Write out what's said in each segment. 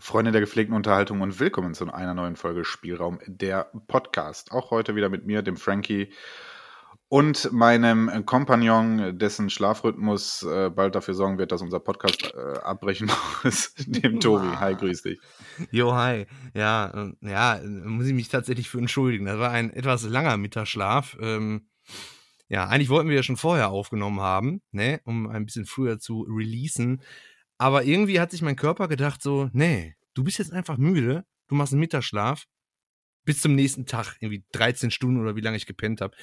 Freunde der gepflegten Unterhaltung und willkommen zu einer neuen Folge Spielraum der Podcast. Auch heute wieder mit mir, dem Frankie und meinem Kompagnon, dessen Schlafrhythmus äh, bald dafür sorgen wird, dass unser Podcast äh, abbrechen muss, dem Tobi. Hi, grüß dich. Jo, hi. Ja, äh, ja, muss ich mich tatsächlich für entschuldigen. Das war ein etwas langer Mittagsschlaf. Ähm, ja, eigentlich wollten wir ja schon vorher aufgenommen haben, ne, um ein bisschen früher zu releasen. Aber irgendwie hat sich mein Körper gedacht so, nee, du bist jetzt einfach müde, du machst einen Mittagsschlaf bis zum nächsten Tag, irgendwie 13 Stunden oder wie lange ich gepennt habe.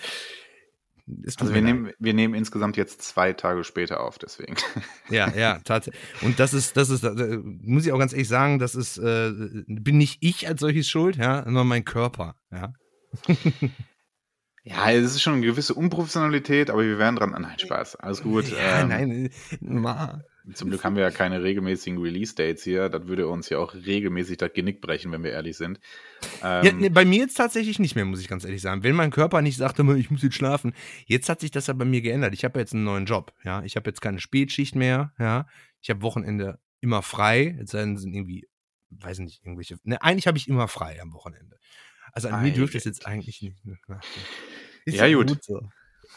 Also wir nehmen, wir nehmen insgesamt jetzt zwei Tage später auf, deswegen. Ja, ja, tatsächlich. Und das ist, das ist, äh, muss ich auch ganz ehrlich sagen, das ist, äh, bin nicht ich als solches schuld, ja, sondern mein Körper, ja. Ja, es ist schon eine gewisse Unprofessionalität, aber wir werden dran. Nein, Spaß. Alles gut. Ja, ähm, nein, ma. Zum Glück haben wir ja keine regelmäßigen Release-Dates hier. Das würde uns ja auch regelmäßig das Genick brechen, wenn wir ehrlich sind. Ähm, ja, nee, bei mir jetzt tatsächlich nicht mehr, muss ich ganz ehrlich sagen. Wenn mein Körper nicht sagt, ich muss jetzt schlafen. Jetzt hat sich das ja bei mir geändert. Ich habe jetzt einen neuen Job. Ja, ich habe jetzt keine Spätschicht mehr. Ja, ich habe Wochenende immer frei. Jetzt sind irgendwie, weiß nicht, irgendwelche. Ne, eigentlich habe ich immer frei am Wochenende. Also an mir dürfte es jetzt eigentlich nicht. Ist ja, gut. gut so.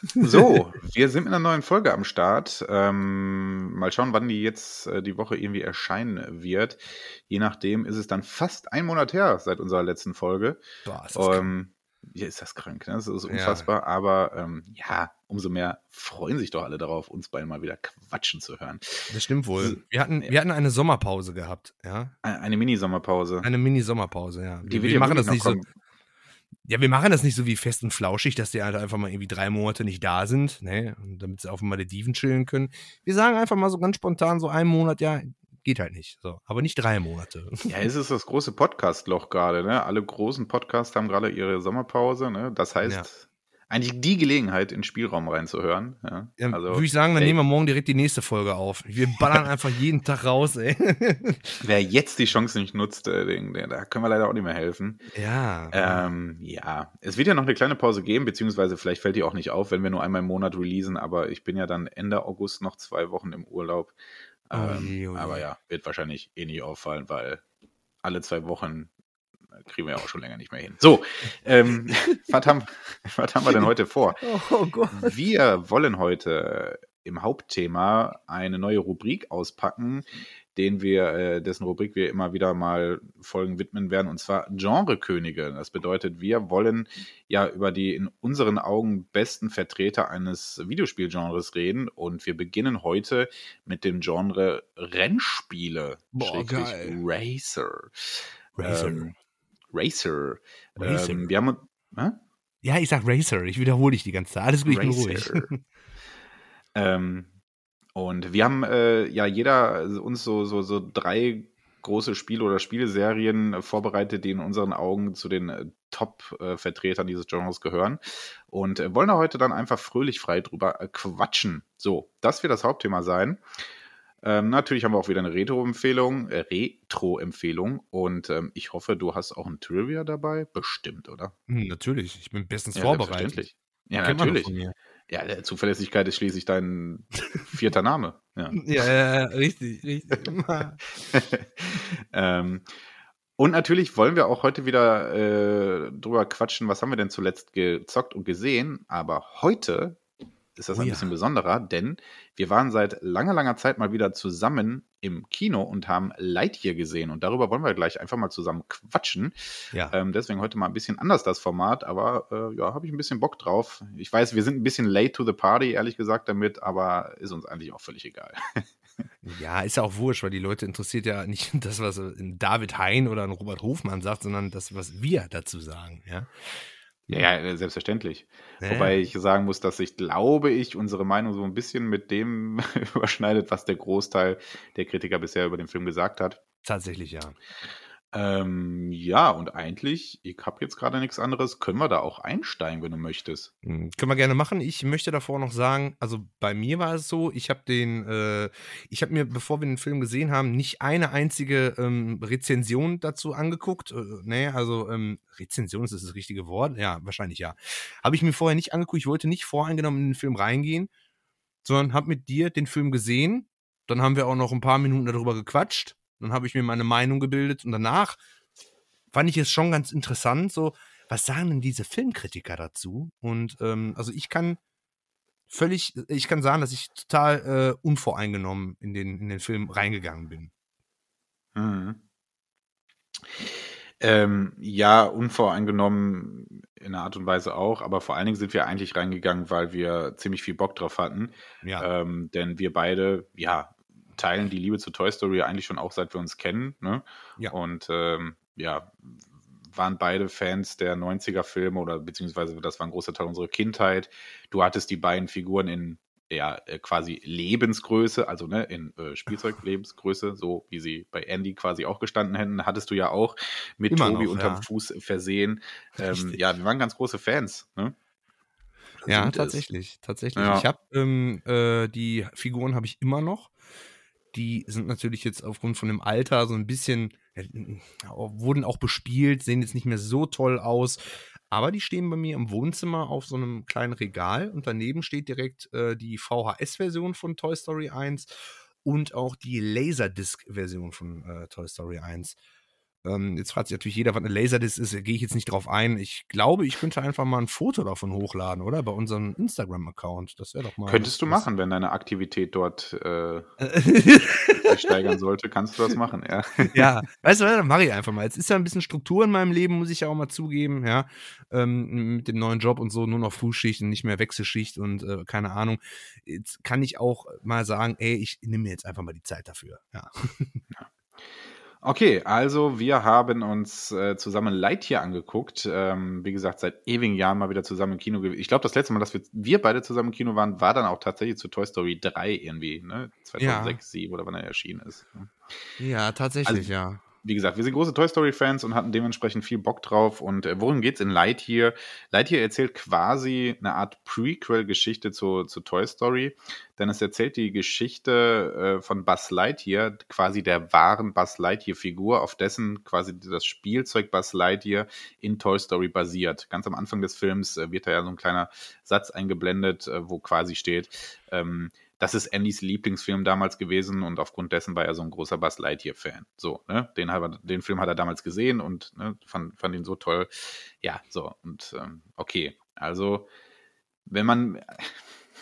So, wir sind mit einer neuen Folge am Start. Ähm, mal schauen, wann die jetzt äh, die Woche irgendwie erscheinen wird. Je nachdem ist es dann fast ein Monat her seit unserer letzten Folge. Boah, ist das ähm, ja, ist das krank, ne? Das ist unfassbar. Ja. Aber ähm, ja, umso mehr freuen sich doch alle darauf, uns beide mal wieder quatschen zu hören. Das stimmt wohl. Wir hatten, wir hatten eine Sommerpause gehabt, ja. Eine Mini-Sommerpause. Eine Mini-Sommerpause, ja. Die wir, wir machen das nicht so. Ja, wir machen das nicht so wie fest und flauschig, dass die halt einfach mal irgendwie drei Monate nicht da sind, ne, damit sie auf den Malediven chillen können. Wir sagen einfach mal so ganz spontan so einen Monat, ja, geht halt nicht. So, aber nicht drei Monate. Ja, es ist das große Podcast-Loch gerade, ne? Alle großen Podcasts haben gerade ihre Sommerpause, ne? Das heißt, ja eigentlich die Gelegenheit, in den Spielraum reinzuhören. Ja, ja also, würde ich sagen, dann ey, nehmen wir morgen direkt die nächste Folge auf. Wir ballern einfach jeden Tag raus, ey. Wer jetzt die Chance nicht nutzt, äh, den, den, da können wir leider auch nicht mehr helfen. Ja. Ähm, ja, es wird ja noch eine kleine Pause geben, beziehungsweise vielleicht fällt die auch nicht auf, wenn wir nur einmal im Monat releasen, aber ich bin ja dann Ende August noch zwei Wochen im Urlaub. Ähm, oh, oh, aber ja, wird wahrscheinlich eh nicht auffallen, weil alle zwei Wochen kriegen wir ja auch schon länger nicht mehr hin. So, ähm, was, haben, was haben wir denn heute vor? Oh Gott. Wir wollen heute im Hauptthema eine neue Rubrik auspacken, den wir, äh, dessen Rubrik wir immer wieder mal Folgen widmen werden, und zwar Genrekönige. Das bedeutet, wir wollen ja über die in unseren Augen besten Vertreter eines Videospielgenres reden und wir beginnen heute mit dem Genre Rennspiele. Boah, geil. Racer. Racer. Ähm, Racer. Racer. Ähm, wir haben. Äh? Ja, ich sag Racer. Ich wiederhole dich die ganze Zeit. Alles gut, ich bin ruhig. ähm, und wir haben äh, ja jeder uns so, so, so drei große Spiele oder Spieleserien vorbereitet, die in unseren Augen zu den äh, Top-Vertretern dieses Genres gehören. Und äh, wollen da heute dann einfach fröhlich frei drüber äh, quatschen. So, das wird das Hauptthema sein. Ähm, natürlich haben wir auch wieder eine Retro-Empfehlung, äh, Retro-Empfehlung und ähm, ich hoffe, du hast auch ein Trivia dabei. Bestimmt, oder? Hm, natürlich, ich bin bestens ja, vorbereitet. Ja, Kennt natürlich. Ja, der Zuverlässigkeit ist schließlich dein vierter Name. Ja, ja, ja richtig, richtig. ähm, und natürlich wollen wir auch heute wieder äh, drüber quatschen, was haben wir denn zuletzt gezockt und gesehen. Aber heute ist das oh, ein ja. bisschen besonderer, denn wir waren seit langer, langer Zeit mal wieder zusammen im Kino und haben Lightyear gesehen. Und darüber wollen wir gleich einfach mal zusammen quatschen. Ja. Ähm, deswegen heute mal ein bisschen anders das Format, aber äh, ja, habe ich ein bisschen Bock drauf. Ich weiß, wir sind ein bisschen late to the party, ehrlich gesagt, damit, aber ist uns eigentlich auch völlig egal. Ja, ist ja auch wurscht, weil die Leute interessiert ja nicht das, was ein David Hein oder ein Robert Hofmann sagt, sondern das, was wir dazu sagen, ja. Ja, ja, äh, selbstverständlich. Ja. Wobei ich sagen muss, dass ich glaube ich unsere Meinung so ein bisschen mit dem überschneidet, was der Großteil der Kritiker bisher über den Film gesagt hat. Tatsächlich, ja. Ähm, ja, und eigentlich, ich habe jetzt gerade nichts anderes, können wir da auch einsteigen, wenn du möchtest. Mhm, können wir gerne machen. Ich möchte davor noch sagen, also bei mir war es so, ich habe den, äh, ich habe mir, bevor wir den Film gesehen haben, nicht eine einzige ähm, Rezension dazu angeguckt. Äh, ne, also ähm, Rezension ist das, das richtige Wort? Ja, wahrscheinlich ja. Habe ich mir vorher nicht angeguckt. Ich wollte nicht voreingenommen in den Film reingehen, sondern habe mit dir den Film gesehen. Dann haben wir auch noch ein paar Minuten darüber gequatscht Dann habe ich mir meine Meinung gebildet und danach fand ich es schon ganz interessant, so, was sagen denn diese Filmkritiker dazu? Und ähm, also ich kann völlig, ich kann sagen, dass ich total äh, unvoreingenommen in den, in den Film reingegangen bin. Mhm. Ähm, ja, unvoreingenommen in einer Art und Weise auch, aber vor allen Dingen sind wir eigentlich reingegangen, weil wir ziemlich viel Bock drauf hatten. Ja. Ähm, denn wir beide, ja, teilen die Liebe zu Toy Story eigentlich schon auch seit wir uns kennen. Ne? Ja. Und ähm, ja, waren beide Fans der 90er-Filme oder beziehungsweise das war ein großer Teil unserer Kindheit. Du hattest die beiden Figuren in ja, äh, quasi Lebensgröße, also ne, in äh, Spielzeuglebensgröße, so wie sie bei Andy quasi auch gestanden hätten, hattest du ja auch mit Immer Tobi noch, unterm ja. Fuß versehen. Ähm, ja, wir waren ganz große Fans. Ne? Ja, tatsächlich, es. tatsächlich. Ja. Ich habe ähm, äh, die Figuren habe ich immer noch. Die sind natürlich jetzt aufgrund von dem Alter so ein bisschen, ja, wurden auch bespielt, sehen jetzt nicht mehr so toll aus. Aber die stehen bei mir im Wohnzimmer auf so einem kleinen Regal und daneben steht direkt äh, die VHS-Version von Toy Story 1 und auch die Laserdisc-Version von äh, Toy Story 1. Ähm, jetzt fragt sich natürlich jeder, was eine Laserdisc ist. Da gehe ich jetzt nicht drauf ein. Ich glaube, ich könnte einfach mal ein Foto davon hochladen, oder? Bei unserem Instagram-Account. Das wäre doch mal. Könntest du machen, wenn deine Aktivität dort äh, steigern sollte, kannst du das machen, ja. ja, weißt du, dann mache ich einfach mal. Jetzt ist ja ein bisschen Struktur in meinem Leben, muss ich ja auch mal zugeben, ja. Ähm, mit dem neuen Job und so, nur noch Frühschicht und nicht mehr Wechselschicht und äh, keine Ahnung. Jetzt kann ich auch mal sagen, ey, ich nehme mir jetzt einfach mal die Zeit dafür, ja. ja. Okay, also wir haben uns äh, zusammen Lightyear angeguckt. Ähm, wie gesagt, seit ewigen Jahren mal wieder zusammen im Kino gewesen. Ich glaube, das letzte Mal, dass wir, wir beide zusammen im Kino waren, war dann auch tatsächlich zu Toy Story 3 irgendwie, ne? 2006, ja. 2007 oder wann er erschienen ist. Ja, tatsächlich, also, ja wie gesagt, wir sind große Toy Story-Fans und hatten dementsprechend viel Bock drauf. Und äh, worum geht's in Lightyear? Lightyear erzählt quasi eine Art Prequel-Geschichte zu, zu Toy Story, denn es erzählt die Geschichte äh, von Buzz Lightyear, quasi der wahren Buzz Lightyear-Figur, auf dessen quasi das Spielzeug Buzz Lightyear in Toy Story basiert. Ganz am Anfang des Films äh, wird da ja so ein kleiner Satz eingeblendet, äh, wo quasi steht, ähm, das ist Andys Lieblingsfilm damals gewesen und aufgrund dessen war er so ein großer Buzz Lightyear-Fan. So, ne? Den, hat, den Film hat er damals gesehen und ne, fand, fand ihn so toll. Ja, so, und ähm, okay. Also, wenn man,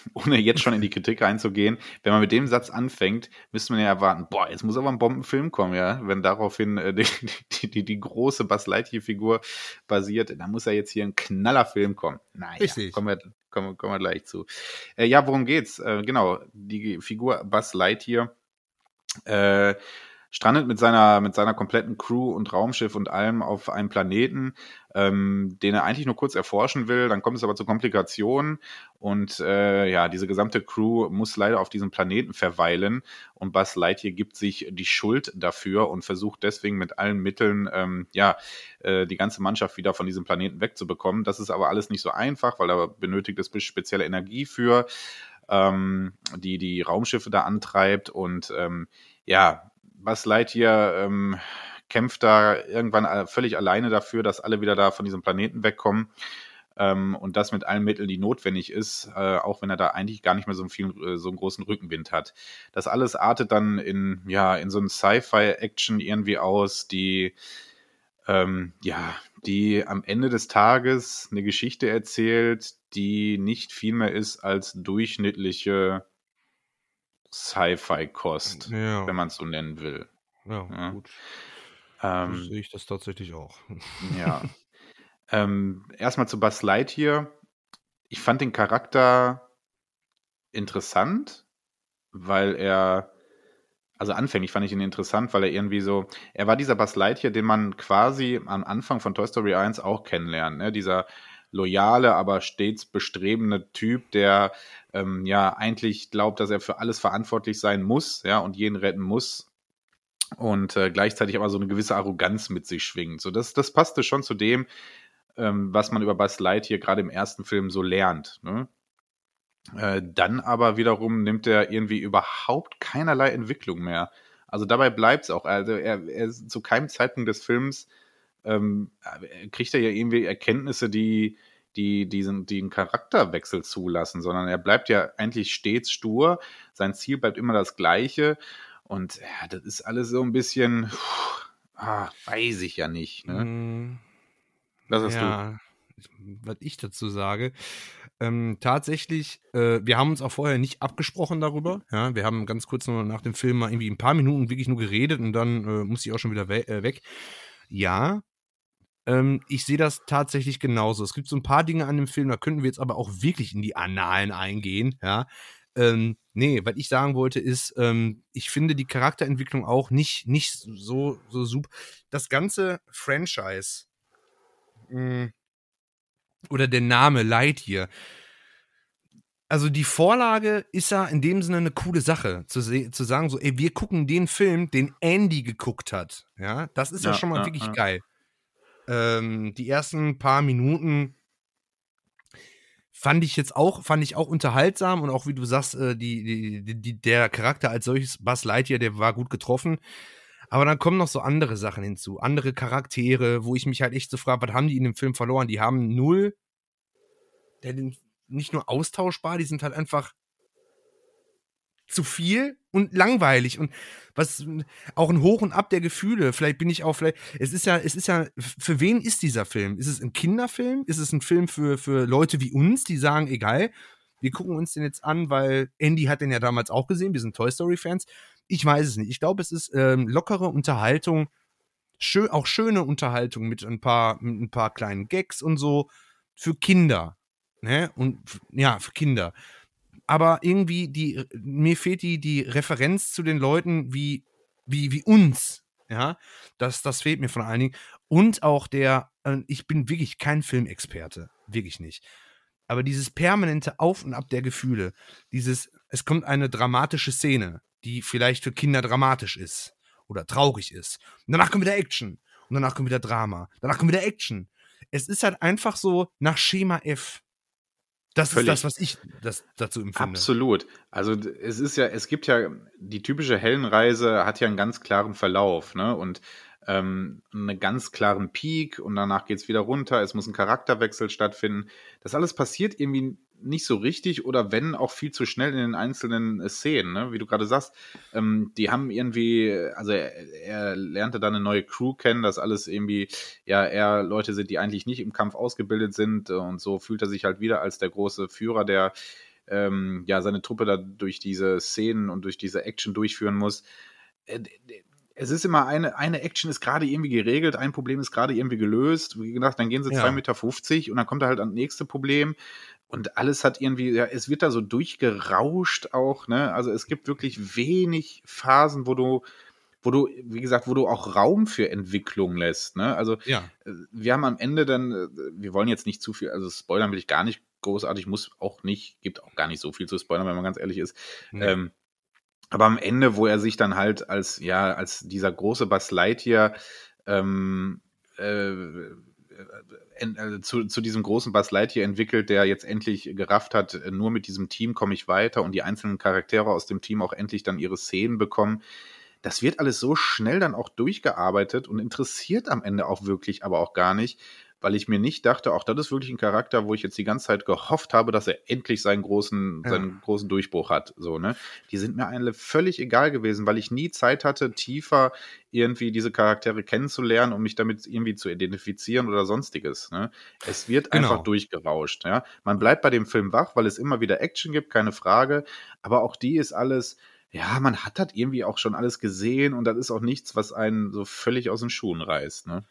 ohne jetzt schon in die Kritik reinzugehen, wenn man mit dem Satz anfängt, müsste man ja erwarten, boah, jetzt muss aber ein Bombenfilm kommen, ja. Wenn daraufhin äh, die, die, die, die, große Buzz Lightyear-Figur basiert, dann muss ja jetzt hier ein Knallerfilm kommen. Naja, Richtig. kommen wir, kommen, kommen wir gleich zu. Äh, ja, worum geht's? Äh, genau, die Figur Buzz Lightyear äh, strandet mit seiner, mit seiner kompletten Crew und Raumschiff und allem auf einem Planeten, ähm, den er eigentlich nur kurz erforschen will. Dann kommt es aber zu Komplikationen und äh, ja, diese gesamte Crew muss leider auf diesem Planeten verweilen und Buzz Lightyear gibt sich die Schuld dafür und versucht deswegen mit allen Mitteln, ähm, ja, äh, die ganze Mannschaft wieder von diesem Planeten wegzubekommen. Das ist aber alles nicht so einfach, weil er benötigt es spezielle Energie für, ähm, die die Raumschiffe da antreibt und ähm, ja, Buzz Lightyear ähm, kämpft da irgendwann völlig alleine dafür, dass alle wieder da von diesem Planeten wegkommen. Ähm, und das mit allen Mitteln, die notwendig ist, äh, auch wenn er da eigentlich gar nicht mehr so, viel, äh, so einen großen Rückenwind hat. Das alles artet dann in, ja, in so einen Sci-Fi-Action irgendwie aus, die, ähm, ja, die am Ende des Tages eine Geschichte erzählt, die nicht viel mehr ist als durchschnittliche Sci-Fi-Kost, ja. wenn man es so nennen will. Ja, ja. gut. Ähm, sehe ich das tatsächlich auch. Ja. ähm, erstmal zu Buzz Lightyear. Ich fand den Charakter interessant, weil er, also anfänglich fand ich ihn interessant, weil er irgendwie so, er war dieser Buzz Lightyear, den man quasi am Anfang von Toy Story 1 auch kennenlernt, ne? dieser loyale, aber stets bestrebende Typ, der ähm, ja eigentlich glaubt, dass er für alles verantwortlich sein muss, ja, und jeden retten muss. Und äh, gleichzeitig aber so eine gewisse Arroganz mit sich schwingt. So, das, das passte schon zu dem, ähm, was man über Buzz Lightyear gerade im ersten Film so lernt. Ne? Äh, dann aber wiederum nimmt er irgendwie überhaupt keinerlei Entwicklung mehr. Also dabei bleibt es auch. Also er, er zu keinem Zeitpunkt des Films ähm, kriegt er ja irgendwie Erkenntnisse, die, die diesen, die einen Charakterwechsel zulassen, sondern er bleibt ja eigentlich stets stur. Sein Ziel bleibt immer das gleiche. Und ja, das ist alles so ein bisschen, ah, weiß ich ja nicht. Ne? Mm, Was hast ja, du? Was ich dazu sage, ähm, tatsächlich, äh, wir haben uns auch vorher nicht abgesprochen darüber. Ja, wir haben ganz kurz nur nach dem Film mal irgendwie ein paar Minuten wirklich nur geredet und dann äh, muss ich auch schon wieder we äh, weg. Ja, ähm, ich sehe das tatsächlich genauso. Es gibt so ein paar Dinge an dem Film, da könnten wir jetzt aber auch wirklich in die Annalen eingehen, ja. Ähm, nee, was ich sagen wollte ist, ähm, ich finde die Charakterentwicklung auch nicht, nicht so, so super. Das ganze Franchise mh, hm, oder der Name Lightyear, also die Vorlage ist ja in dem Sinne eine coole Sache, zu, zu sagen so, ey, wir gucken den Film, den Andy geguckt hat. Ja, das ist ja, ja schon mal ja, wirklich ja. geil. Ähm, die ersten paar Minuten fand ich jetzt auch, fand ich auch unterhaltsam und auch wie du sagst, äh, die, die, die, der Charakter als solches, Buzz Lightyear, der war gut getroffen. Aber dann kommen noch so andere Sachen hinzu, andere Charaktere, wo ich mich halt echt so frage, was haben die in dem Film verloren? Die haben null, der nicht nur austauschbar, die sind halt einfach zu viel und langweilig und was auch ein Hoch und Ab der Gefühle. Vielleicht bin ich auch vielleicht. Es ist ja, es ist ja. Für wen ist dieser Film? Ist es ein Kinderfilm? Ist es ein Film für für Leute wie uns, die sagen, egal, wir gucken uns den jetzt an, weil Andy hat den ja damals auch gesehen. Wir sind Toy Story Fans. Ich weiß es nicht. Ich glaube, es ist ähm, lockere Unterhaltung, schön, auch schöne Unterhaltung mit ein paar, mit ein paar kleinen Gags und so für Kinder. Ne? Und ja, für Kinder aber irgendwie die, mir fehlt die, die Referenz zu den Leuten wie, wie, wie uns. Ja, das, das fehlt mir von allen Dingen. Und auch der, äh, ich bin wirklich kein Filmexperte, wirklich nicht. Aber dieses permanente Auf und Ab der Gefühle, dieses, es kommt eine dramatische Szene, die vielleicht für Kinder dramatisch ist oder traurig ist. Und danach kommt wieder Action. Und danach kommt wieder Drama. Danach kommt wieder Action. Es ist halt einfach so nach Schema F. Das Völlig. ist das, was ich das dazu empfinde. Absolut. Also es ist ja, es gibt ja, die typische Hellenreise hat ja einen ganz klaren Verlauf, ne? Und ähm, einen ganz klaren Peak und danach geht es wieder runter, es muss ein Charakterwechsel stattfinden. Das alles passiert irgendwie nicht so richtig oder wenn auch viel zu schnell in den einzelnen äh, Szenen, ne? wie du gerade sagst. Ähm, die haben irgendwie, also er, er, lernte dann eine neue Crew kennen, dass alles irgendwie, ja, er Leute sind, die eigentlich nicht im Kampf ausgebildet sind und so fühlt er sich halt wieder als der große Führer, der ähm, ja seine Truppe da durch diese Szenen und durch diese Action durchführen muss. Äh, es ist immer eine, eine Action ist gerade irgendwie geregelt, ein Problem ist gerade irgendwie gelöst. Wie gesagt, dann gehen sie 2,50 ja. Meter und dann kommt da halt das nächste Problem. Und alles hat irgendwie, ja, es wird da so durchgerauscht auch, ne? Also es gibt wirklich wenig Phasen, wo du, wo du, wie gesagt, wo du auch Raum für Entwicklung lässt, ne? Also ja. Äh, wir haben am Ende dann, äh, wir wollen jetzt nicht zu viel, also spoilern will ich gar nicht großartig, muss auch nicht, gibt auch gar nicht so viel zu spoilern, wenn man ganz ehrlich ist. Nee. Ähm, aber am Ende, wo er sich dann halt als, ja, als dieser große Buzz Lightyear ähm, äh, äh, zu, zu diesem großen Buzz Lightyear entwickelt, der jetzt endlich gerafft hat, äh, nur mit diesem Team komme ich weiter und die einzelnen Charaktere aus dem Team auch endlich dann ihre Szenen bekommen. Das wird alles so schnell dann auch durchgearbeitet und interessiert am Ende auch wirklich aber auch gar nicht, weil ich mir nicht dachte, auch das ist wirklich ein Charakter, wo ich jetzt die ganze Zeit gehofft habe, dass er endlich seinen großen, ja. seinen großen Durchbruch hat. So, ne? Die sind mir alle völlig egal gewesen, weil ich nie Zeit hatte, tiefer irgendwie diese Charaktere kennenzulernen, um mich damit irgendwie zu identifizieren oder sonstiges. Ne? Es wird genau. einfach durchgerauscht. Ja? Man bleibt bei dem Film wach, weil es immer wieder Action gibt, keine Frage. Aber auch die ist alles ja, man hat das irgendwie auch schon alles gesehen und das ist auch nichts, was einen so völlig aus den Schuhen reißt. Ne?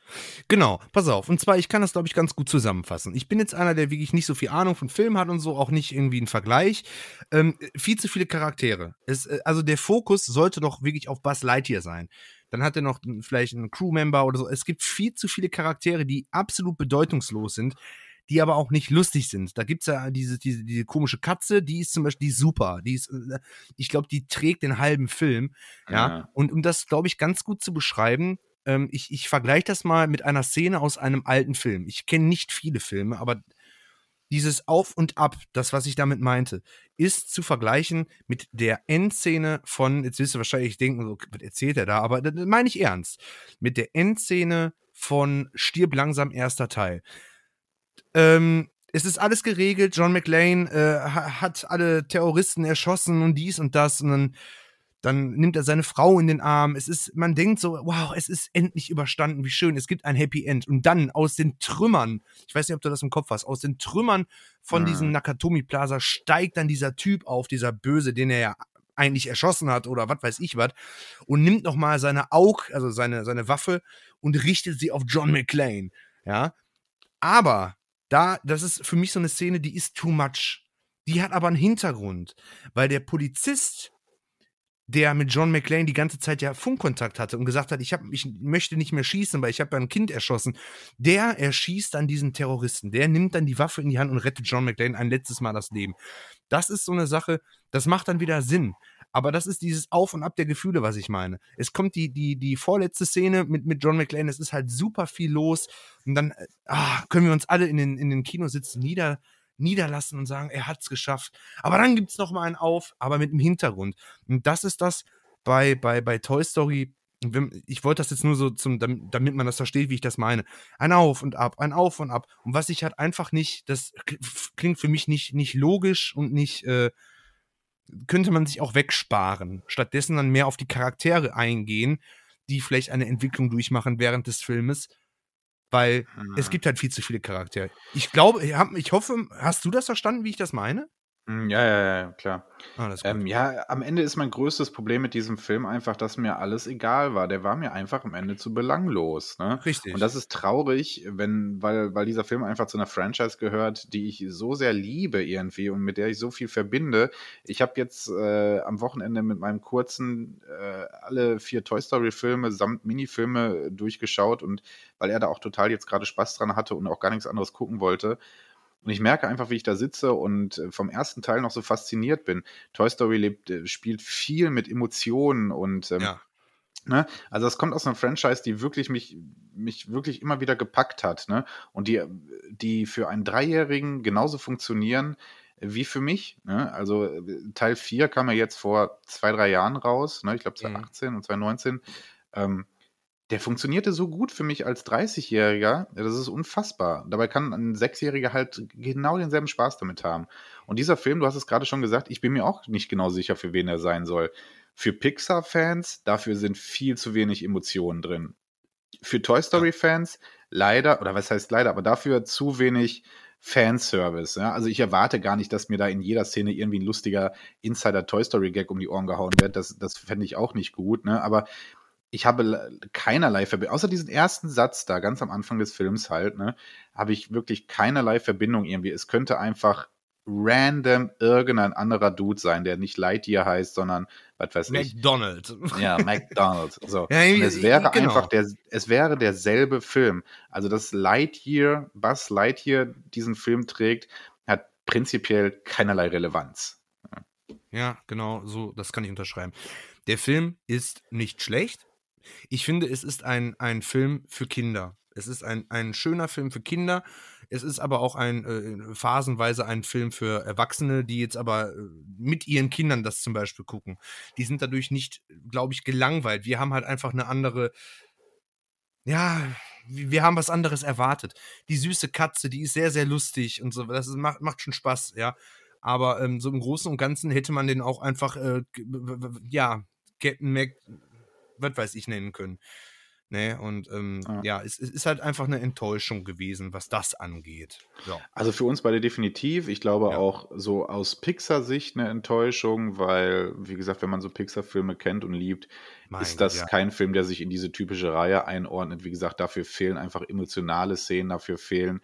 Genau, pass auf. Und zwar, ich kann das, glaube ich, ganz gut zusammenfassen. Ich bin jetzt einer, der wirklich nicht so viel Ahnung von Film hat und so, auch nicht irgendwie einen Vergleich. Ähm, viel zu viele Charaktere. Es, äh, also der Fokus sollte doch wirklich auf Buzz Lightyear sein. Dann hat er noch vielleicht einen Crewmember oder so. Es gibt viel zu viele Charaktere, die absolut bedeutungslos sind die aber auch nicht lustig sind. Da gibt es ja diese, diese, diese komische Katze, die ist zum Beispiel die ist super. Die ist, äh, ich glaube, die trägt den halben Film. Ja. ja. Und um das, glaube ich, ganz gut zu beschreiben, ähm, ich, ich vergleiche das mal mit einer Szene aus einem alten Film. Ich kenne nicht viele Filme, aber dieses Auf und Ab, das, was ich damit meinte, ist zu vergleichen mit der Endszene von, jetzt wirst du wahrscheinlich denken, so, was erzählt er da, aber das meine ich ernst, mit der Endszene von Stirb langsam erster Teil. Ähm, es ist alles geregelt. John McLean äh, hat alle Terroristen erschossen und dies und das. Und dann, dann nimmt er seine Frau in den Arm. Es ist, man denkt so, wow, es ist endlich überstanden, wie schön, es gibt ein Happy End. Und dann aus den Trümmern, ich weiß nicht, ob du das im Kopf hast, aus den Trümmern von mhm. diesem Nakatomi Plaza steigt dann dieser Typ auf, dieser Böse, den er ja eigentlich erschossen hat oder was weiß ich was und nimmt nochmal seine Aug, also seine, seine Waffe und richtet sie auf John McClane. Ja. Aber da, das ist für mich so eine Szene, die ist too much. Die hat aber einen Hintergrund, weil der Polizist, der mit John McClane die ganze Zeit ja Funkkontakt hatte und gesagt hat, ich, hab, ich möchte nicht mehr schießen, weil ich habe ja ein Kind erschossen, der erschießt dann diesen Terroristen. Der nimmt dann die Waffe in die Hand und rettet John McClane ein letztes Mal das Leben. Das ist so eine Sache, das macht dann wieder Sinn. Aber das ist dieses Auf und Ab der Gefühle, was ich meine. Es kommt die, die, die vorletzte Szene mit, mit John McClane, es ist halt super viel los. Und dann äh, ah, können wir uns alle in den, in den Kinositz nieder, niederlassen und sagen, er hat es geschafft. Aber dann gibt es nochmal einen Auf, aber mit dem Hintergrund. Und das ist das bei, bei, bei Toy Story. Ich wollte das jetzt nur so, zum, damit man das versteht, wie ich das meine. Ein Auf und Ab, ein Auf und Ab. Und was ich halt einfach nicht, das klingt für mich nicht, nicht logisch und nicht, äh, könnte man sich auch wegsparen. Stattdessen dann mehr auf die Charaktere eingehen, die vielleicht eine Entwicklung durchmachen während des Filmes. Weil mhm. es gibt halt viel zu viele Charaktere. Ich glaube, ich hoffe, hast du das verstanden, wie ich das meine? Hm, ja, ja, ja, klar. Ah, ähm, ja, am Ende ist mein größtes Problem mit diesem Film einfach, dass mir alles egal war. Der war mir einfach am Ende zu belanglos. Ne? Richtig. Und das ist traurig, wenn, weil, weil dieser Film einfach zu einer Franchise gehört, die ich so sehr liebe irgendwie und mit der ich so viel verbinde. Ich habe jetzt äh, am Wochenende mit meinem kurzen äh, alle vier Toy Story-Filme samt Minifilme durchgeschaut und weil er da auch total jetzt gerade Spaß dran hatte und auch gar nichts anderes gucken wollte. Und ich merke einfach, wie ich da sitze und äh, vom ersten Teil noch so fasziniert bin. Toy Story lebt, äh, spielt viel mit Emotionen und ähm, ja. Ne? Also es kommt aus einer Franchise, die wirklich mich, mich wirklich immer wieder gepackt hat, ne? Und die, die für einen Dreijährigen genauso funktionieren wie für mich. Ne? Also äh, Teil 4 kam ja jetzt vor zwei, drei Jahren raus, ne? ich glaube 2018 mhm. und 2019. Ähm, der funktionierte so gut für mich als 30-Jähriger, das ist unfassbar. Dabei kann ein Sechsjähriger halt genau denselben Spaß damit haben. Und dieser Film, du hast es gerade schon gesagt, ich bin mir auch nicht genau sicher, für wen er sein soll. Für Pixar-Fans, dafür sind viel zu wenig Emotionen drin. Für Toy Story-Fans leider, oder was heißt leider, aber dafür zu wenig Fanservice. Ja? Also ich erwarte gar nicht, dass mir da in jeder Szene irgendwie ein lustiger Insider-Toy Story-Gag um die Ohren gehauen wird. Das, das fände ich auch nicht gut. Ne? Aber ich habe keinerlei Verbindung, außer diesen ersten Satz da ganz am Anfang des Films halt, ne, habe ich wirklich keinerlei Verbindung irgendwie. Es könnte einfach random irgendein anderer Dude sein, der nicht Lightyear heißt, sondern was weiß ich. McDonald. Ja, McDonald. So. ja, Und es wäre genau. einfach der, es wäre derselbe Film. Also, dass Lightyear, Buzz Lightyear diesen Film trägt, hat prinzipiell keinerlei Relevanz. Ja, genau, so, das kann ich unterschreiben. Der Film ist nicht schlecht, ich finde, es ist ein, ein Film für Kinder. Es ist ein, ein schöner Film für Kinder. Es ist aber auch ein äh, phasenweise ein Film für Erwachsene, die jetzt aber äh, mit ihren Kindern das zum Beispiel gucken. Die sind dadurch nicht, glaube ich, gelangweilt. Wir haben halt einfach eine andere, ja, wir haben was anderes erwartet. Die süße Katze, die ist sehr, sehr lustig und so. Das ist, macht, macht schon Spaß, ja. Aber ähm, so im Großen und Ganzen hätte man den auch einfach, äh, ja, Captain Mac was weiß ich nennen können. Ne? Und ähm, ja, ja es, es, ist halt einfach eine Enttäuschung gewesen, was das angeht. Ja. Also für uns beide definitiv. Ich glaube ja. auch so aus Pixar-Sicht eine Enttäuschung, weil, wie gesagt, wenn man so Pixar-Filme kennt und liebt, mein ist das kein Film, der sich in diese typische Reihe einordnet. Wie gesagt, dafür fehlen einfach emotionale Szenen, dafür fehlen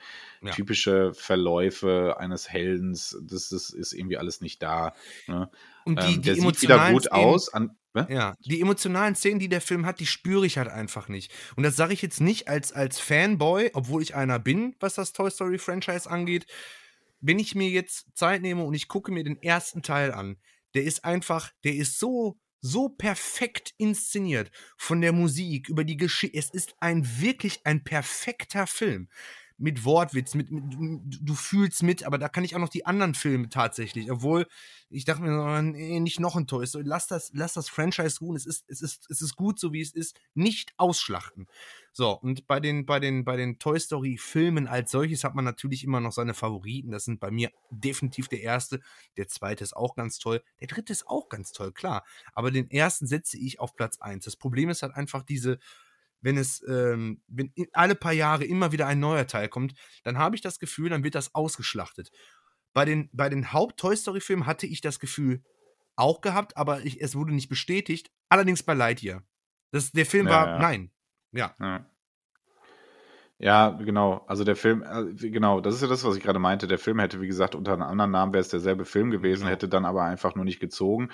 typische Verläufe eines Heldens. Das, das, ist irgendwie alles nicht da. Ne? Und die, ähm, der die sieht wieder gut aus. An, Ne? Ja, die emotionalen Szenen, die der Film hat, die spüre ich halt einfach nicht. Und das sage ich jetzt nicht als, als Fanboy, obwohl ich einer bin, was das Toy Story Franchise angeht. Wenn ich mir jetzt Zeit nehme und ich gucke mir den ersten Teil an, der ist einfach, der ist so, so perfekt inszeniert. Von der Musik über die Geschichte. Es ist ein wirklich ein perfekter Film mit Wortwitz, mit, mit, du fühlst mit, aber da kann ich auch noch die anderen Filme tatsächlich, obwohl ich dachte mir, nee, nicht noch ein Toy Story, lass das, lass das Franchise ruhen, es ist, es ist, es ist gut, so wie es ist, nicht ausschlachten. So, und bei den, bei den, bei den Toy Story Filmen als solches hat man natürlich immer noch seine Favoriten, das sind bei mir definitiv der erste, der zweite ist auch ganz toll, der dritte ist auch ganz toll, klar, aber den ersten setze ich auf Platz eins. Das Problem ist halt einfach diese, wenn es, ähm, wenn alle paar Jahre immer wieder ein neuer Teil kommt, dann habe ich das Gefühl, dann wird das ausgeschlachtet. Bei den, bei den Haupt-Toy Story-Filmen hatte ich das Gefühl auch gehabt, aber ich, es wurde nicht bestätigt. Allerdings bei Lightyear. Das, der Film ja, war, ja. nein. Ja. ja. Ja, genau. Also der Film, äh, genau, das ist ja das, was ich gerade meinte. Der Film hätte, wie gesagt, unter einem anderen Namen wäre es derselbe Film gewesen, genau. hätte dann aber einfach nur nicht gezogen.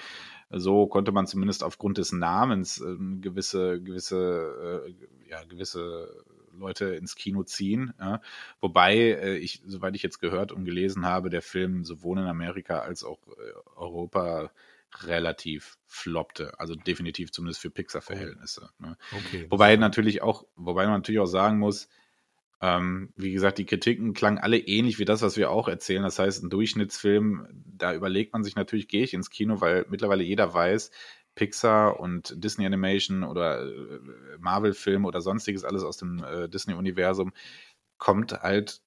So konnte man zumindest aufgrund des Namens äh, gewisse, gewisse, äh, ja, gewisse Leute ins Kino ziehen. Ja. Wobei äh, ich, soweit ich jetzt gehört und gelesen habe, der Film sowohl in Amerika als auch äh, Europa relativ floppte. Also definitiv zumindest für Pixar-Verhältnisse. Ne. Okay, wobei natürlich auch, wobei man natürlich auch sagen muss, ähm, wie gesagt, die Kritiken klangen alle ähnlich wie das, was wir auch erzählen. Das heißt, ein Durchschnittsfilm, da überlegt man sich natürlich, gehe ich ins Kino, weil mittlerweile jeder weiß, Pixar und Disney Animation oder äh, Marvel-Film oder sonstiges, alles aus dem äh, Disney-Universum, kommt halt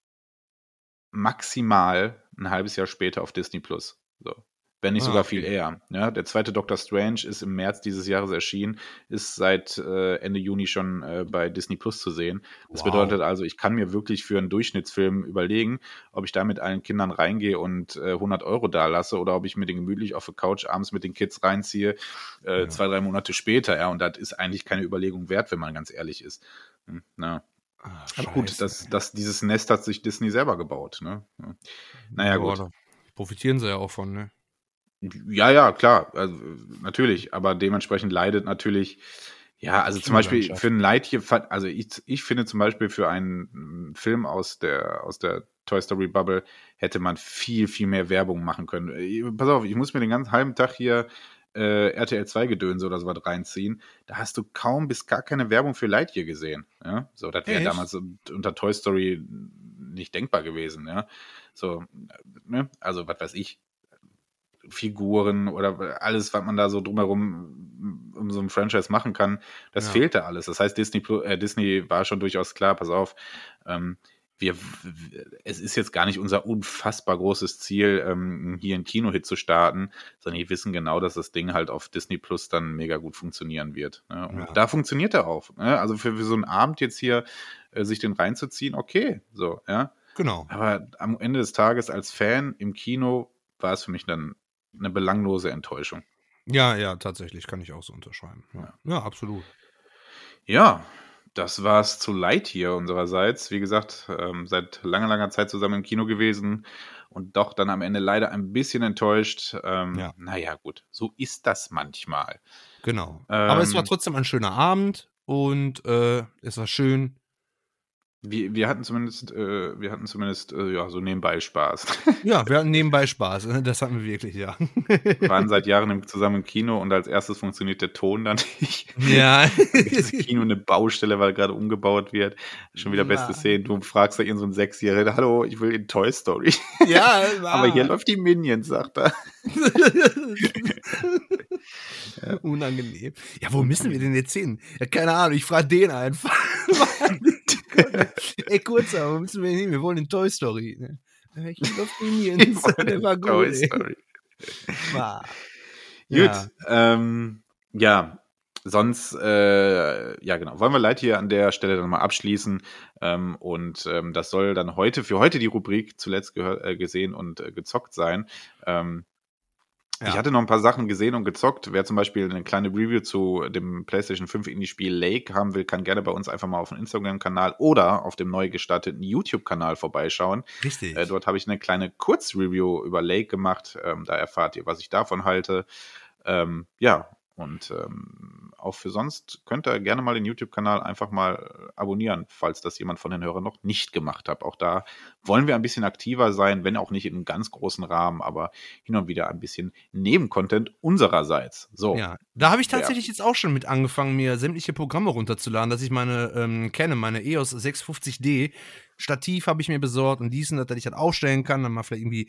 maximal ein halbes Jahr später auf Disney Plus. So wenn nicht ah, sogar viel eher. Ja, der zweite Doctor Strange ist im März dieses Jahres erschienen, ist seit äh, Ende Juni schon äh, bei Disney Plus zu sehen. Das wow. bedeutet also, ich kann mir wirklich für einen Durchschnittsfilm überlegen, ob ich da mit allen Kindern reingehe und äh, 100 Euro da lasse oder ob ich mir den gemütlich auf der Couch abends mit den Kids reinziehe, äh, ja. zwei, drei Monate später. Ja, und das ist eigentlich keine Überlegung wert, wenn man ganz ehrlich ist. Hm, na. Ach, Aber gut, das, das, dieses Nest hat sich Disney selber gebaut. Ne? Naja, gut. Profitieren sie ja auch von, ne? Ja, ja, klar, also, natürlich, aber dementsprechend leidet natürlich, ja, also zum Beispiel für ein Leid hier, also ich, ich finde zum Beispiel für einen Film aus der, aus der Toy Story Bubble hätte man viel, viel mehr Werbung machen können. Äh, pass auf, ich muss mir den ganzen halben Tag hier äh, RTL 2 Gedönse oder sowas reinziehen. Da hast du kaum bis gar keine Werbung für Lightyear gesehen. Ja? So, das wäre damals unter Toy Story nicht denkbar gewesen. Ja? So, ne? also was weiß ich, Figuren oder alles, was man da so drumherum um so ein Franchise machen kann, das ja. fehlte alles. Das heißt, Disney, äh, Disney war schon durchaus klar, pass auf, ähm, wir, es ist jetzt gar nicht unser unfassbar großes Ziel, ähm, hier einen Kino-Hit zu starten, sondern die wissen genau, dass das Ding halt auf Disney Plus dann mega gut funktionieren wird. Ne? Und ja. da funktioniert er auch. Ne? Also für, für, so einen Abend jetzt hier äh, sich den reinzuziehen, okay, so, ja. Genau. Aber am Ende des Tages als Fan im Kino war es für mich dann eine belanglose Enttäuschung. Ja, ja, tatsächlich kann ich auch so unterschreiben. Ja, ja absolut. Ja, das war's zu Light hier unsererseits. Wie gesagt, ähm, seit langer, langer Zeit zusammen im Kino gewesen und doch dann am Ende leider ein bisschen enttäuscht. Ähm, ja. Naja, gut, so ist das manchmal. Genau. Ähm, Aber es war trotzdem ein schöner Abend und äh, es war schön, wir, wir hatten zumindest, äh, wir hatten zumindest äh, ja, so nebenbei Spaß. Ja, wir hatten nebenbei Spaß. Das hatten wir wirklich, ja. Wir waren seit Jahren zusammen im Kino und als erstes funktioniert der Ton dann nicht. Ja. Das Kino eine Baustelle, weil gerade umgebaut wird. Schon wieder ja. beste Szene. Du fragst da irgend so Sechsjährigen, hallo, ich will in Toy Story. Ja, war. Aber hier läuft die Minions, sagt er. ja. Unangenehm. Ja, wo müssen wir denn jetzt hin? Ja, keine Ahnung, ich frage den einfach. Ey, kurz, aber wo müssen wir hin? Wir wollen in Toy Story. Ne? Ich will auf Minions. Der war gut. Toy Story. War. Gut, ähm, ja, sonst, äh, ja genau, wollen wir Leid hier an der Stelle dann mal abschließen ähm, und ähm, das soll dann heute, für heute die Rubrik zuletzt äh, gesehen und äh, gezockt sein. Ähm, ja. Ich hatte noch ein paar Sachen gesehen und gezockt. Wer zum Beispiel eine kleine Review zu dem PlayStation 5 Indie-Spiel Lake haben will, kann gerne bei uns einfach mal auf dem Instagram-Kanal oder auf dem neu gestarteten YouTube-Kanal vorbeischauen. Richtig. Äh, dort habe ich eine kleine Kurzreview über Lake gemacht. Ähm, da erfahrt ihr, was ich davon halte. Ähm, ja, und ähm, auch für sonst könnt ihr gerne mal den YouTube-Kanal einfach mal äh, abonnieren, falls das jemand von den Hörern noch nicht gemacht hat. Auch da wollen wir ein bisschen aktiver sein, wenn auch nicht in einem ganz großen Rahmen, aber hin und wieder ein bisschen Nebencontent unsererseits. So. Ja, da habe ich tatsächlich ja. jetzt auch schon mit angefangen, mir sämtliche Programme runterzuladen, dass ich meine ähm, kenne, meine EOS 650D. Stativ habe ich mir besorgt und diesen, dass ich das aufstellen kann, dann mal vielleicht irgendwie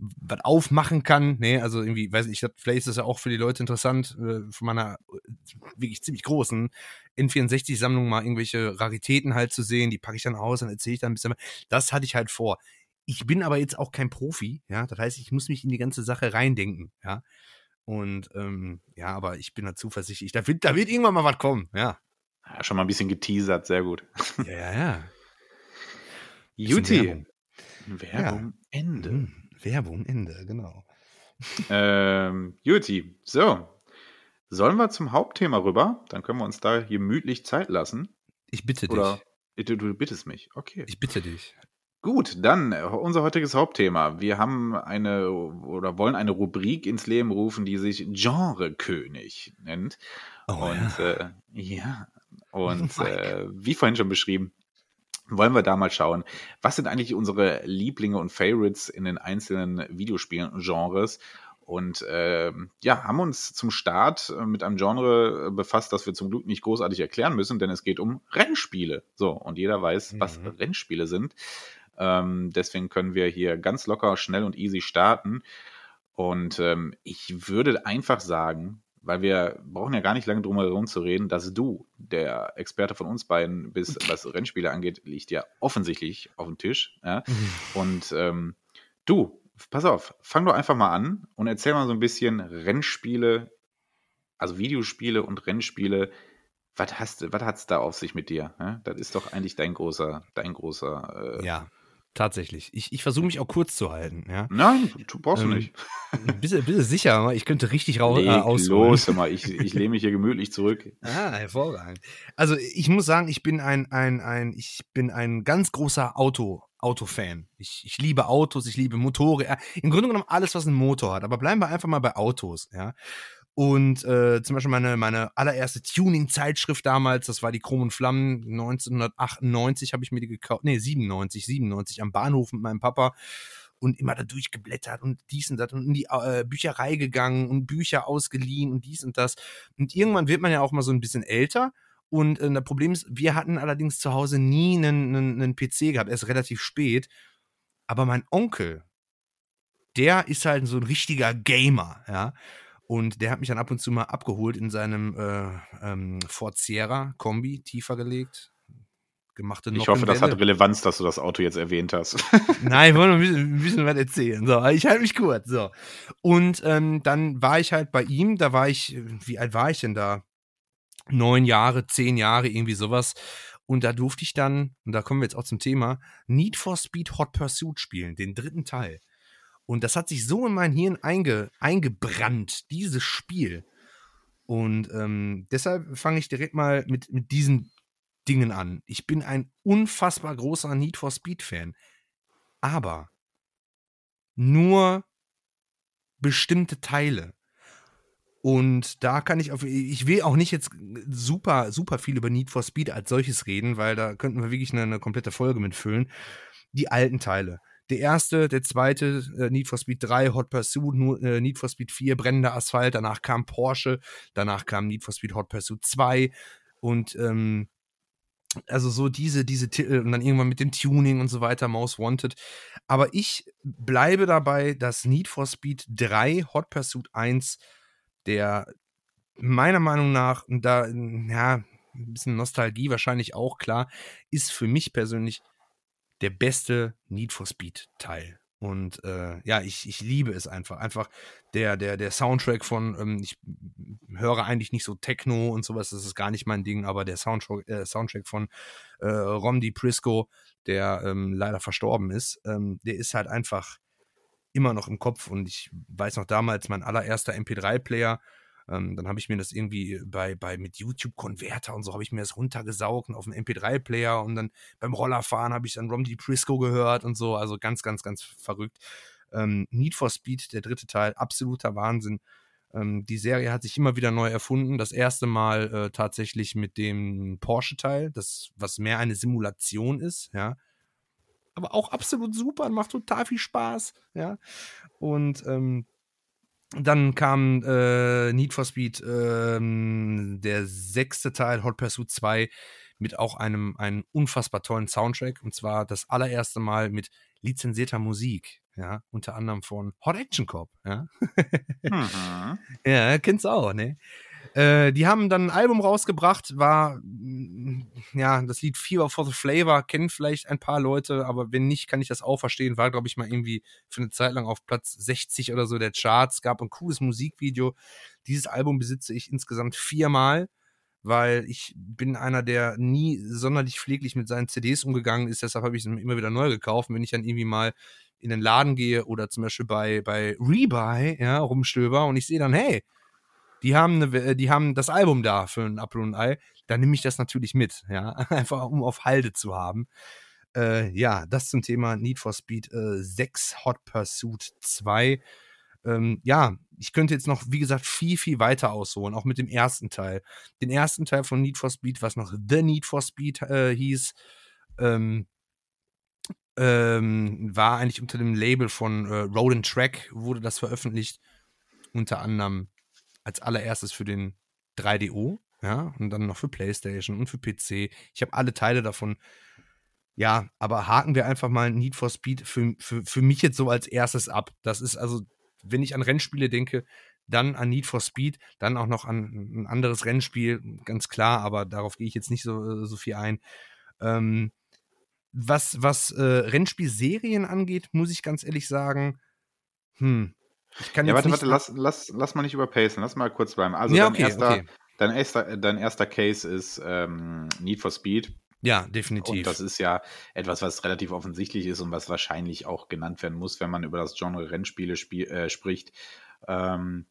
was aufmachen kann. Nee, also irgendwie, weiß ich, vielleicht ist das ja auch für die Leute interessant, äh, von meiner äh, wirklich ziemlich großen N64-Sammlung mal irgendwelche Raritäten halt zu sehen. Die packe ich dann aus, dann erzähle ich dann ein bisschen. Das hatte ich halt vor. Ich bin aber jetzt auch kein Profi, ja. Das heißt, ich muss mich in die ganze Sache reindenken, ja. Und ähm, ja, aber ich bin da zuversichtlich. Da wird, da wird irgendwann mal was kommen, ja. ja. Schon mal ein bisschen geteasert, sehr gut. Ja, ja, ja. Juti. Werbung. Werbung ja. Ende. Mhm. Werbung, Ende, genau. ähm, Juti, so. Sollen wir zum Hauptthema rüber? Dann können wir uns da gemütlich Zeit lassen. Ich bitte Oder dich. Du, du bittest mich, okay. Ich bitte dich. Gut, dann äh, unser heutiges Hauptthema. Wir haben eine oder wollen eine Rubrik ins Leben rufen, die sich Genrekönig nennt. Oh, und ja, äh, ja. und oh äh, wie vorhin schon beschrieben, wollen wir da mal schauen, was sind eigentlich unsere Lieblinge und Favorites in den einzelnen Videospielen-Genres und äh, ja, haben uns zum Start äh, mit einem Genre äh, befasst, das wir zum Glück nicht großartig erklären müssen, denn es geht um Rennspiele. So, und jeder weiß, mhm. was Rennspiele sind. Ähm, deswegen können wir hier ganz locker, schnell und easy starten. Und ähm, ich würde einfach sagen, weil wir brauchen ja gar nicht lange drum herum zu reden, dass du, der Experte von uns beiden bist, was Rennspiele angeht, liegt ja offensichtlich auf dem Tisch. Ja? Und ähm, du, pass auf, fang doch einfach mal an und erzähl mal so ein bisschen Rennspiele, also Videospiele und Rennspiele. Was hast was hat's da auf sich mit dir? Ja? Das ist doch eigentlich dein großer, dein großer äh, ja. Tatsächlich. Ich, ich versuche mich auch kurz zu halten. Ja? Nein, du brauchst ähm, du nicht. Bist, bist du sicher? Ich könnte richtig raus äh, ausholen. Los, mal, ich, ich lehne mich hier gemütlich zurück. Ah, hervorragend. Also ich muss sagen, ich bin ein, ein, ein, ich bin ein ganz großer Auto, Autofan. Ich, ich liebe Autos, ich liebe Motoren. Im Grunde genommen alles, was einen Motor hat. Aber bleiben wir einfach mal bei Autos, ja. Und äh, zum Beispiel meine, meine allererste Tuning-Zeitschrift damals, das war die Chrom und Flammen, 1998 habe ich mir die gekauft, nee, 97, 97 am Bahnhof mit meinem Papa und immer da durchgeblättert und dies und das und in die äh, Bücherei gegangen und Bücher ausgeliehen und dies und das. Und irgendwann wird man ja auch mal so ein bisschen älter. Und äh, das Problem ist, wir hatten allerdings zu Hause nie einen, einen, einen PC gehabt, erst relativ spät. Aber mein Onkel, der ist halt so ein richtiger Gamer, ja. Und der hat mich dann ab und zu mal abgeholt in seinem äh, ähm, Ford Sierra Kombi, tiefer gelegt. Gemachte ich hoffe, das hat Relevanz, dass du das Auto jetzt erwähnt hast. Nein, ich wollte ein bisschen, ein bisschen was erzählen. So, ich halte mich kurz. So. Und ähm, dann war ich halt bei ihm, da war ich, wie alt war ich denn da? Neun Jahre, zehn Jahre, irgendwie sowas. Und da durfte ich dann, und da kommen wir jetzt auch zum Thema, Need for Speed Hot Pursuit spielen, den dritten Teil. Und das hat sich so in mein Hirn einge, eingebrannt, dieses Spiel. Und ähm, deshalb fange ich direkt mal mit, mit diesen Dingen an. Ich bin ein unfassbar großer Need for Speed-Fan. Aber nur bestimmte Teile. Und da kann ich auf, ich will auch nicht jetzt super, super viel über Need for Speed als solches reden, weil da könnten wir wirklich eine, eine komplette Folge mitfüllen. Die alten Teile. Der erste, der zweite, äh, Need for Speed 3, Hot Pursuit, äh, Need for Speed 4, brennender Asphalt, danach kam Porsche, danach kam Need for Speed Hot Pursuit 2 und ähm, also so diese, diese Titel und dann irgendwann mit dem Tuning und so weiter, Most Wanted. Aber ich bleibe dabei, dass Need for Speed 3, Hot Pursuit 1, der meiner Meinung nach, da, ja, ein bisschen Nostalgie wahrscheinlich auch, klar, ist für mich persönlich der beste Need for Speed Teil. Und äh, ja, ich, ich liebe es einfach. Einfach der, der, der Soundtrack von, ähm, ich höre eigentlich nicht so Techno und sowas, das ist gar nicht mein Ding, aber der Soundtrack, äh, Soundtrack von äh, Romdi Prisco, der ähm, leider verstorben ist, ähm, der ist halt einfach immer noch im Kopf. Und ich weiß noch damals, mein allererster MP3-Player, ähm, dann habe ich mir das irgendwie bei, bei mit YouTube-Konverter und so habe ich mir das runtergesaugt und auf dem MP3-Player und dann beim Rollerfahren habe ich dann Rom Prisco gehört und so. Also ganz, ganz, ganz verrückt. Ähm, Need for Speed, der dritte Teil, absoluter Wahnsinn. Ähm, die Serie hat sich immer wieder neu erfunden. Das erste Mal äh, tatsächlich mit dem Porsche-Teil, das was mehr eine Simulation ist, ja. Aber auch absolut super, macht total viel Spaß, ja. Und ähm, dann kam äh, Need for Speed, ähm, der sechste Teil, Hot Pursuit 2, mit auch einem, einem unfassbar tollen Soundtrack. Und zwar das allererste Mal mit lizenzierter Musik ja, unter anderem von Hot Action Cop, ja. mhm. Ja, kennst du auch, ne? Äh, die haben dann ein Album rausgebracht, war, mm, ja, das Lied Fever for the Flavor, kennen vielleicht ein paar Leute, aber wenn nicht, kann ich das auch verstehen. War, glaube ich, mal irgendwie für eine Zeit lang auf Platz 60 oder so der Charts, gab ein cooles Musikvideo. Dieses Album besitze ich insgesamt viermal, weil ich bin einer, der nie sonderlich pfleglich mit seinen CDs umgegangen ist, deshalb habe ich es immer wieder neu gekauft. Wenn ich dann irgendwie mal in den Laden gehe oder zum Beispiel bei, bei Rebuy, ja, rumstöber und ich sehe dann, hey, die haben, eine, äh, die haben das Album da für ein Apfel und Ei, dann nehme ich das natürlich mit, ja, einfach um auf Halde zu haben. Äh, ja, das zum Thema Need for Speed äh, 6 Hot Pursuit 2. Ähm, ja, ich könnte jetzt noch, wie gesagt, viel, viel weiter ausholen, auch mit dem ersten Teil. Den ersten Teil von Need for Speed, was noch The Need for Speed äh, hieß, ähm, ähm, war eigentlich unter dem Label von äh, Road and Track, wurde das veröffentlicht. Unter anderem als allererstes für den 3DO, ja, und dann noch für PlayStation und für PC. Ich habe alle Teile davon. Ja, aber haken wir einfach mal Need for Speed für, für, für mich jetzt so als erstes ab. Das ist also, wenn ich an Rennspiele denke, dann an Need for Speed, dann auch noch an ein anderes Rennspiel, ganz klar, aber darauf gehe ich jetzt nicht so, so viel ein. Ähm, was, was äh, Rennspielserien angeht, muss ich ganz ehrlich sagen, hm, ich kann ja, warte, warte, lass, lass, lass mal nicht überpacen, lass mal kurz bleiben. Also ja, dein, okay, erster, okay. Dein, erster, dein erster Case ist ähm, Need for Speed. Ja, definitiv. Und das ist ja etwas, was relativ offensichtlich ist und was wahrscheinlich auch genannt werden muss, wenn man über das Genre Rennspiele spiel, äh, spricht. Ähm,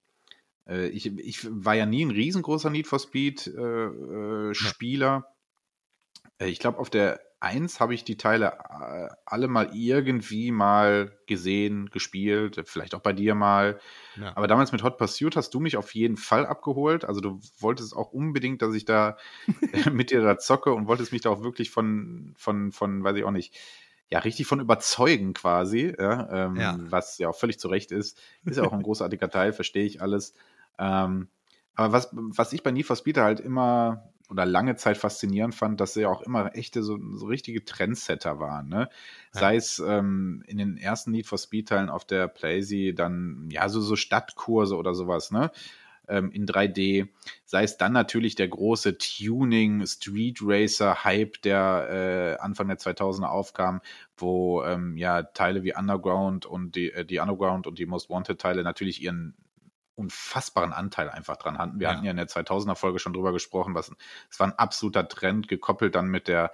äh, ich, ich war ja nie ein riesengroßer Need for Speed-Spieler. Äh, äh äh, ich glaube, auf der 1 habe ich die Teile äh, alle mal irgendwie mal gesehen, gespielt, vielleicht auch bei dir mal. Ja. Aber damals mit Hot Pursuit hast du mich auf jeden Fall abgeholt. Also du wolltest auch unbedingt, dass ich da mit dir da zocke und wolltest mich da auch wirklich von, von, von, weiß ich auch nicht, ja, richtig von überzeugen quasi, ja, ähm, ja. was ja auch völlig zu Recht ist. Ist ja auch ein großartiger Teil, verstehe ich alles. Ähm, aber was, was ich bei Need for Speed halt immer oder lange Zeit faszinierend fand, dass sie auch immer echte, so, so richtige Trendsetter waren. Ne? Ja. Sei es ähm, in den ersten Need for Speed-Teilen auf der Playsee dann, ja, so, so Stadtkurse oder sowas, ne? Ähm, in 3D. Sei es dann natürlich der große Tuning Street Racer Hype, der äh, Anfang der 2000er aufkam, wo ähm, ja Teile wie Underground und die, äh, die Underground und die Most Wanted Teile natürlich ihren unfassbaren Anteil einfach dran hatten. Wir ja. hatten ja in der 2000er Folge schon drüber gesprochen, was es war ein absoluter Trend gekoppelt dann mit der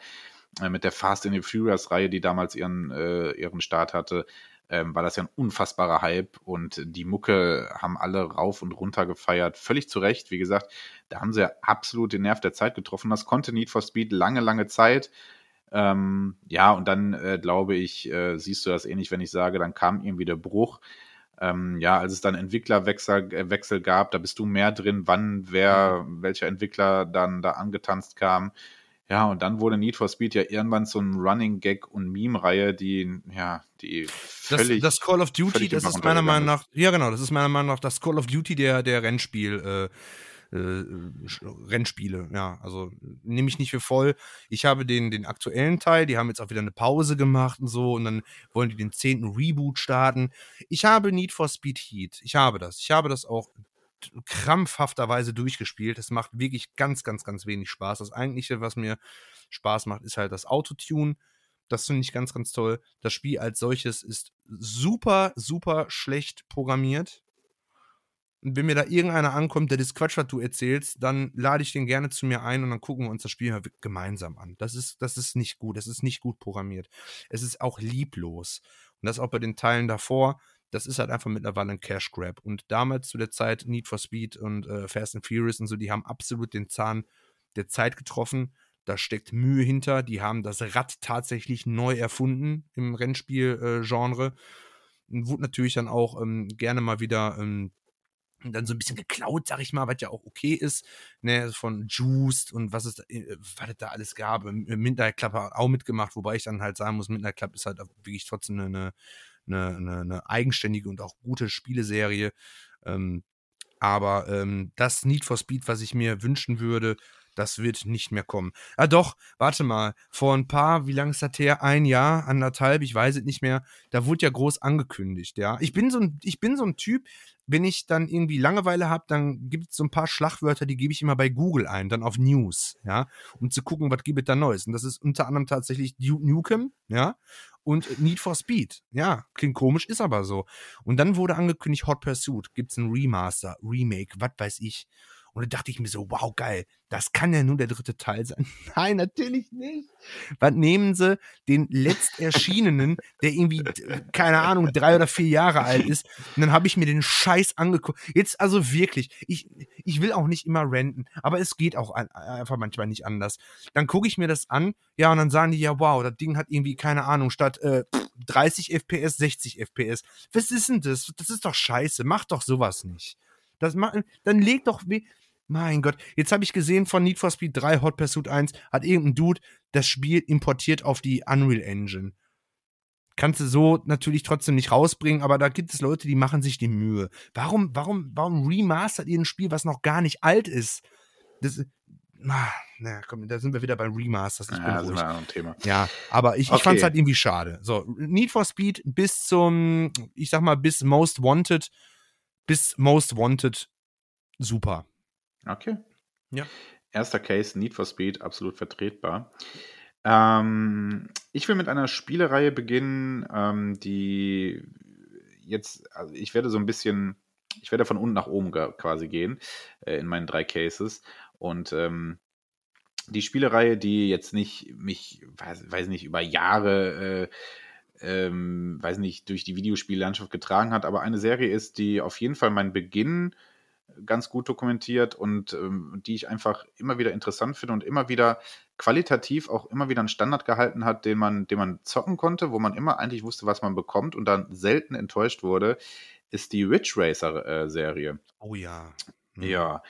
äh, mit der Fast and the Furious Reihe, die damals ihren äh, ihren Start hatte. Ähm, war das ja ein unfassbarer Hype und die Mucke haben alle rauf und runter gefeiert. Völlig zu Recht, wie gesagt, da haben sie absolut den Nerv der Zeit getroffen. Das konnte Need for Speed lange, lange Zeit. Ähm, ja, und dann äh, glaube ich, äh, siehst du das ähnlich, wenn ich sage, dann kam irgendwie der Bruch ähm, ja, als es dann Entwicklerwechsel äh, Wechsel gab, da bist du mehr drin, wann wer, mhm. welcher Entwickler dann da angetanzt kam. Ja, und dann wurde Need for Speed ja irgendwann so ein Running Gag und Meme-Reihe, die, ja, die völlig. Das, das Call of Duty, das ist meiner Meinung nach, ja genau, das ist meiner Meinung nach das Call of Duty der, der Rennspiel, äh, äh, Rennspiele. Ja, also nehme ich nicht für voll. Ich habe den, den aktuellen Teil, die haben jetzt auch wieder eine Pause gemacht und so und dann wollen die den zehnten Reboot starten. Ich habe Need for Speed Heat. Ich habe das. Ich habe das auch krampfhafterweise durchgespielt. Es macht wirklich ganz, ganz, ganz wenig Spaß. Das eigentliche, was mir Spaß macht, ist halt das Autotune. Das finde ich ganz, ganz toll. Das Spiel als solches ist super, super schlecht programmiert wenn mir da irgendeiner ankommt, der das Quatsch, was du erzählst, dann lade ich den gerne zu mir ein und dann gucken wir uns das Spiel gemeinsam an. Das ist, das ist nicht gut. Das ist nicht gut programmiert. Es ist auch lieblos. Und das auch bei den Teilen davor. Das ist halt einfach mittlerweile ein Cash Grab. Und damals zu der Zeit Need for Speed und äh, Fast and Furious und so, die haben absolut den Zahn der Zeit getroffen. Da steckt Mühe hinter. Die haben das Rad tatsächlich neu erfunden im Rennspiel-Genre. Äh, wurde natürlich dann auch ähm, gerne mal wieder ähm, dann so ein bisschen geklaut, sag ich mal, was ja auch okay ist, ne, von Juiced und was es, äh, was es da alles gab. Midnight Club hat auch mitgemacht, wobei ich dann halt sagen muss, Midnight Club ist halt wirklich trotzdem eine, eine, eine, eine eigenständige und auch gute Spieleserie. Ähm, aber ähm, das Need for Speed, was ich mir wünschen würde, das wird nicht mehr kommen. Ah doch, warte mal, vor ein paar, wie lange ist das her? Ein Jahr, anderthalb, ich weiß es nicht mehr. Da wurde ja groß angekündigt, ja. Ich bin so ein, ich bin so ein Typ, wenn ich dann irgendwie Langeweile habe, dann gibt es so ein paar Schlagwörter, die gebe ich immer bei Google ein, dann auf News, ja, um zu gucken, was gibt es da Neues. Und das ist unter anderem tatsächlich Duke Nukem, ja, und Need for Speed. Ja, klingt komisch, ist aber so. Und dann wurde angekündigt, Hot Pursuit, gibt es ein Remaster, Remake, was weiß ich. Und da dachte ich mir so, wow, geil, das kann ja nur der dritte Teil sein. Nein, natürlich nicht. Was nehmen sie den letzt erschienenen, der irgendwie, keine Ahnung, drei oder vier Jahre alt ist. Und dann habe ich mir den Scheiß angeguckt. Jetzt also wirklich, ich, ich will auch nicht immer renten, aber es geht auch einfach manchmal nicht anders. Dann gucke ich mir das an, ja, und dann sagen die, ja, wow, das Ding hat irgendwie, keine Ahnung, statt äh, 30 FPS, 60 FPS. Was ist denn das? Das ist doch scheiße. Mach doch sowas nicht. Das macht, dann leg doch, mein Gott, jetzt habe ich gesehen von Need for Speed 3 Hot Pursuit 1 hat irgendein Dude das Spiel importiert auf die Unreal Engine. Kannst du so natürlich trotzdem nicht rausbringen, aber da gibt es Leute, die machen sich die Mühe. Warum, warum, warum remastert ihr ein Spiel, was noch gar nicht alt ist? Das, na, na komm, da sind wir wieder beim Remasters. Ich ja, bin ein Thema. Ja, aber ich, okay. ich fand es halt irgendwie schade. So, Need for Speed bis zum, ich sag mal, bis Most Wanted, bis Most Wanted super. Okay. Ja. Erster Case, Need for Speed, absolut vertretbar. Ähm, ich will mit einer Spielereihe beginnen, ähm, die jetzt, also ich werde so ein bisschen, ich werde von unten nach oben quasi gehen äh, in meinen drei Cases. Und ähm, die Spielereihe, die jetzt nicht mich, weiß, weiß nicht, über Jahre, äh, ähm, weiß nicht, durch die Videospiellandschaft getragen hat, aber eine Serie ist, die auf jeden Fall mein Beginn ganz gut dokumentiert und ähm, die ich einfach immer wieder interessant finde und immer wieder qualitativ auch immer wieder einen Standard gehalten hat, den man, den man zocken konnte, wo man immer eigentlich wusste, was man bekommt und dann selten enttäuscht wurde, ist die Ridge Racer äh, Serie. Oh ja. Mhm. Ja.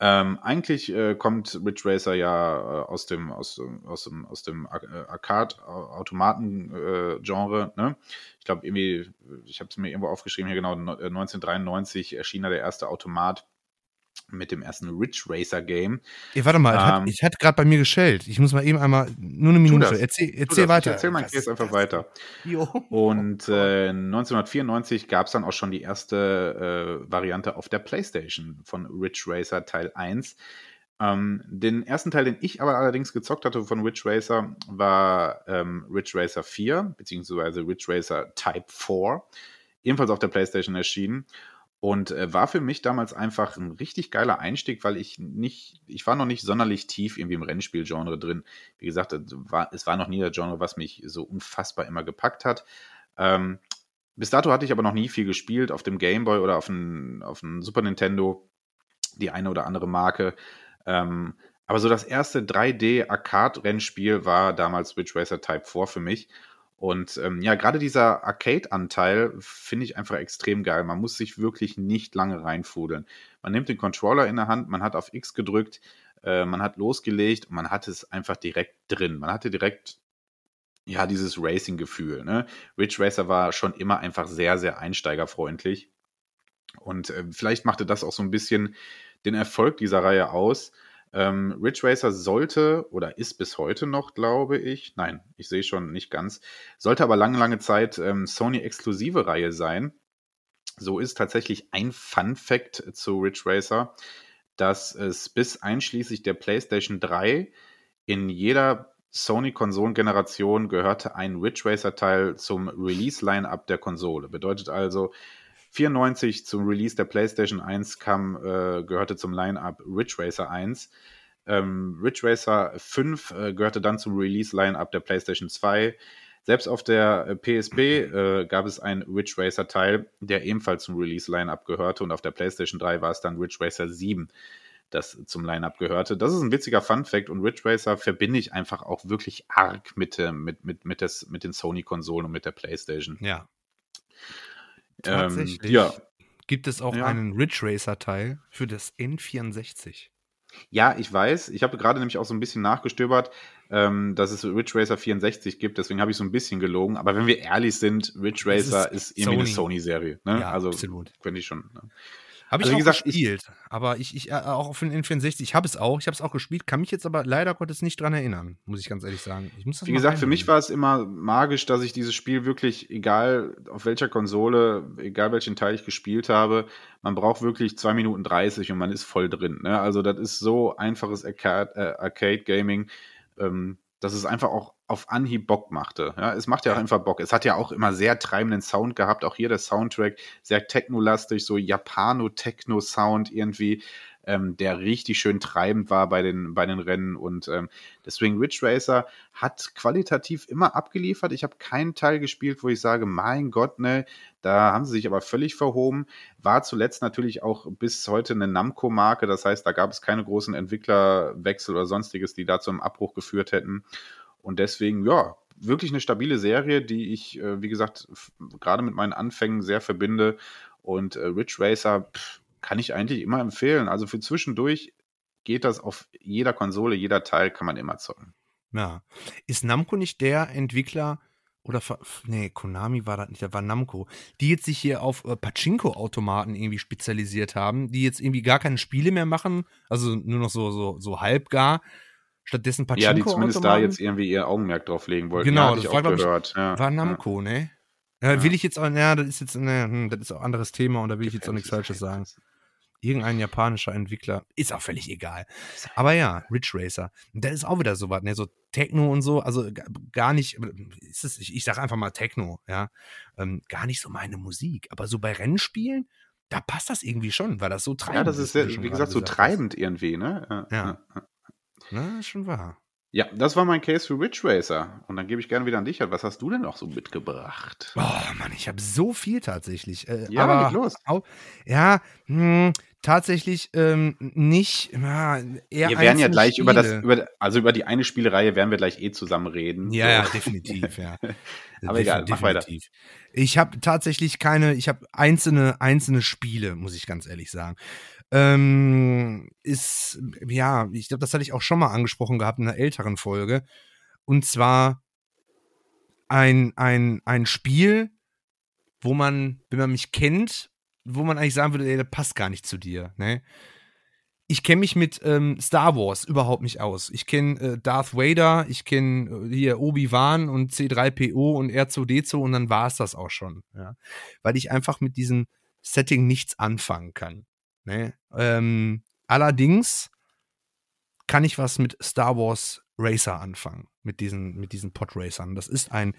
Ähm, eigentlich äh, kommt Ridge Racer ja äh, aus dem, aus, aus dem, aus dem äh, Arcade-Automaten-Genre. Äh, ne? Ich glaube, irgendwie, ich habe es mir irgendwo aufgeschrieben, hier genau, 1993 äh, erschien da der erste Automat mit dem ersten Ridge Racer Game. Ja, warte mal, ähm, es hat, hat gerade bei mir geschellt. Ich muss mal eben einmal, nur eine Minute. Erzähl, erzähl weiter. Ich erzähl mein Case einfach weiter. Jo. Und äh, 1994 gab es dann auch schon die erste äh, Variante auf der PlayStation von Ridge Racer Teil 1. Ähm, den ersten Teil, den ich aber allerdings gezockt hatte von Ridge Racer, war ähm, Ridge Racer 4, beziehungsweise Ridge Racer Type 4, ebenfalls auf der PlayStation erschienen. Und äh, war für mich damals einfach ein richtig geiler Einstieg, weil ich nicht, ich war noch nicht sonderlich tief irgendwie im Rennspielgenre drin. Wie gesagt, es war, es war noch nie der Genre, was mich so unfassbar immer gepackt hat. Ähm, bis dato hatte ich aber noch nie viel gespielt auf dem Game Boy oder auf dem, auf Super Nintendo, die eine oder andere Marke. Ähm, aber so das erste 3D-Arcade-Rennspiel war damals Switch Racer Type 4 für mich. Und ähm, ja, gerade dieser Arcade-Anteil finde ich einfach extrem geil. Man muss sich wirklich nicht lange reinfudeln. Man nimmt den Controller in der Hand, man hat auf X gedrückt, äh, man hat losgelegt und man hat es einfach direkt drin. Man hatte direkt ja dieses Racing-Gefühl. Ne? Ridge Racer war schon immer einfach sehr, sehr einsteigerfreundlich. Und äh, vielleicht machte das auch so ein bisschen den Erfolg dieser Reihe aus. Ähm, Ridge Racer sollte oder ist bis heute noch, glaube ich, nein, ich sehe schon nicht ganz, sollte aber lange, lange Zeit ähm, Sony-exklusive Reihe sein. So ist tatsächlich ein Fun Fact zu Ridge Racer, dass es bis einschließlich der PlayStation 3 in jeder Sony-Konsolengeneration gehörte ein Ridge Racer-Teil zum Release-Line-Up der Konsole. Bedeutet also, 94 zum Release der PlayStation 1 kam, äh, gehörte zum Line-Up Ridge Racer 1. Ähm, Ridge Racer 5 äh, gehörte dann zum Release-Line-Up der PlayStation 2. Selbst auf der äh, PSP äh, gab es einen Ridge Racer Teil, der ebenfalls zum Release-Line-Up gehörte und auf der PlayStation 3 war es dann Ridge Racer 7, das zum Line-Up gehörte. Das ist ein witziger Fun-Fact und Ridge Racer verbinde ich einfach auch wirklich arg mit, mit, mit, mit, des, mit den Sony-Konsolen und mit der PlayStation. Ja, Tatsächlich. Ähm, ja. gibt es auch ja. einen Ridge Racer Teil für das N64. Ja, ich weiß. Ich habe gerade nämlich auch so ein bisschen nachgestöbert, ähm, dass es Ridge Racer 64 gibt. Deswegen habe ich so ein bisschen gelogen. Aber wenn wir ehrlich sind, Ridge Racer ist, ist, irgendwie Sony. eine Sony-Serie. Ne? Ja, also, absolut. Könnte ich schon. Ne? Habe ich also, auch gesagt, gespielt, ich, aber ich, ich äh, auch auf den N64, ich habe es auch, ich habe es auch gespielt, kann mich jetzt aber leider Gottes nicht dran erinnern, muss ich ganz ehrlich sagen. Wie gesagt, für mich war es immer magisch, dass ich dieses Spiel wirklich, egal auf welcher Konsole, egal welchen Teil ich gespielt habe, man braucht wirklich 2 Minuten 30 und man ist voll drin. Ne? Also das ist so einfaches Arcade-Gaming. Ähm, dass es einfach auch auf Anhieb Bock machte. Ja, es macht ja auch einfach Bock. Es hat ja auch immer sehr treibenden Sound gehabt. Auch hier der Soundtrack sehr technolastig, so Japano-Techno-Sound irgendwie ähm, der richtig schön treibend war bei den, bei den Rennen. Und ähm, deswegen Ridge Racer hat qualitativ immer abgeliefert. Ich habe keinen Teil gespielt, wo ich sage, mein Gott, ne, da haben sie sich aber völlig verhoben. War zuletzt natürlich auch bis heute eine Namco-Marke. Das heißt, da gab es keine großen Entwicklerwechsel oder sonstiges, die da zum Abbruch geführt hätten. Und deswegen, ja, wirklich eine stabile Serie, die ich, äh, wie gesagt, gerade mit meinen Anfängen sehr verbinde. Und äh, Ridge Racer, pff, kann ich eigentlich immer empfehlen. Also für zwischendurch geht das auf jeder Konsole, jeder Teil kann man immer zocken. Ja. Ist Namco nicht der Entwickler oder nee, Konami war das nicht, der war Namco, die jetzt sich hier auf äh, Pachinko-Automaten irgendwie spezialisiert haben, die jetzt irgendwie gar keine Spiele mehr machen, also nur noch so, so, so halb gar. Stattdessen Pachinko. Ja, die zumindest da jetzt irgendwie ihr Augenmerk drauf legen wollten. Genau, ja, das ich war, auch gehört. Ich, ja, war Namco, ja. ne? Ja, will ich jetzt auch, ja, das ist jetzt, ne, das ist auch ein anderes Thema und da will ich jetzt auch nichts Falsches sagen. Irgendein japanischer Entwickler, ist auch völlig egal. Aber ja, Ridge Racer. Das ist auch wieder so was, ne, so Techno und so, also gar nicht, ist es, ich, ich sag einfach mal Techno, ja, ähm, gar nicht so meine Musik. Aber so bei Rennspielen, da passt das irgendwie schon, weil das so treibend ist. Ja, das ist, ist wie gesagt, so treibend ist. irgendwie, ne? Ja. ja. ja. Na, schon wahr. Ja, das war mein Case für Ridge Racer. Und dann gebe ich gerne wieder an dich. Was hast du denn noch so mitgebracht? Oh Mann, ich habe so viel tatsächlich. Äh, ja, aber los. Auch, ja, mh, hm, tatsächlich ähm, nicht. Ja, eher wir werden ja gleich Spiele. über das, über, also über die eine Spielereihe werden wir gleich eh zusammen reden. Ja, ja definitiv, ja. aber egal, mach weiter. Ich habe tatsächlich keine, ich habe einzelne, einzelne Spiele, muss ich ganz ehrlich sagen ähm, ist, ja, ich glaube, das hatte ich auch schon mal angesprochen gehabt in einer älteren Folge. Und zwar ein, ein, ein Spiel, wo man, wenn man mich kennt, wo man eigentlich sagen würde, ey, das passt gar nicht zu dir, ne? Ich kenne mich mit ähm, Star Wars überhaupt nicht aus. Ich kenne äh, Darth Vader, ich kenne äh, hier Obi-Wan und C3PO und R2D2 und dann war es das auch schon. Ja? Weil ich einfach mit diesem Setting nichts anfangen kann. Ne? Ähm, allerdings kann ich was mit Star Wars Racer anfangen, mit diesen, mit diesen Podracern. Das ist ein.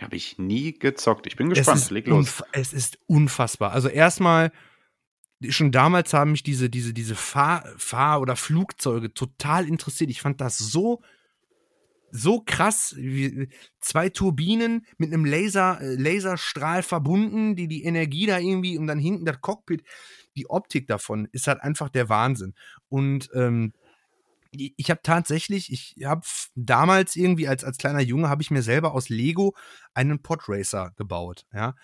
Habe ich nie gezockt. Ich bin gespannt. Leg los. Es ist unfassbar. Also erstmal, schon damals haben mich diese, diese, diese Fahr-, Fahr oder Flugzeuge total interessiert. Ich fand das so so krass, wie zwei Turbinen mit einem Laser, äh, Laserstrahl verbunden, die die Energie da irgendwie und dann hinten das Cockpit die Optik davon ist halt einfach der Wahnsinn. Und ähm, ich habe tatsächlich, ich habe damals irgendwie als, als kleiner Junge, habe ich mir selber aus Lego einen Podracer gebaut, ja.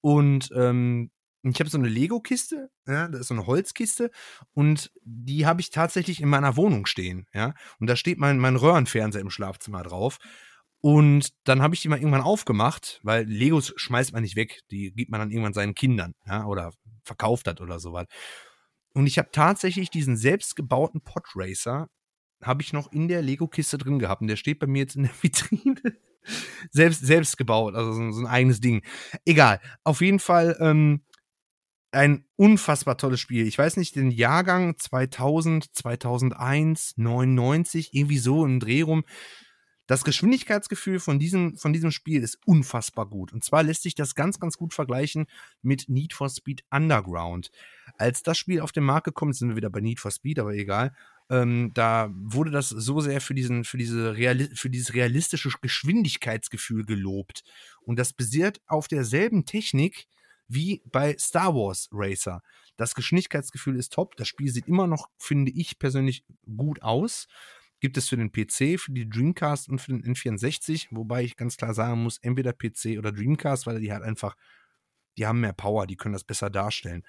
Und ähm, ich habe so eine Lego-Kiste, ja, das ist so eine Holzkiste und die habe ich tatsächlich in meiner Wohnung stehen, ja. Und da steht mein, mein Röhrenfernseher im Schlafzimmer drauf. Und dann habe ich die mal irgendwann aufgemacht, weil Legos schmeißt man nicht weg, die gibt man dann irgendwann seinen Kindern, ja, oder verkauft hat oder sowas. Und ich habe tatsächlich diesen selbstgebauten Podracer habe ich noch in der Lego-Kiste drin gehabt. Und der steht bei mir jetzt in der Vitrine. selbst, selbst gebaut, also so, so, ein eigenes Ding. Egal. Auf jeden Fall ähm, ein unfassbar tolles Spiel. Ich weiß nicht, den Jahrgang 2000, 2001, 99, irgendwie so im Dreh rum. Das Geschwindigkeitsgefühl von diesem, von diesem Spiel ist unfassbar gut. Und zwar lässt sich das ganz, ganz gut vergleichen mit Need for Speed Underground. Als das Spiel auf den Markt gekommen ist, sind wir wieder bei Need for Speed, aber egal. Ähm, da wurde das so sehr für, diesen, für, diese Reali für dieses realistische Geschwindigkeitsgefühl gelobt. Und das basiert auf derselben Technik wie bei Star Wars Racer. Das Geschwindigkeitsgefühl ist top. Das Spiel sieht immer noch, finde ich persönlich, gut aus gibt es für den PC, für die Dreamcast und für den N64, wobei ich ganz klar sagen muss, entweder PC oder Dreamcast, weil die halt einfach die haben mehr Power, die können das besser darstellen.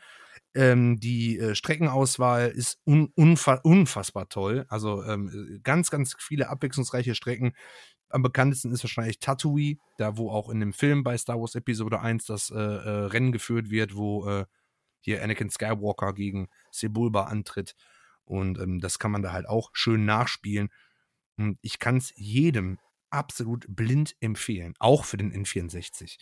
Ähm, die äh, Streckenauswahl ist un unfa unfassbar toll. Also ähm, ganz, ganz viele abwechslungsreiche Strecken. Am bekanntesten ist wahrscheinlich Tatooine, da wo auch in dem Film bei Star Wars Episode 1 das äh, äh, Rennen geführt wird, wo äh, hier Anakin Skywalker gegen Sebulba antritt. Und ähm, das kann man da halt auch schön nachspielen. Und ich kann es jedem absolut blind empfehlen, auch für den N64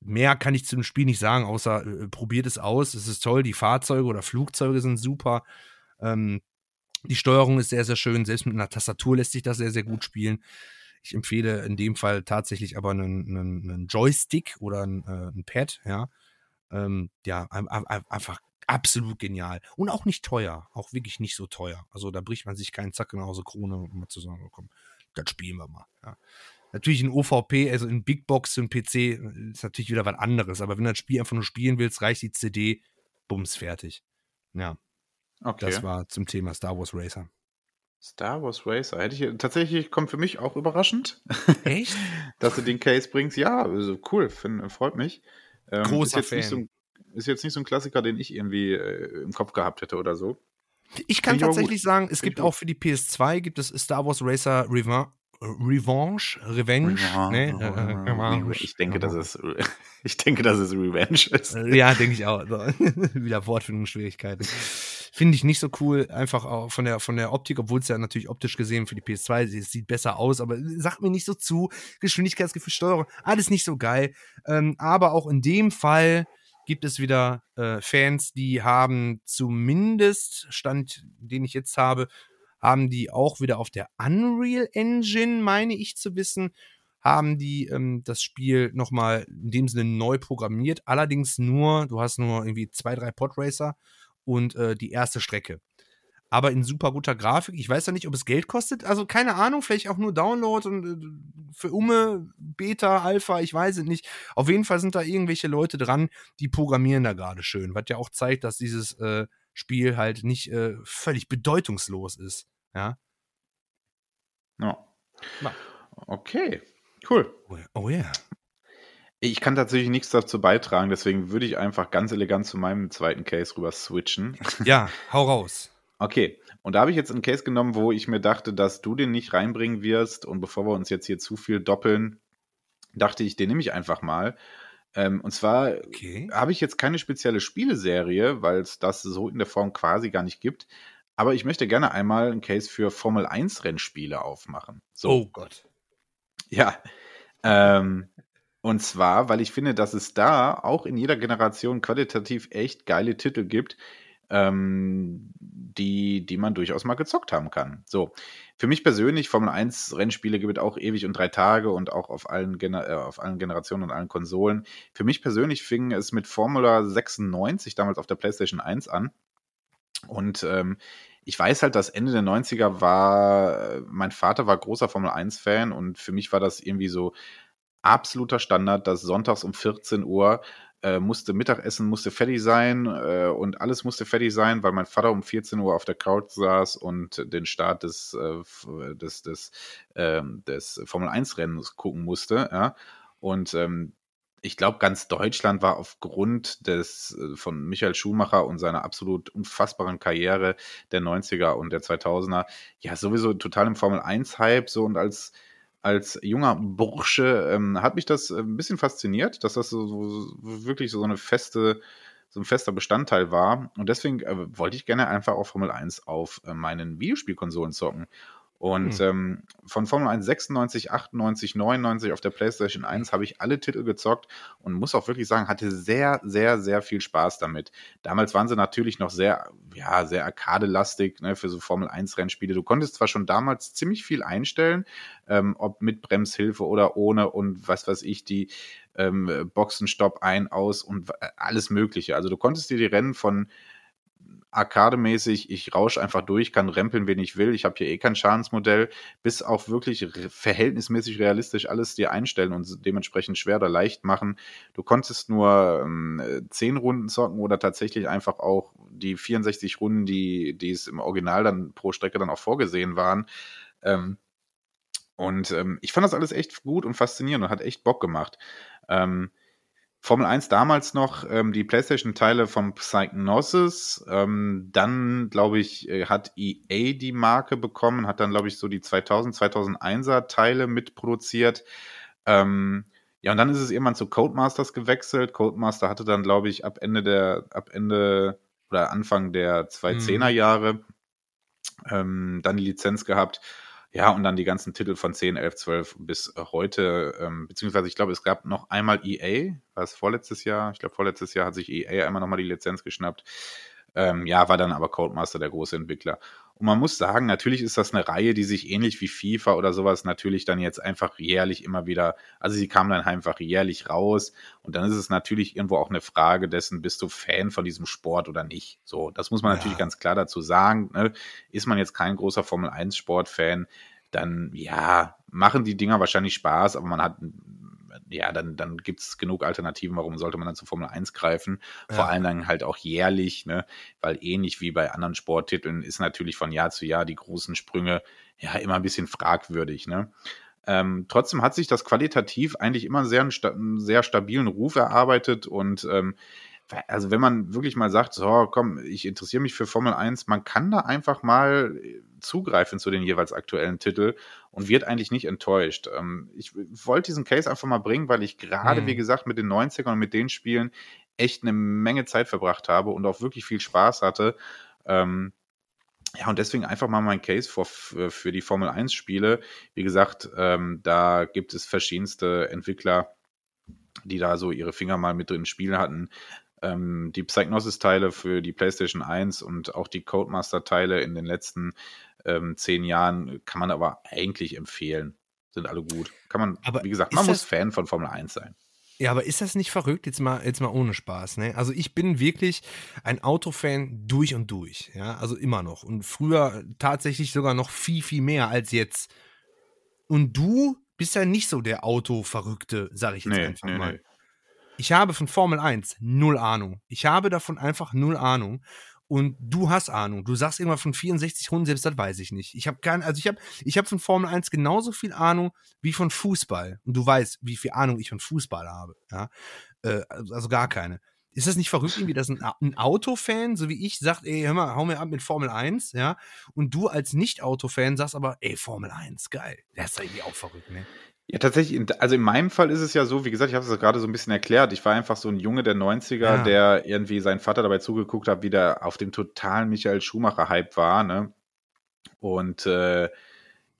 mehr kann ich zu dem Spiel nicht sagen, außer äh, probiert es aus. Es ist toll, die Fahrzeuge oder Flugzeuge sind super. Ähm, die Steuerung ist sehr, sehr schön. Selbst mit einer Tastatur lässt sich das sehr, sehr gut spielen. Ich empfehle in dem Fall tatsächlich aber einen, einen, einen Joystick oder ein, äh, Pad, ja. Ähm, ja, einfach absolut genial. Und auch nicht teuer. Auch wirklich nicht so teuer. Also da bricht man sich keinen Zack in Hause Krone, um mal zu sagen, oh, komm, das spielen wir mal. Ja. Natürlich in OVP, also in Big Box und PC ist natürlich wieder was anderes. Aber wenn du das Spiel einfach nur spielen willst, reicht die CD, bums, fertig. Ja. Okay. Das war zum Thema Star Wars Racer. Star Wars Racer. Hätte ich tatsächlich kommt für mich auch überraschend. Echt? Dass du den Case bringst. Ja, also cool, find, freut mich. Ähm, Großer ist Fan. So ist jetzt nicht so ein Klassiker, den ich irgendwie äh, im Kopf gehabt hätte oder so. Ich kann tatsächlich sagen, es Find gibt auch für die PS2 gibt es Star Wars Racer Revan Revanche, Revenge. Ne? Revenge. Ich denke, dass es, ich denke, dass es Revenge ist. Äh, ja, denke ich auch. Wieder Wortfindungsschwierigkeiten. Finde ich nicht so cool, einfach auch von der, von der Optik, obwohl es ja natürlich optisch gesehen für die PS2 es sieht besser aus, aber sagt mir nicht so zu. Geschwindigkeitsgefühl, Steuerung, alles nicht so geil. Ähm, aber auch in dem Fall gibt es wieder äh, Fans, die haben zumindest, Stand, den ich jetzt habe, haben die auch wieder auf der Unreal Engine, meine ich zu wissen, haben die ähm, das Spiel nochmal in dem Sinne neu programmiert. Allerdings nur, du hast nur irgendwie zwei, drei Podracer und äh, die erste Strecke. Aber in super guter Grafik. Ich weiß ja nicht, ob es Geld kostet. Also keine Ahnung, vielleicht auch nur Download und äh, für Umme, Beta, Alpha, ich weiß es nicht. Auf jeden Fall sind da irgendwelche Leute dran, die programmieren da gerade schön. Was ja auch zeigt, dass dieses äh, Spiel halt nicht äh, völlig bedeutungslos ist. Ja. Ja. Okay, cool. Oh ja. Yeah. Ich kann tatsächlich nichts dazu beitragen, deswegen würde ich einfach ganz elegant zu meinem zweiten Case rüber switchen. Ja, hau raus. Okay, und da habe ich jetzt einen Case genommen, wo ich mir dachte, dass du den nicht reinbringen wirst. Und bevor wir uns jetzt hier zu viel doppeln, dachte ich, den nehme ich einfach mal. Ähm, und zwar okay. habe ich jetzt keine spezielle Spieleserie, weil es das so in der Form quasi gar nicht gibt. Aber ich möchte gerne einmal einen Case für Formel 1 Rennspiele aufmachen. So. Oh Gott. Ja. Ähm, und zwar, weil ich finde, dass es da auch in jeder Generation qualitativ echt geile Titel gibt, ähm, die, die man durchaus mal gezockt haben kann. So, für mich persönlich, Formel 1 Rennspiele gibt es auch ewig und drei Tage und auch auf allen, Gener äh, auf allen Generationen und allen Konsolen. Für mich persönlich fing es mit Formula 96 damals auf der PlayStation 1 an. Und ähm, ich weiß halt, dass Ende der 90er war, mein Vater war großer Formel 1-Fan und für mich war das irgendwie so absoluter Standard, dass sonntags um 14 Uhr äh, musste Mittagessen musste fertig sein äh, und alles musste fertig sein, weil mein Vater um 14 Uhr auf der Couch saß und den Start des, äh, des, des, ähm, des Formel 1-Rennens gucken musste. Ja? Und ähm, ich glaube, ganz Deutschland war aufgrund des äh, von Michael Schumacher und seiner absolut unfassbaren Karriere der 90er und der 2000er ja sowieso total im Formel 1 Hype so und als als junger Bursche ähm, hat mich das äh, ein bisschen fasziniert, dass das so, so wirklich so eine feste so ein fester Bestandteil war. Und deswegen äh, wollte ich gerne einfach auch Formel 1 auf äh, meinen Videospielkonsolen zocken und hm. ähm, von Formel 1 96, 98, 99 auf der PlayStation 1 habe ich alle Titel gezockt und muss auch wirklich sagen, hatte sehr, sehr, sehr viel Spaß damit. Damals waren sie natürlich noch sehr, ja, sehr arkadelastig ne, für so Formel 1 Rennspiele. Du konntest zwar schon damals ziemlich viel einstellen, ähm, ob mit Bremshilfe oder ohne und was weiß ich, die ähm, Boxenstopp ein, aus und alles Mögliche. Also du konntest dir die Rennen von arcademäßig, ich rausche einfach durch, kann rempeln, wen ich will. Ich habe hier eh kein Schadensmodell, bis auch wirklich verhältnismäßig realistisch alles dir einstellen und dementsprechend schwer oder leicht machen. Du konntest nur ähm, 10 Runden zocken oder tatsächlich einfach auch die 64 Runden, die, die es im Original dann pro Strecke dann auch vorgesehen waren. Ähm, und ähm, ich fand das alles echt gut und faszinierend und hat echt Bock gemacht. Ähm, Formel 1 damals noch ähm, die PlayStation-Teile von Psychnosis. Ähm, dann, glaube ich, äh, hat EA die Marke bekommen, hat dann, glaube ich, so die 2000, 2001er Teile mitproduziert. Ähm, ja, und dann ist es irgendwann zu Codemasters gewechselt. Codemaster hatte dann, glaube ich, ab Ende der, ab Ende oder Anfang der 2010er mhm. Jahre ähm, dann die Lizenz gehabt. Ja, und dann die ganzen Titel von 10, 11, 12 bis heute, ähm, beziehungsweise ich glaube, es gab noch einmal EA, war es vorletztes Jahr? Ich glaube, vorletztes Jahr hat sich EA einmal nochmal die Lizenz geschnappt. Ähm, ja, war dann aber Codemaster der große Entwickler. Und man muss sagen, natürlich ist das eine Reihe, die sich ähnlich wie FIFA oder sowas natürlich dann jetzt einfach jährlich immer wieder, also sie kam dann einfach jährlich raus und dann ist es natürlich irgendwo auch eine Frage dessen, bist du Fan von diesem Sport oder nicht? So, das muss man ja. natürlich ganz klar dazu sagen. Ne? Ist man jetzt kein großer Formel 1 Sportfan, dann ja, machen die Dinger wahrscheinlich Spaß, aber man hat ja, dann, dann gibt es genug Alternativen, warum sollte man dann zu Formel 1 greifen? Ja. Vor allem dann halt auch jährlich, ne? Weil ähnlich wie bei anderen Sporttiteln ist natürlich von Jahr zu Jahr die großen Sprünge ja immer ein bisschen fragwürdig, ne? Ähm, trotzdem hat sich das qualitativ eigentlich immer sehr, einen sehr stabilen Ruf erarbeitet und ähm, also wenn man wirklich mal sagt, so komm, ich interessiere mich für Formel 1, man kann da einfach mal äh, zugreifen zu den jeweils aktuellen Titel und wird eigentlich nicht enttäuscht. Ähm, ich wollte diesen Case einfach mal bringen, weil ich gerade, mhm. wie gesagt, mit den 90ern und mit den Spielen echt eine Menge Zeit verbracht habe und auch wirklich viel Spaß hatte. Ähm, ja, und deswegen einfach mal mein Case für, für die Formel 1 Spiele. Wie gesagt, ähm, da gibt es verschiedenste Entwickler, die da so ihre Finger mal mit drin im Spiel hatten ähm, die Psygnosis-Teile für die PlayStation 1 und auch die Codemaster-Teile in den letzten ähm, zehn Jahren kann man aber eigentlich empfehlen. Sind alle gut. Kann man, aber wie gesagt, man muss Fan von Formel 1 sein. Ja, aber ist das nicht verrückt? Jetzt mal, jetzt mal ohne Spaß, ne? Also ich bin wirklich ein Autofan durch und durch, ja, also immer noch. Und früher tatsächlich sogar noch viel, viel mehr als jetzt. Und du bist ja nicht so der Autoverrückte, sag ich jetzt nee, einfach nee, mal. Nee. Ich habe von Formel 1 null Ahnung. Ich habe davon einfach null Ahnung. Und du hast Ahnung. Du sagst immer von 64 Runden, selbst das weiß ich nicht. Ich habe keine, also ich habe ich hab von Formel 1 genauso viel Ahnung wie von Fußball. Und du weißt, wie viel Ahnung ich von Fußball habe. Ja? Äh, also gar keine. Ist das nicht verrückt, irgendwie, dass ein, ein Autofan, so wie ich, sagt, ey, hör mal, hau mir ab mit Formel 1, ja? Und du als Nicht-Autofan sagst aber, ey, Formel 1, geil. Das ist irgendwie auch verrückt, ne? Ja, tatsächlich, also in meinem Fall ist es ja so, wie gesagt, ich habe es gerade so ein bisschen erklärt. Ich war einfach so ein Junge der 90er, ja. der irgendwie seinen Vater dabei zugeguckt hat, wie der auf dem totalen Michael Schumacher-Hype war, ne? Und äh,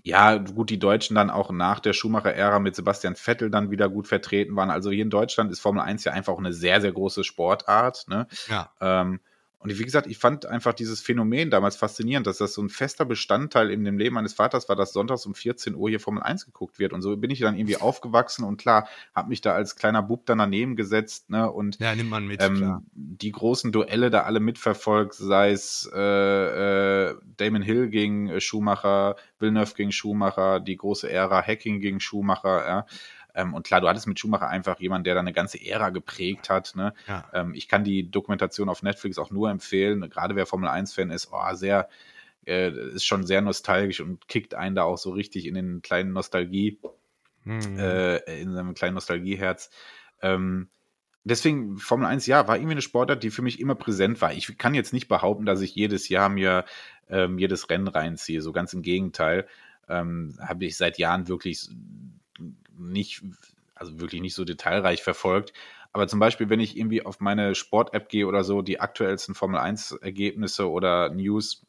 ja, gut, die Deutschen dann auch nach der Schumacher-Ära mit Sebastian Vettel dann wieder gut vertreten waren. Also hier in Deutschland ist Formel 1 ja einfach auch eine sehr, sehr große Sportart, ne? Ja. Ähm, und wie gesagt, ich fand einfach dieses Phänomen damals faszinierend, dass das so ein fester Bestandteil in dem Leben meines Vaters war, dass sonntags um 14 Uhr hier Formel 1 geguckt wird. Und so bin ich dann irgendwie aufgewachsen und klar, habe mich da als kleiner Bub dann daneben gesetzt, ne? Und ja, nimmt man mit, ähm, die großen Duelle da alle mitverfolgt, sei es äh, äh, Damon Hill gegen äh, Schumacher, Villeneuve gegen Schumacher, die große Ära Hacking gegen Schumacher, ja. Ähm, und klar, du hattest mit Schumacher einfach jemanden, der da eine ganze Ära geprägt hat. Ne? Ja. Ähm, ich kann die Dokumentation auf Netflix auch nur empfehlen. Gerade wer Formel 1-Fan ist, oh, sehr, äh, ist schon sehr nostalgisch und kickt einen da auch so richtig in den kleinen Nostalgie, mhm. äh, in seinem kleinen Nostalgieherz. Ähm, deswegen Formel 1, ja, war irgendwie eine Sportart, die für mich immer präsent war. Ich kann jetzt nicht behaupten, dass ich jedes Jahr mir ähm, jedes Rennen reinziehe. So ganz im Gegenteil. Ähm, habe ich seit Jahren wirklich nicht, also wirklich nicht so detailreich verfolgt. Aber zum Beispiel, wenn ich irgendwie auf meine Sport-App gehe oder so, die aktuellsten Formel 1-Ergebnisse oder News,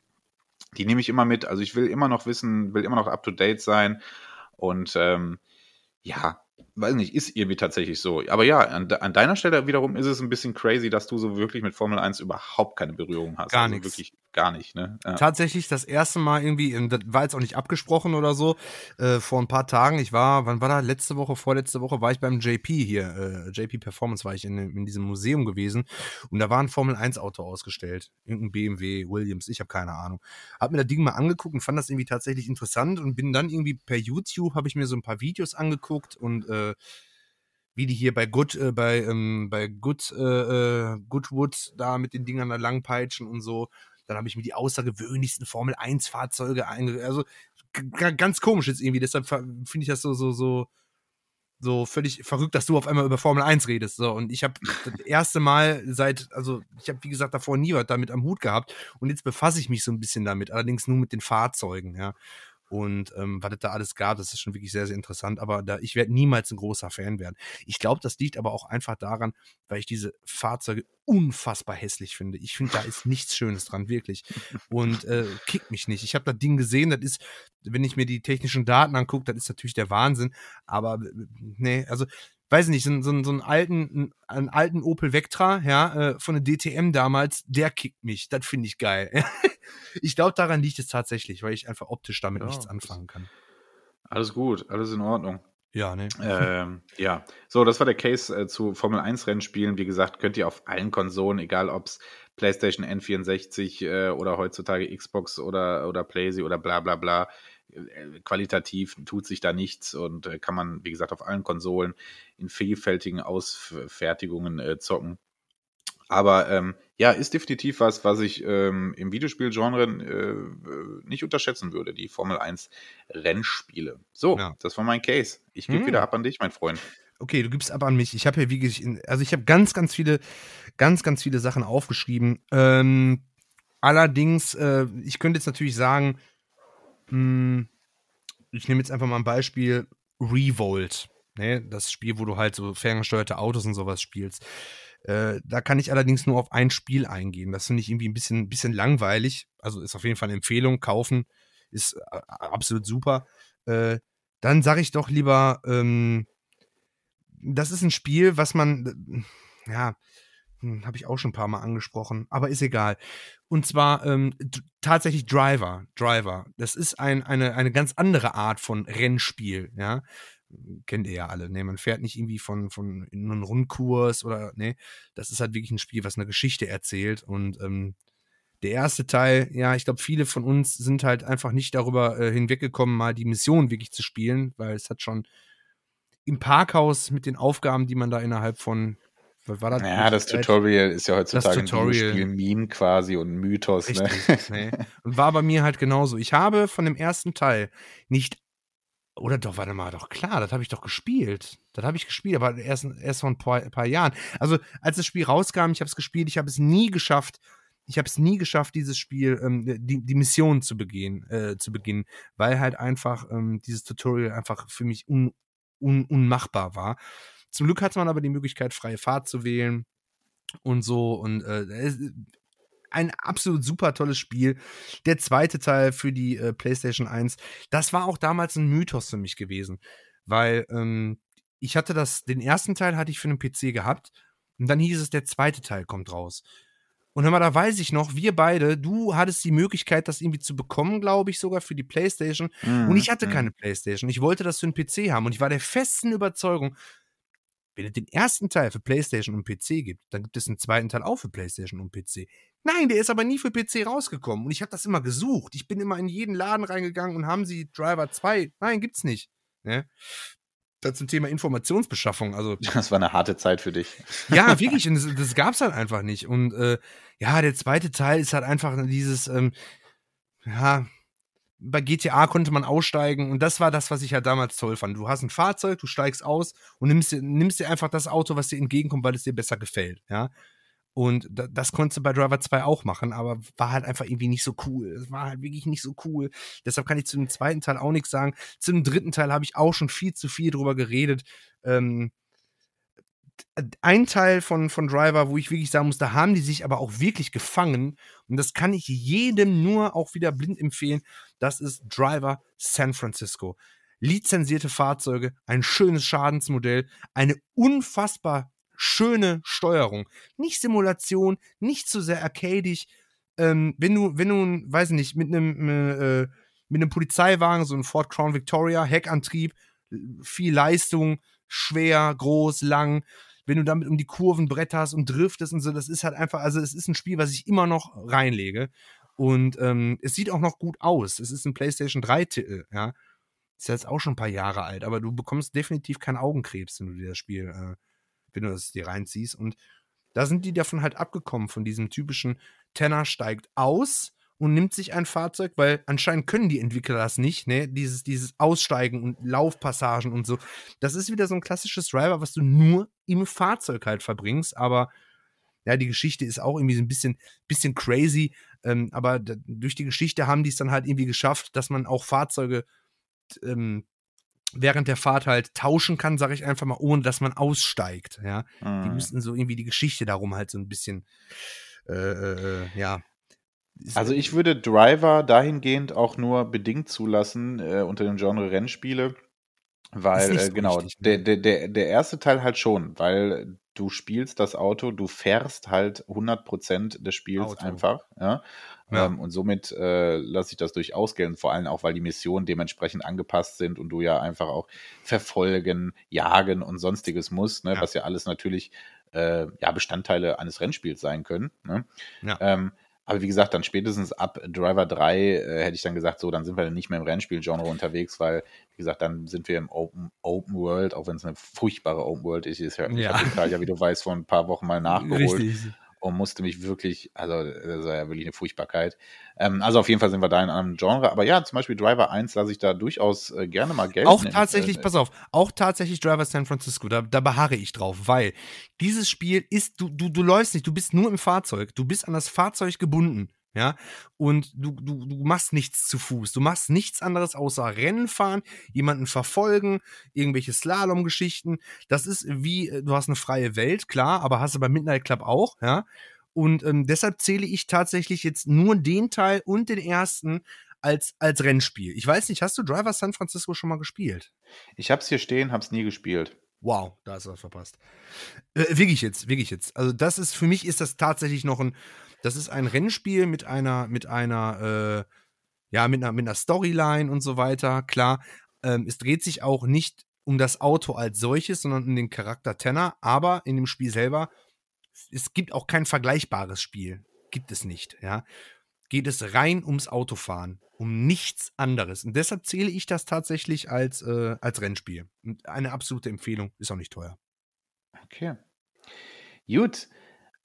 die nehme ich immer mit. Also ich will immer noch wissen, will immer noch up-to-date sein. Und ähm, ja, weiß nicht, ist irgendwie tatsächlich so. Aber ja, an, an, deiner Stelle wiederum ist es ein bisschen crazy, dass du so wirklich mit Formel 1 überhaupt keine Berührung hast. Gar also nichts. Wirklich gar nicht, ne? Ja. Tatsächlich das erste Mal irgendwie, das war jetzt auch nicht abgesprochen oder so, äh, vor ein paar Tagen, ich war, wann war da, letzte Woche, vorletzte Woche, war ich beim JP hier, äh, JP Performance war ich in, in diesem Museum gewesen und da war ein Formel 1 Auto ausgestellt. Irgendein BMW, Williams, ich habe keine Ahnung. Hab mir das Ding mal angeguckt und fand das irgendwie tatsächlich interessant und bin dann irgendwie per YouTube, habe ich mir so ein paar Videos angeguckt und äh, wie die hier bei Good, äh, bei, ähm, bei Good, äh, äh, Goodwood da mit den Dingern da langpeitschen und so. Dann habe ich mir die außergewöhnlichsten Formel 1 Fahrzeuge einge, also ganz komisch jetzt irgendwie. Deshalb finde ich das so, so, so, so völlig verrückt, dass du auf einmal über Formel 1 redest. So, und ich habe das erste Mal seit, also ich habe, wie gesagt, davor nie was damit am Hut gehabt. Und jetzt befasse ich mich so ein bisschen damit, allerdings nur mit den Fahrzeugen, ja. Und ähm, was es da alles gab, das ist schon wirklich sehr, sehr interessant. Aber da, ich werde niemals ein großer Fan werden. Ich glaube, das liegt aber auch einfach daran, weil ich diese Fahrzeuge unfassbar hässlich finde. Ich finde, da ist nichts Schönes dran, wirklich. Und äh, kickt mich nicht. Ich habe das Ding gesehen, das ist, wenn ich mir die technischen Daten angucke, das ist natürlich der Wahnsinn. Aber äh, nee, also weiß nicht, so, so, so einen alten, einen alten Opel Vectra, ja, äh, von der DTM damals, der kickt mich. Das finde ich geil. ich glaube, daran liegt es tatsächlich, weil ich einfach optisch damit ja, nichts anfangen kann. Alles gut, alles in Ordnung. Ja, ne. Ähm, ja, so, das war der Case äh, zu Formel 1 Rennspielen. Wie gesagt, könnt ihr auf allen Konsolen, egal ob es PlayStation N64 äh, oder heutzutage Xbox oder, oder PlayStation oder bla bla bla, qualitativ tut sich da nichts und äh, kann man, wie gesagt, auf allen Konsolen in vielfältigen Ausfertigungen äh, zocken. Aber ähm, ja, ist definitiv was, was ich ähm, im Videospielgenre äh, nicht unterschätzen würde, die Formel 1 Rennspiele. So, ja. das war mein Case. Ich gebe hm. wieder ab an dich, mein Freund. Okay, du gibst ab an mich. Ich habe hier wie also ich habe ganz, ganz viele, ganz, ganz viele Sachen aufgeschrieben. Ähm, allerdings, äh, ich könnte jetzt natürlich sagen, hm, ich nehme jetzt einfach mal ein Beispiel: Revolt. Ne? Das Spiel, wo du halt so ferngesteuerte Autos und sowas spielst. Äh, da kann ich allerdings nur auf ein Spiel eingehen. Das finde ich irgendwie ein bisschen, bisschen langweilig. Also ist auf jeden Fall eine Empfehlung. Kaufen ist äh, absolut super. Äh, dann sage ich doch lieber, ähm, das ist ein Spiel, was man, äh, ja, hm, habe ich auch schon ein paar Mal angesprochen, aber ist egal. Und zwar ähm, tatsächlich Driver. Driver. Das ist ein, eine, eine ganz andere Art von Rennspiel, ja. Kennt ihr ja alle, ne? Man fährt nicht irgendwie von, von in einen Rundkurs oder, ne? Das ist halt wirklich ein Spiel, was eine Geschichte erzählt. Und ähm, der erste Teil, ja, ich glaube, viele von uns sind halt einfach nicht darüber äh, hinweggekommen, mal die Mission wirklich zu spielen, weil es hat schon im Parkhaus mit den Aufgaben, die man da innerhalb von war das ja, das Tutorial ist ja heutzutage das Tutorial. ein Spiel-Meme quasi und Mythos. Ne? Richtig, ne? nee. Und war bei mir halt genauso. Ich habe von dem ersten Teil nicht oder doch, warte mal, doch klar, das habe ich doch gespielt. Das habe ich gespielt, aber erst, erst vor ein paar, ein paar Jahren. Also, als das Spiel rauskam, ich habe es gespielt, ich habe es nie geschafft, ich habe es nie geschafft, dieses Spiel, ähm, die, die Mission zu begehen, äh, zu beginnen, weil halt einfach ähm, dieses Tutorial einfach für mich un, un, unmachbar war. Zum Glück hatte man aber die Möglichkeit, freie Fahrt zu wählen und so. Und äh, ein absolut super tolles Spiel. Der zweite Teil für die äh, PlayStation 1, das war auch damals ein Mythos für mich gewesen, weil ähm, ich hatte das, den ersten Teil hatte ich für einen PC gehabt und dann hieß es, der zweite Teil kommt raus. Und hör mal, da weiß ich noch, wir beide, du hattest die Möglichkeit, das irgendwie zu bekommen, glaube ich, sogar für die PlayStation. Mm, und ich hatte mm. keine PlayStation. Ich wollte das für einen PC haben. Und ich war der festen Überzeugung, wenn es den ersten Teil für PlayStation und PC gibt, dann gibt es einen zweiten Teil auch für PlayStation und PC. Nein, der ist aber nie für PC rausgekommen. Und ich habe das immer gesucht. Ich bin immer in jeden Laden reingegangen und haben sie Driver 2. Nein, gibt's nicht. Ne? Das zum Thema Informationsbeschaffung. Also, das war eine harte Zeit für dich. Ja, wirklich. Und das, das gab's halt einfach nicht. Und äh, ja, der zweite Teil ist halt einfach dieses, ähm, ja, bei GTA konnte man aussteigen und das war das, was ich ja damals toll fand. Du hast ein Fahrzeug, du steigst aus und nimmst dir, nimmst dir einfach das Auto, was dir entgegenkommt, weil es dir besser gefällt, ja. Und das konntest du bei Driver 2 auch machen, aber war halt einfach irgendwie nicht so cool. Es war halt wirklich nicht so cool. Deshalb kann ich zu dem zweiten Teil auch nichts sagen. Zu dem dritten Teil habe ich auch schon viel zu viel drüber geredet. Ähm, ein Teil von, von Driver, wo ich wirklich sagen muss, da haben die sich aber auch wirklich gefangen. Und das kann ich jedem nur auch wieder blind empfehlen. Das ist Driver San Francisco. Lizenzierte Fahrzeuge, ein schönes Schadensmodell, eine unfassbar schöne Steuerung. Nicht Simulation, nicht zu sehr arcadisch. Ähm, wenn du, wenn du, weiß nicht, mit einem, äh, mit einem Polizeiwagen, so ein Ford Crown Victoria, Heckantrieb, viel Leistung, schwer, groß, lang. Wenn du damit um die Kurven bretterst und driftest und so, das ist halt einfach, also es ist ein Spiel, was ich immer noch reinlege. Und ähm, es sieht auch noch gut aus. Es ist ein PlayStation 3-Titel, ja. Ist jetzt auch schon ein paar Jahre alt, aber du bekommst definitiv keinen Augenkrebs, wenn du dir das Spiel, äh, wenn du das dir reinziehst. Und da sind die davon halt abgekommen, von diesem typischen Tenor steigt aus und nimmt sich ein Fahrzeug, weil anscheinend können die Entwickler das nicht, ne? Dieses, dieses Aussteigen und Laufpassagen und so. Das ist wieder so ein klassisches Driver, was du nur im Fahrzeug halt verbringst, aber ja, die Geschichte ist auch irgendwie so ein bisschen, bisschen crazy, ähm, aber durch die Geschichte haben die es dann halt irgendwie geschafft, dass man auch Fahrzeuge ähm, während der Fahrt halt tauschen kann, sage ich einfach mal, ohne dass man aussteigt. Ja, mhm. die müssten so irgendwie die Geschichte darum halt so ein bisschen, äh, äh, äh ja. Also ich würde Driver dahingehend auch nur bedingt zulassen äh, unter dem Genre Rennspiele, weil äh, genau richtig, ne? der, der der erste Teil halt schon, weil du spielst das Auto, du fährst halt 100% des Spiels Auto. einfach, ja. ja. Ähm, und somit äh, lasse ich das durchaus gelten, vor allem auch, weil die Missionen dementsprechend angepasst sind und du ja einfach auch verfolgen, jagen und sonstiges musst, ne, ja. was ja alles natürlich äh, ja Bestandteile eines Rennspiels sein können. Ne? Ja. Ähm, aber wie gesagt, dann spätestens ab Driver 3 äh, hätte ich dann gesagt, so, dann sind wir dann nicht mehr im Rennspiel-Genre unterwegs, weil, wie gesagt, dann sind wir im Open, Open World, auch wenn es eine furchtbare Open World ist. Ich, ja. ich habe den Teil ja, wie du weißt, vor ein paar Wochen mal nachgeholt. Richtig und musste mich wirklich, also das war ja wirklich eine Furchtbarkeit. Ähm, also auf jeden Fall sind wir da in einem Genre. Aber ja, zum Beispiel Driver 1 lasse ich da durchaus äh, gerne mal Geld. Auch tatsächlich, äh, pass auf, auch tatsächlich Driver San Francisco, da, da beharre ich drauf, weil dieses Spiel ist, du, du, du läufst nicht, du bist nur im Fahrzeug, du bist an das Fahrzeug gebunden ja, und du, du, du machst nichts zu Fuß, du machst nichts anderes außer Rennen fahren, jemanden verfolgen, irgendwelche Slalom-Geschichten. Das ist wie, äh, du hast eine freie Welt, klar, aber hast du bei Midnight Club auch, ja. Und ähm, deshalb zähle ich tatsächlich jetzt nur den Teil und den ersten als, als Rennspiel. Ich weiß nicht, hast du Driver San Francisco schon mal gespielt? Ich hab's hier stehen, hab's nie gespielt. Wow, da ist was verpasst. Äh, wirklich jetzt, wirklich jetzt. Also das ist, für mich ist das tatsächlich noch ein, das ist ein Rennspiel mit einer, mit einer, äh, ja, mit einer, mit einer Storyline und so weiter. Klar, ähm, es dreht sich auch nicht um das Auto als solches, sondern um den Charakter Tenner. Aber in dem Spiel selber, es gibt auch kein vergleichbares Spiel. Gibt es nicht, ja. Geht es rein ums Autofahren, um nichts anderes. Und deshalb zähle ich das tatsächlich als, äh, als Rennspiel. Und eine absolute Empfehlung, ist auch nicht teuer. Okay. Gut,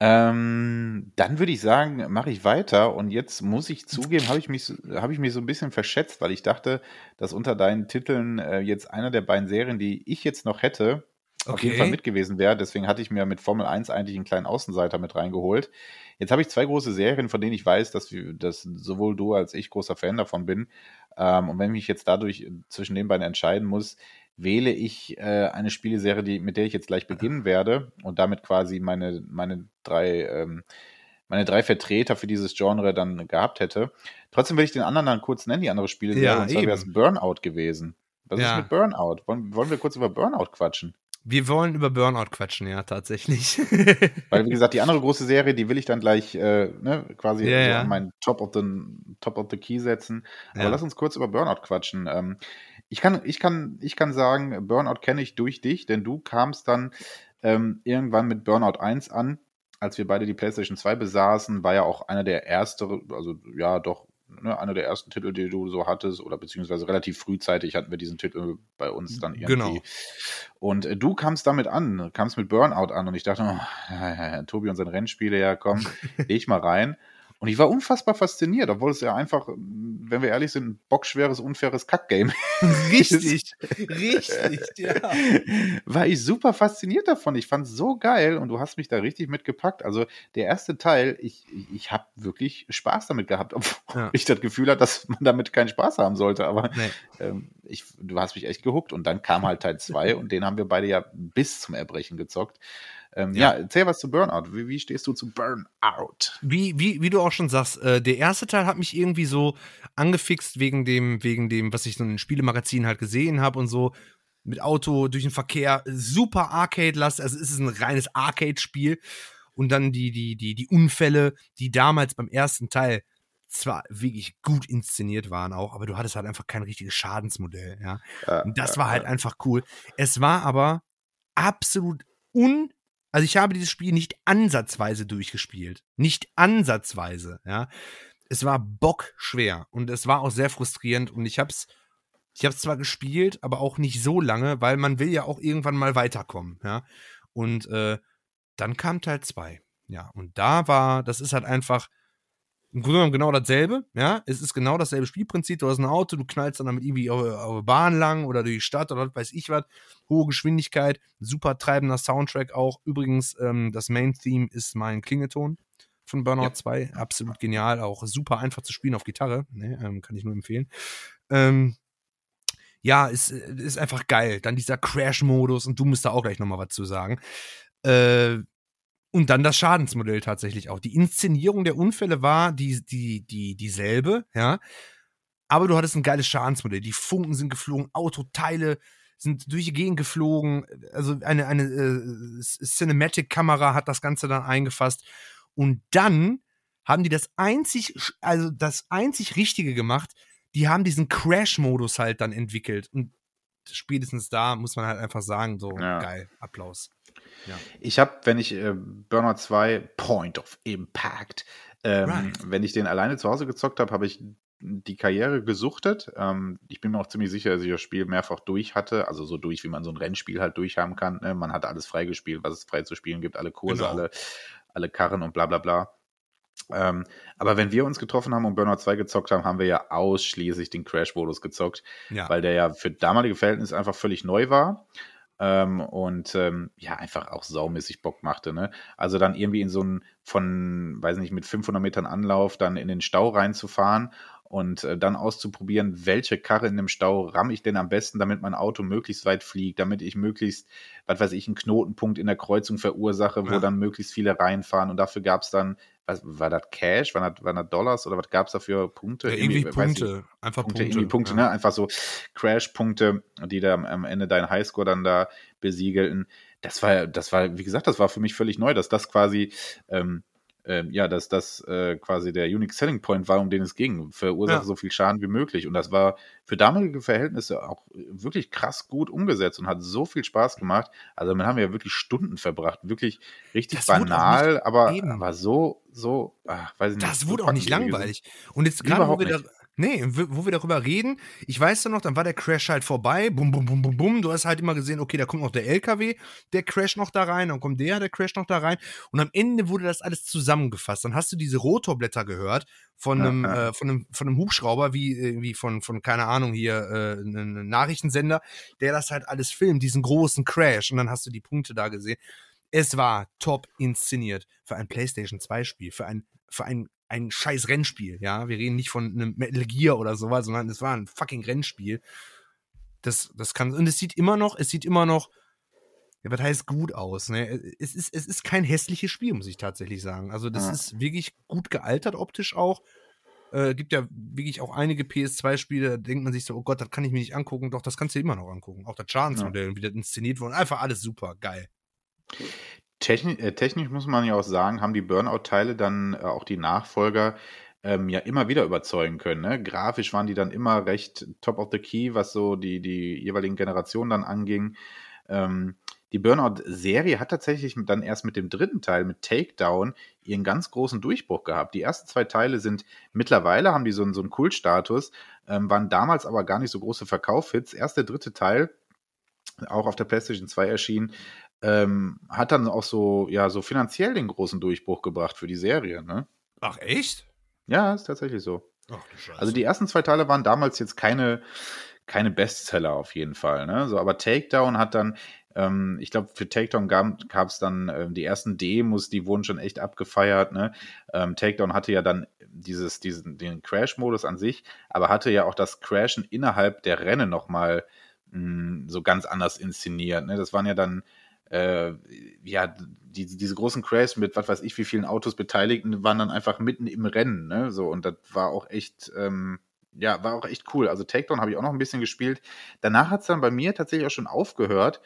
ähm, dann würde ich sagen, mache ich weiter und jetzt muss ich zugeben, habe ich mich habe ich mich so ein bisschen verschätzt, weil ich dachte, dass unter deinen Titeln, äh, jetzt einer der beiden Serien, die ich jetzt noch hätte, auf jeden Fall mit gewesen wäre. Deswegen hatte ich mir mit Formel 1 eigentlich einen kleinen Außenseiter mit reingeholt. Jetzt habe ich zwei große Serien, von denen ich weiß, dass wir dass sowohl du als ich großer Fan davon bin. Ähm, und wenn ich mich jetzt dadurch zwischen den beiden entscheiden muss, wähle ich äh, eine Spieleserie, die, mit der ich jetzt gleich beginnen werde und damit quasi meine, meine drei, ähm, meine drei Vertreter für dieses Genre dann gehabt hätte. Trotzdem will ich den anderen dann kurz nennen, die andere Spieleserie, ja, und zwar wäre es Burnout gewesen. Was ja. ist mit Burnout? Wollen, wollen wir kurz über Burnout quatschen? Wir wollen über Burnout quatschen, ja, tatsächlich. Weil, wie gesagt, die andere große Serie, die will ich dann gleich äh, ne, quasi ja, so ja. an meinen Top of, the, Top of the Key setzen. Aber ja. lass uns kurz über Burnout quatschen. Ähm, ich, kann, ich, kann, ich kann sagen, Burnout kenne ich durch dich, denn du kamst dann ähm, irgendwann mit Burnout 1 an. Als wir beide die PlayStation 2 besaßen, war ja auch einer der erste, also ja, doch ne, einer der ersten Titel, die du so hattest, oder beziehungsweise relativ frühzeitig hatten wir diesen Titel bei uns dann irgendwie. Genau. Und äh, du kamst damit an, kamst mit Burnout an und ich dachte, oh, ja, ja, Tobi und sein Rennspiele, ja komm, leg mal rein. Und ich war unfassbar fasziniert, obwohl es ja einfach, wenn wir ehrlich sind, ein bockschweres, unfaires Kackgame Richtig, richtig, ja. War ich super fasziniert davon. Ich fand es so geil und du hast mich da richtig mitgepackt. Also der erste Teil, ich, ich habe wirklich Spaß damit gehabt, obwohl ja. ich das Gefühl hatte, dass man damit keinen Spaß haben sollte. Aber nee. ähm, ich, du hast mich echt gehuckt. Und dann kam halt Teil 2 und den haben wir beide ja bis zum Erbrechen gezockt. Ähm, ja. ja. erzähl was zu Burnout. Wie, wie, stehst du zu Burnout? Wie, wie, wie du auch schon sagst, äh, der erste Teil hat mich irgendwie so angefixt wegen dem, wegen dem, was ich so in Spielemagazinen halt gesehen habe und so. Mit Auto durch den Verkehr, super Arcade-last, also es ist ein reines Arcade-Spiel. Und dann die, die, die, die Unfälle, die damals beim ersten Teil zwar wirklich gut inszeniert waren auch, aber du hattest halt einfach kein richtiges Schadensmodell, ja. Äh, und das war halt äh. einfach cool. Es war aber absolut un also ich habe dieses Spiel nicht ansatzweise durchgespielt. Nicht ansatzweise, ja. Es war bockschwer und es war auch sehr frustrierend und ich hab's, ich hab's zwar gespielt, aber auch nicht so lange, weil man will ja auch irgendwann mal weiterkommen, ja. Und äh, dann kam Teil 2. Ja, und da war, das ist halt einfach, im Grunde genommen genau dasselbe, ja. Es ist genau dasselbe Spielprinzip. Du hast ein Auto, du knallst dann damit irgendwie auf, auf Bahn lang oder durch die Stadt oder was weiß ich was. Hohe Geschwindigkeit, super treibender Soundtrack auch. Übrigens, ähm, das Main-Theme ist mein Klingelton von Burnout ja. 2. Absolut genial, auch super einfach zu spielen auf Gitarre. Ne, ähm, kann ich nur empfehlen. Ähm, ja, ist, ist einfach geil. Dann dieser Crash-Modus und du musst da auch gleich nochmal was zu sagen. Äh, und dann das Schadensmodell tatsächlich auch. Die Inszenierung der Unfälle war die, die, die, dieselbe, ja. Aber du hattest ein geiles Schadensmodell. Die Funken sind geflogen, Autoteile sind durch die Gegend geflogen. Also eine, eine äh, Cinematic-Kamera hat das Ganze dann eingefasst. Und dann haben die das einzig, also das einzig Richtige gemacht. Die haben diesen Crash-Modus halt dann entwickelt. Und spätestens da muss man halt einfach sagen, so ja. geil, Applaus. Ja. Ich habe, wenn ich äh, Burnout 2 Point of Impact, ähm, right. wenn ich den alleine zu Hause gezockt habe, habe ich die Karriere gesuchtet. Ähm, ich bin mir auch ziemlich sicher, dass ich das Spiel mehrfach durch hatte, also so durch, wie man so ein Rennspiel halt durchhaben kann. Ne? Man hat alles freigespielt, was es frei zu spielen gibt, alle Kurse, genau. alle, alle Karren und bla bla bla. Ähm, aber wenn wir uns getroffen haben und Burnout 2 gezockt haben, haben wir ja ausschließlich den Crash-Modus gezockt, ja. weil der ja für damalige Verhältnisse einfach völlig neu war ähm, und ähm, ja, einfach auch saumäßig Bock machte. Ne? Also dann irgendwie in so einen von, weiß nicht, mit 500 Metern Anlauf dann in den Stau reinzufahren und äh, dann auszuprobieren, welche Karre in dem Stau ramme ich denn am besten, damit mein Auto möglichst weit fliegt, damit ich möglichst, was weiß ich, einen Knotenpunkt in der Kreuzung verursache, wo ja. dann möglichst viele reinfahren. Und dafür gab es dann, was, war das Cash, waren das, waren das Dollars oder was gab es dafür Punkte? Ja, irgendwie, irgendwie Punkte, ich, einfach Punkte. Punkte, Punkte, ja. ne? Einfach so Crash-Punkte, die da am Ende deinen Highscore dann da besiegelten. Das war, das war, wie gesagt, das war für mich völlig neu, dass das quasi ähm, äh, ja, dass das äh, quasi der Unique Selling Point war, um den es ging. Verursache ja. so viel Schaden wie möglich. Und das war für damalige Verhältnisse auch wirklich krass gut umgesetzt und hat so viel Spaß gemacht. Also, damit haben wir ja wirklich Stunden verbracht. Wirklich richtig das banal, aber, aber so, so, ach, weiß ich nicht. Das wurde auch nicht langweilig. Und jetzt gerade, wo wir da Nee, wo wir darüber reden, ich weiß ja noch, dann war der Crash halt vorbei, bum, bum, bum, bum, bum. Du hast halt immer gesehen, okay, da kommt noch der LKW, der Crash noch da rein, dann kommt der, der Crash noch da rein. Und am Ende wurde das alles zusammengefasst. Dann hast du diese Rotorblätter gehört von einem, ja, ja. Äh, von einem, von einem Hubschrauber, wie, äh, wie von, von, keine Ahnung, hier, äh, ein Nachrichtensender, der das halt alles filmt, diesen großen Crash. Und dann hast du die Punkte da gesehen. Es war top inszeniert für ein PlayStation 2 Spiel, für ein, für ein ein scheiß Rennspiel, ja. Wir reden nicht von einem Metal Gear oder sowas, sondern es war ein fucking Rennspiel. Das, das kann, und es sieht immer noch, es sieht immer noch, ja, was heißt gut aus, ne? Es ist, es ist kein hässliches Spiel, muss ich tatsächlich sagen. Also, das ja. ist wirklich gut gealtert optisch auch. Äh, gibt ja wirklich auch einige PS2-Spiele, da denkt man sich so, oh Gott, das kann ich mir nicht angucken. Doch, das kannst du immer noch angucken. Auch das Schadensmodell, ja. wie das inszeniert wurde. Einfach alles super, geil. Techni äh, technisch muss man ja auch sagen, haben die Burnout-Teile dann äh, auch die Nachfolger ähm, ja immer wieder überzeugen können. Ne? Grafisch waren die dann immer recht top of the key, was so die, die jeweiligen Generationen dann anging. Ähm, die Burnout-Serie hat tatsächlich dann erst mit dem dritten Teil, mit Takedown, ihren ganz großen Durchbruch gehabt. Die ersten zwei Teile sind mittlerweile, haben die so, einen, so einen Kultstatus, ähm, waren damals aber gar nicht so große Verkaufhits. Erst der dritte Teil, auch auf der PlayStation 2 erschienen, ähm, hat dann auch so, ja, so finanziell den großen Durchbruch gebracht für die Serie, ne? Ach, echt? Ja, ist tatsächlich so. Ach, also die ersten zwei Teile waren damals jetzt keine, keine Bestseller auf jeden Fall, ne? So, aber Takedown hat dann, ähm, ich glaube, für Takedown gab es dann äh, die ersten Demos, die wurden schon echt abgefeiert, ne? Ähm, Takedown hatte ja dann dieses, diesen, den Crash-Modus an sich, aber hatte ja auch das Crashen innerhalb der Rennen nochmal hm, so ganz anders inszeniert, ne? Das waren ja dann äh, ja, die, diese großen Crashs mit was weiß ich wie vielen Autos Beteiligten waren dann einfach mitten im Rennen, ne? So, und das war auch echt, ähm, ja, war auch echt cool. Also Takedown habe ich auch noch ein bisschen gespielt. Danach hat es dann bei mir tatsächlich auch schon aufgehört.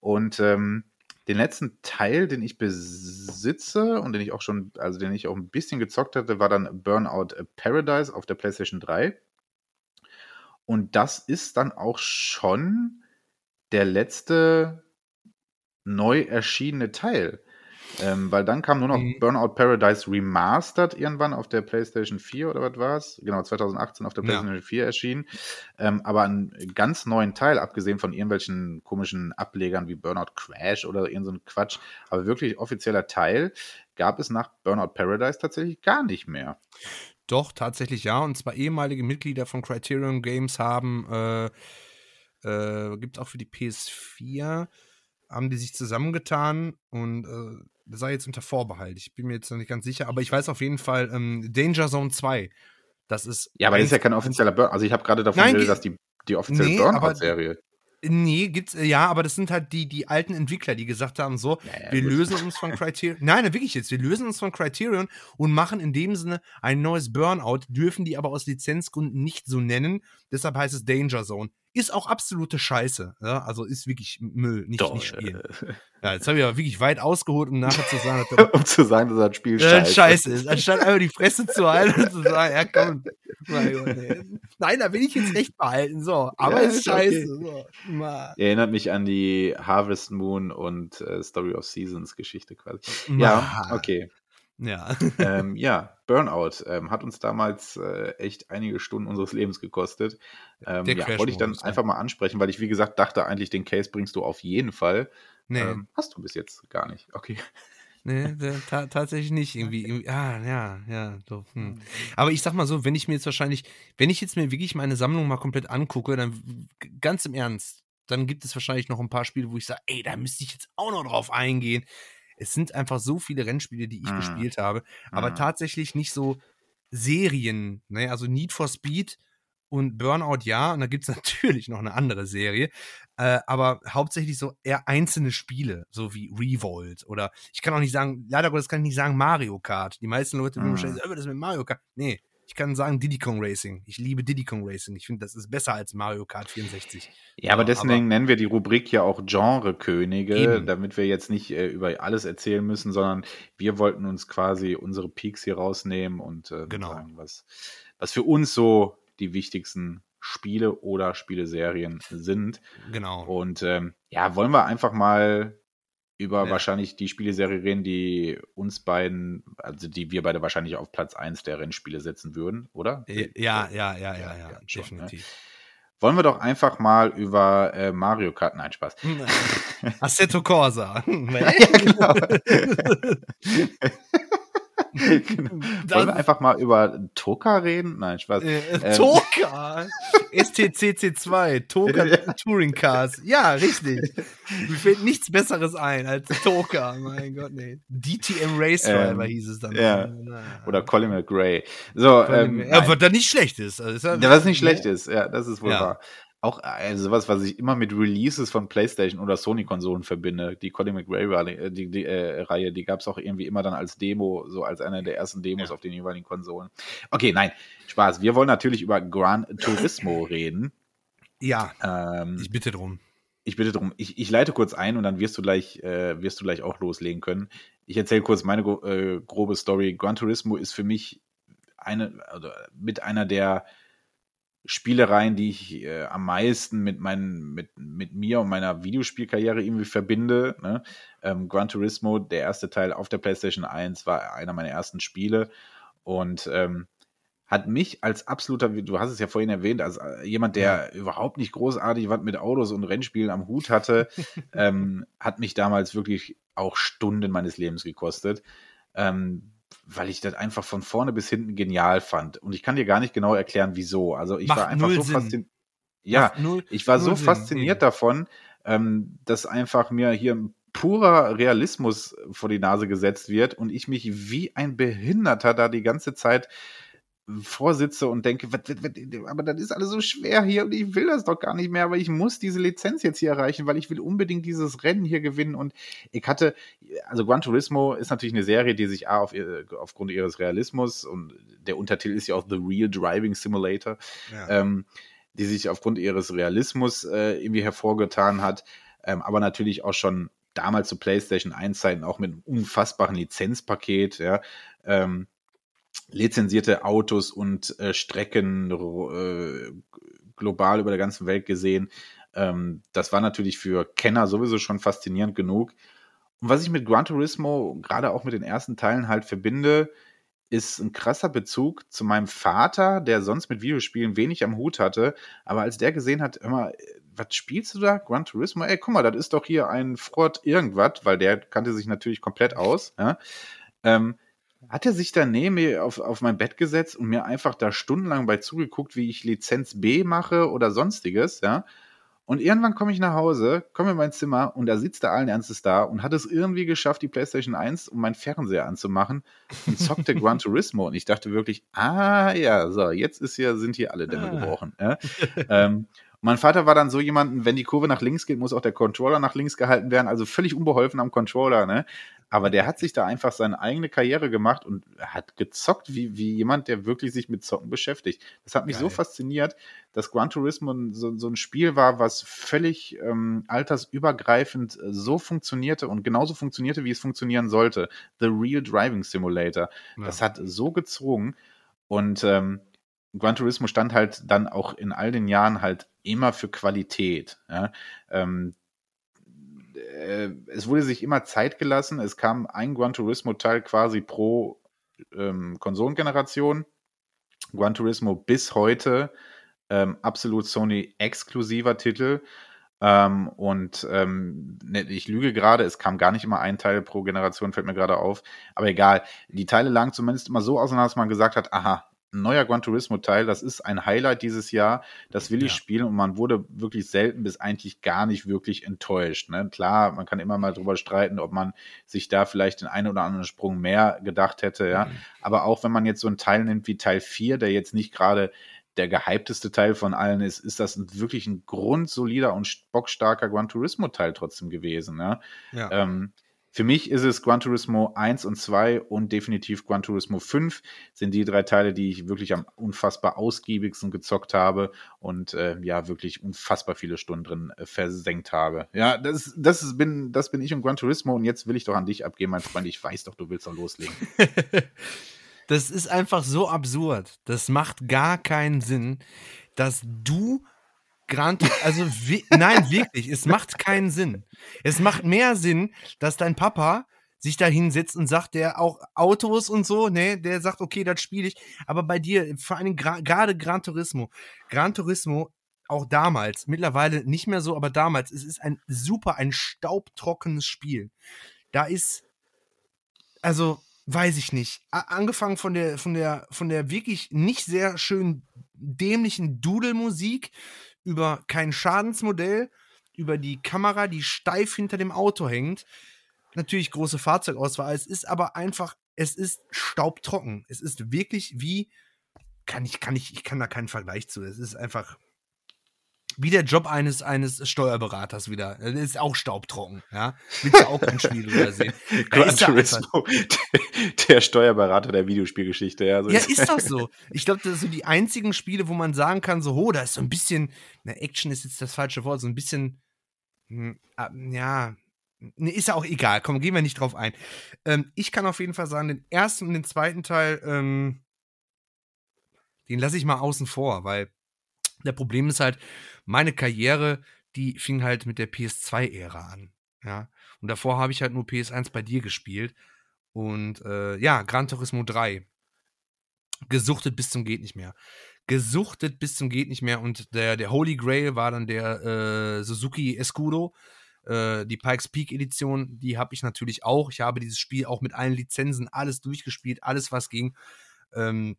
Und ähm, den letzten Teil, den ich besitze und den ich auch schon, also den ich auch ein bisschen gezockt hatte, war dann Burnout Paradise auf der PlayStation 3. Und das ist dann auch schon der letzte neu erschienene Teil. Ähm, weil dann kam nur noch mhm. Burnout Paradise Remastered irgendwann auf der PlayStation 4 oder was war es? Genau, 2018 auf der PlayStation ja. 4 erschienen. Ähm, aber einen ganz neuen Teil, abgesehen von irgendwelchen komischen Ablegern wie Burnout Crash oder irgendein so Quatsch, aber wirklich offizieller Teil gab es nach Burnout Paradise tatsächlich gar nicht mehr. Doch, tatsächlich ja. Und zwar ehemalige Mitglieder von Criterion Games haben, äh, äh, gibt es auch für die PS4, haben die sich zusammengetan und äh, das sei jetzt unter Vorbehalt. Ich bin mir jetzt noch nicht ganz sicher, aber ich weiß auf jeden Fall, ähm, Danger Zone 2. Das ist. Ja, aber das ist ja kein offizieller Burnout. Also ich habe gerade davon geredet, dass die, die offizielle nee, Burnout-Serie. Nee, gibt's, ja, aber das sind halt die, die alten Entwickler, die gesagt haben, so, ja, ja, wir gut. lösen uns von Criterion. Nein, wirklich jetzt, wir lösen uns von Criterion und machen in dem Sinne ein neues Burnout, dürfen die aber aus Lizenzgründen nicht so nennen. Deshalb heißt es Danger Zone. Ist auch absolute Scheiße. Ja? Also ist wirklich Müll, nicht, Doch, nicht spielen. Äh, ja, jetzt habe ich aber wirklich weit ausgeholt, um nachher zu sagen, dass um zu sagen, dass das Spiel äh, scheiße. scheiße ist. Anstatt einfach die Fresse zu halten und zu sagen, ja komm, nein, da will ich jetzt recht behalten. So, aber ja, ist scheiße. Okay. So, Erinnert mich an die Harvest Moon und äh, Story of Seasons Geschichte quasi. Ja, okay. Ja. ähm, ja, Burnout ähm, hat uns damals äh, echt einige Stunden unseres Lebens gekostet. Ähm, ja, wollte ich dann einfach mal ansprechen, weil ich, wie gesagt, dachte eigentlich, den Case bringst du auf jeden Fall. Nee. Ähm, hast du bis jetzt gar nicht. Okay. Nee, ta tatsächlich nicht. Irgendwie, irgendwie, ah, ja, ja, doch. Hm. Aber ich sag mal so, wenn ich mir jetzt wahrscheinlich, wenn ich jetzt mir wirklich meine Sammlung mal komplett angucke, dann ganz im Ernst, dann gibt es wahrscheinlich noch ein paar Spiele, wo ich sage, ey, da müsste ich jetzt auch noch drauf eingehen es sind einfach so viele Rennspiele, die ich mhm. gespielt habe, aber mhm. tatsächlich nicht so Serien. Ne? Also Need for Speed und Burnout ja, und da gibt es natürlich noch eine andere Serie, äh, aber hauptsächlich so eher einzelne Spiele, so wie Revolt oder ich kann auch nicht sagen, leider Gottes kann ich nicht sagen Mario Kart. Die meisten Leute mhm. sagen, das mit Mario Kart. Nee, ich kann sagen Diddy Kong Racing. Ich liebe Diddy Kong Racing. Ich finde, das ist besser als Mario Kart 64. Ja, aber deswegen aber, nennen wir die Rubrik ja auch Genre-Könige, damit wir jetzt nicht äh, über alles erzählen müssen, sondern wir wollten uns quasi unsere Peaks hier rausnehmen und äh, genau. sagen, was, was für uns so die wichtigsten Spiele oder Spieleserien sind. Genau. Und ähm, ja, wollen wir einfach mal über ja. wahrscheinlich die Spieleserie reden, die uns beiden, also die wir beide wahrscheinlich auf Platz 1 der Rennspiele setzen würden, oder? Ja, ja, ja, ja, ja, ja definitiv. Schon, ne? Wollen wir doch einfach mal über äh, Mario Kart, nein, Spaß. Assetto Corsa. ja, genau. genau. Wollen wir einfach mal über Toka reden? Nein, Spaß. Äh, ähm. Toka? STCC2, Toka Touring Cars. Ja, richtig. Mir fällt nichts Besseres ein als Toka. Mein Gott, nee. DTM Race Driver ähm, hieß es dann. Ja. Oder Colin McRae. So, ähm, ja, was da nicht schlecht ist. Also, ist ja, was nicht schlecht ist, ja, das ist wohl ja. wahr auch also sowas, was ich immer mit Releases von PlayStation oder Sony-Konsolen verbinde. Die Colin McRae äh, die, die äh, Reihe, die gab es auch irgendwie immer dann als Demo, so als einer der ersten Demos ja. auf den jeweiligen Konsolen. Okay, nein, Spaß. Wir wollen natürlich über Gran Turismo reden. Ja. Ähm, ich bitte drum. Ich bitte drum. Ich, ich leite kurz ein und dann wirst du gleich, äh, wirst du gleich auch loslegen können. Ich erzähle kurz meine äh, grobe Story. Gran Turismo ist für mich eine, also mit einer der Spielereien, die ich äh, am meisten mit, meinen, mit, mit mir und meiner Videospielkarriere irgendwie verbinde. Ne? Ähm, Gran Turismo, der erste Teil auf der PlayStation 1, war einer meiner ersten Spiele und ähm, hat mich als absoluter, du hast es ja vorhin erwähnt, als äh, jemand, der ja. überhaupt nicht großartig was mit Autos und Rennspielen am Hut hatte, ähm, hat mich damals wirklich auch Stunden meines Lebens gekostet. Ähm, weil ich das einfach von vorne bis hinten genial fand. Und ich kann dir gar nicht genau erklären, wieso. Also ich Macht war einfach so fasziniert. Ja, null, ich war so Sinn. fasziniert davon, ähm, dass einfach mir hier ein purer Realismus vor die Nase gesetzt wird und ich mich wie ein Behinderter da die ganze Zeit vorsitze und denke, wat, wat, wat, aber das ist alles so schwer hier und ich will das doch gar nicht mehr, aber ich muss diese Lizenz jetzt hier erreichen, weil ich will unbedingt dieses Rennen hier gewinnen und ich hatte, also Gran Turismo ist natürlich eine Serie, die sich A auf, aufgrund ihres Realismus und der Untertitel ist ja auch The Real Driving Simulator, ja. ähm, die sich aufgrund ihres Realismus äh, irgendwie hervorgetan hat, ähm, aber natürlich auch schon damals zu PlayStation 1 Zeiten auch mit einem unfassbaren Lizenzpaket, ja, ähm, lizenzierte Autos und äh, Strecken äh, global über der ganzen Welt gesehen. Ähm, das war natürlich für Kenner sowieso schon faszinierend genug. Und was ich mit Gran Turismo, gerade auch mit den ersten Teilen halt verbinde, ist ein krasser Bezug zu meinem Vater, der sonst mit Videospielen wenig am Hut hatte. Aber als der gesehen hat, immer, was spielst du da? Gran Turismo? Ey, guck mal, das ist doch hier ein Frott irgendwas, weil der kannte sich natürlich komplett aus. Ja? Ähm, hat er sich da neben mir auf, auf mein Bett gesetzt und mir einfach da stundenlang bei zugeguckt, wie ich Lizenz B mache oder sonstiges, ja. Und irgendwann komme ich nach Hause, komme in mein Zimmer und da sitzt er allen Ernstes da und hat es irgendwie geschafft, die PlayStation 1 um meinen Fernseher anzumachen und zockte Gran Turismo. Und ich dachte wirklich, ah ja, so, jetzt ist hier, sind hier alle Dämme ah. gebrochen. Ja? ähm, mein Vater war dann so jemanden, wenn die Kurve nach links geht, muss auch der Controller nach links gehalten werden, also völlig unbeholfen am Controller, ne? Aber der hat sich da einfach seine eigene Karriere gemacht und hat gezockt wie, wie jemand, der wirklich sich mit Zocken beschäftigt. Das hat mich Geil. so fasziniert, dass Gran Turismo so, so ein Spiel war, was völlig ähm, altersübergreifend äh, so funktionierte und genauso funktionierte, wie es funktionieren sollte. The Real Driving Simulator. Ja. Das hat so gezogen und ähm, Gran Turismo stand halt dann auch in all den Jahren halt immer für Qualität. Ja? Ähm, äh, es wurde sich immer Zeit gelassen. Es kam ein Gran Turismo-Teil quasi pro ähm, Konsolengeneration. Gran Turismo bis heute ähm, absolut Sony-exklusiver Titel. Ähm, und ähm, ne, ich lüge gerade, es kam gar nicht immer ein Teil pro Generation, fällt mir gerade auf. Aber egal, die Teile lagen zumindest immer so auseinander, dass man gesagt hat, aha, neuer Gran Turismo-Teil, das ist ein Highlight dieses Jahr, das will ich ja. spielen und man wurde wirklich selten bis eigentlich gar nicht wirklich enttäuscht. Ne? Klar, man kann immer mal drüber streiten, ob man sich da vielleicht den einen oder anderen Sprung mehr gedacht hätte, ja. Mhm. Aber auch wenn man jetzt so einen Teil nimmt wie Teil 4, der jetzt nicht gerade der gehypteste Teil von allen ist, ist das wirklich ein grundsolider und bockstarker Gran Turismo-Teil trotzdem gewesen. Ne? Ja. Ähm, für mich ist es Gran Turismo 1 und 2 und definitiv Gran Turismo 5 sind die drei Teile, die ich wirklich am unfassbar ausgiebigsten gezockt habe und äh, ja, wirklich unfassbar viele Stunden drin äh, versenkt habe. Ja, das, das, ist, bin, das bin ich und Gran Turismo und jetzt will ich doch an dich abgeben, mein Freund. Ich weiß doch, du willst doch loslegen. das ist einfach so absurd. Das macht gar keinen Sinn, dass du Gran also nein, wirklich, es macht keinen Sinn. Es macht mehr Sinn, dass dein Papa sich da hinsetzt und sagt, der auch Autos und so, ne, der sagt, okay, das spiele ich. Aber bei dir, vor allem gerade Gra Gran Turismo, Gran Turismo, auch damals, mittlerweile nicht mehr so, aber damals, es ist ein super, ein staubtrockenes Spiel. Da ist, also, weiß ich nicht, angefangen von der, von der, von der wirklich nicht sehr schön dämlichen Dudelmusik über kein Schadensmodell, über die Kamera, die steif hinter dem Auto hängt. Natürlich große Fahrzeugauswahl. Es ist aber einfach, es ist staubtrocken. Es ist wirklich wie, kann ich, kann ich, ich kann da keinen Vergleich zu. Es ist einfach wie der Job eines, eines Steuerberaters wieder. Das ist auch staubtrocken, ja. Willst du auch kein Spiel übersehen. Gran Turismo, der Steuerberater der Videospielgeschichte, ja. So ja, ist doch so. Ich glaube, das sind so die einzigen Spiele, wo man sagen kann, so, oh, da ist so ein bisschen, na, Action ist jetzt das falsche Wort, so ein bisschen, hm, ah, ja, ist ja auch egal, komm, gehen wir nicht drauf ein. Ähm, ich kann auf jeden Fall sagen, den ersten und den zweiten Teil, ähm, den lasse ich mal außen vor, weil der Problem ist halt, meine Karriere, die fing halt mit der PS2-Ära an. Ja. Und davor habe ich halt nur PS1 bei dir gespielt. Und äh, ja, Gran Turismo 3. Gesuchtet bis zum Geht nicht mehr. Gesuchtet bis zum Geht nicht mehr. Und der, der Holy Grail war dann der äh, Suzuki Escudo. Äh, die Pikes Peak Edition, die habe ich natürlich auch. Ich habe dieses Spiel auch mit allen Lizenzen, alles durchgespielt, alles was ging. Ähm,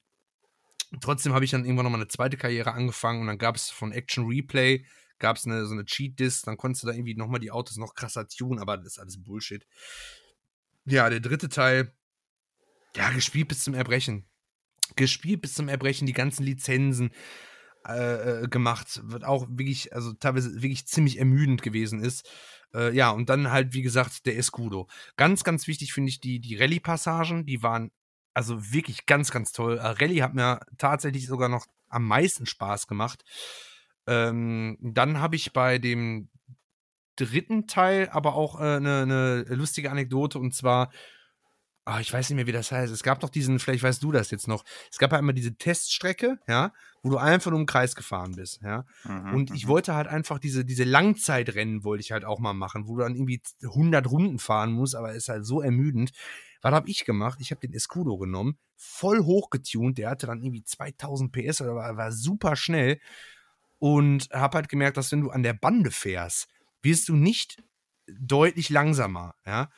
Trotzdem habe ich dann irgendwann nochmal eine zweite Karriere angefangen und dann gab es von Action Replay, gab es so eine Cheat-Disc, dann konntest du da irgendwie nochmal die Autos noch krasser tunen, aber das ist alles Bullshit. Ja, der dritte Teil, ja, gespielt bis zum Erbrechen. Gespielt bis zum Erbrechen, die ganzen Lizenzen äh, äh gemacht, wird auch wirklich, also teilweise wirklich ziemlich ermüdend gewesen ist. Äh, ja, und dann halt, wie gesagt, der Escudo. Ganz, ganz wichtig finde ich die, die Rallye-Passagen, die waren also wirklich ganz, ganz toll. Äh, Rallye hat mir tatsächlich sogar noch am meisten Spaß gemacht. Ähm, dann habe ich bei dem dritten Teil aber auch eine äh, ne, ne lustige Anekdote und zwar oh, ich weiß nicht mehr, wie das heißt. Es gab doch diesen, vielleicht weißt du das jetzt noch, es gab ja immer diese Teststrecke, ja, wo du einfach nur im Kreis gefahren bist, ja. Mhm, und ich mhm. wollte halt einfach diese, diese Langzeitrennen wollte ich halt auch mal machen, wo du dann irgendwie 100 Runden fahren musst, aber ist halt so ermüdend. Was habe ich gemacht? Ich habe den Escudo genommen, voll hochgetunt, der hatte dann irgendwie 2000 PS oder war, war super schnell und habe halt gemerkt, dass wenn du an der Bande fährst, wirst du nicht deutlich langsamer, ja.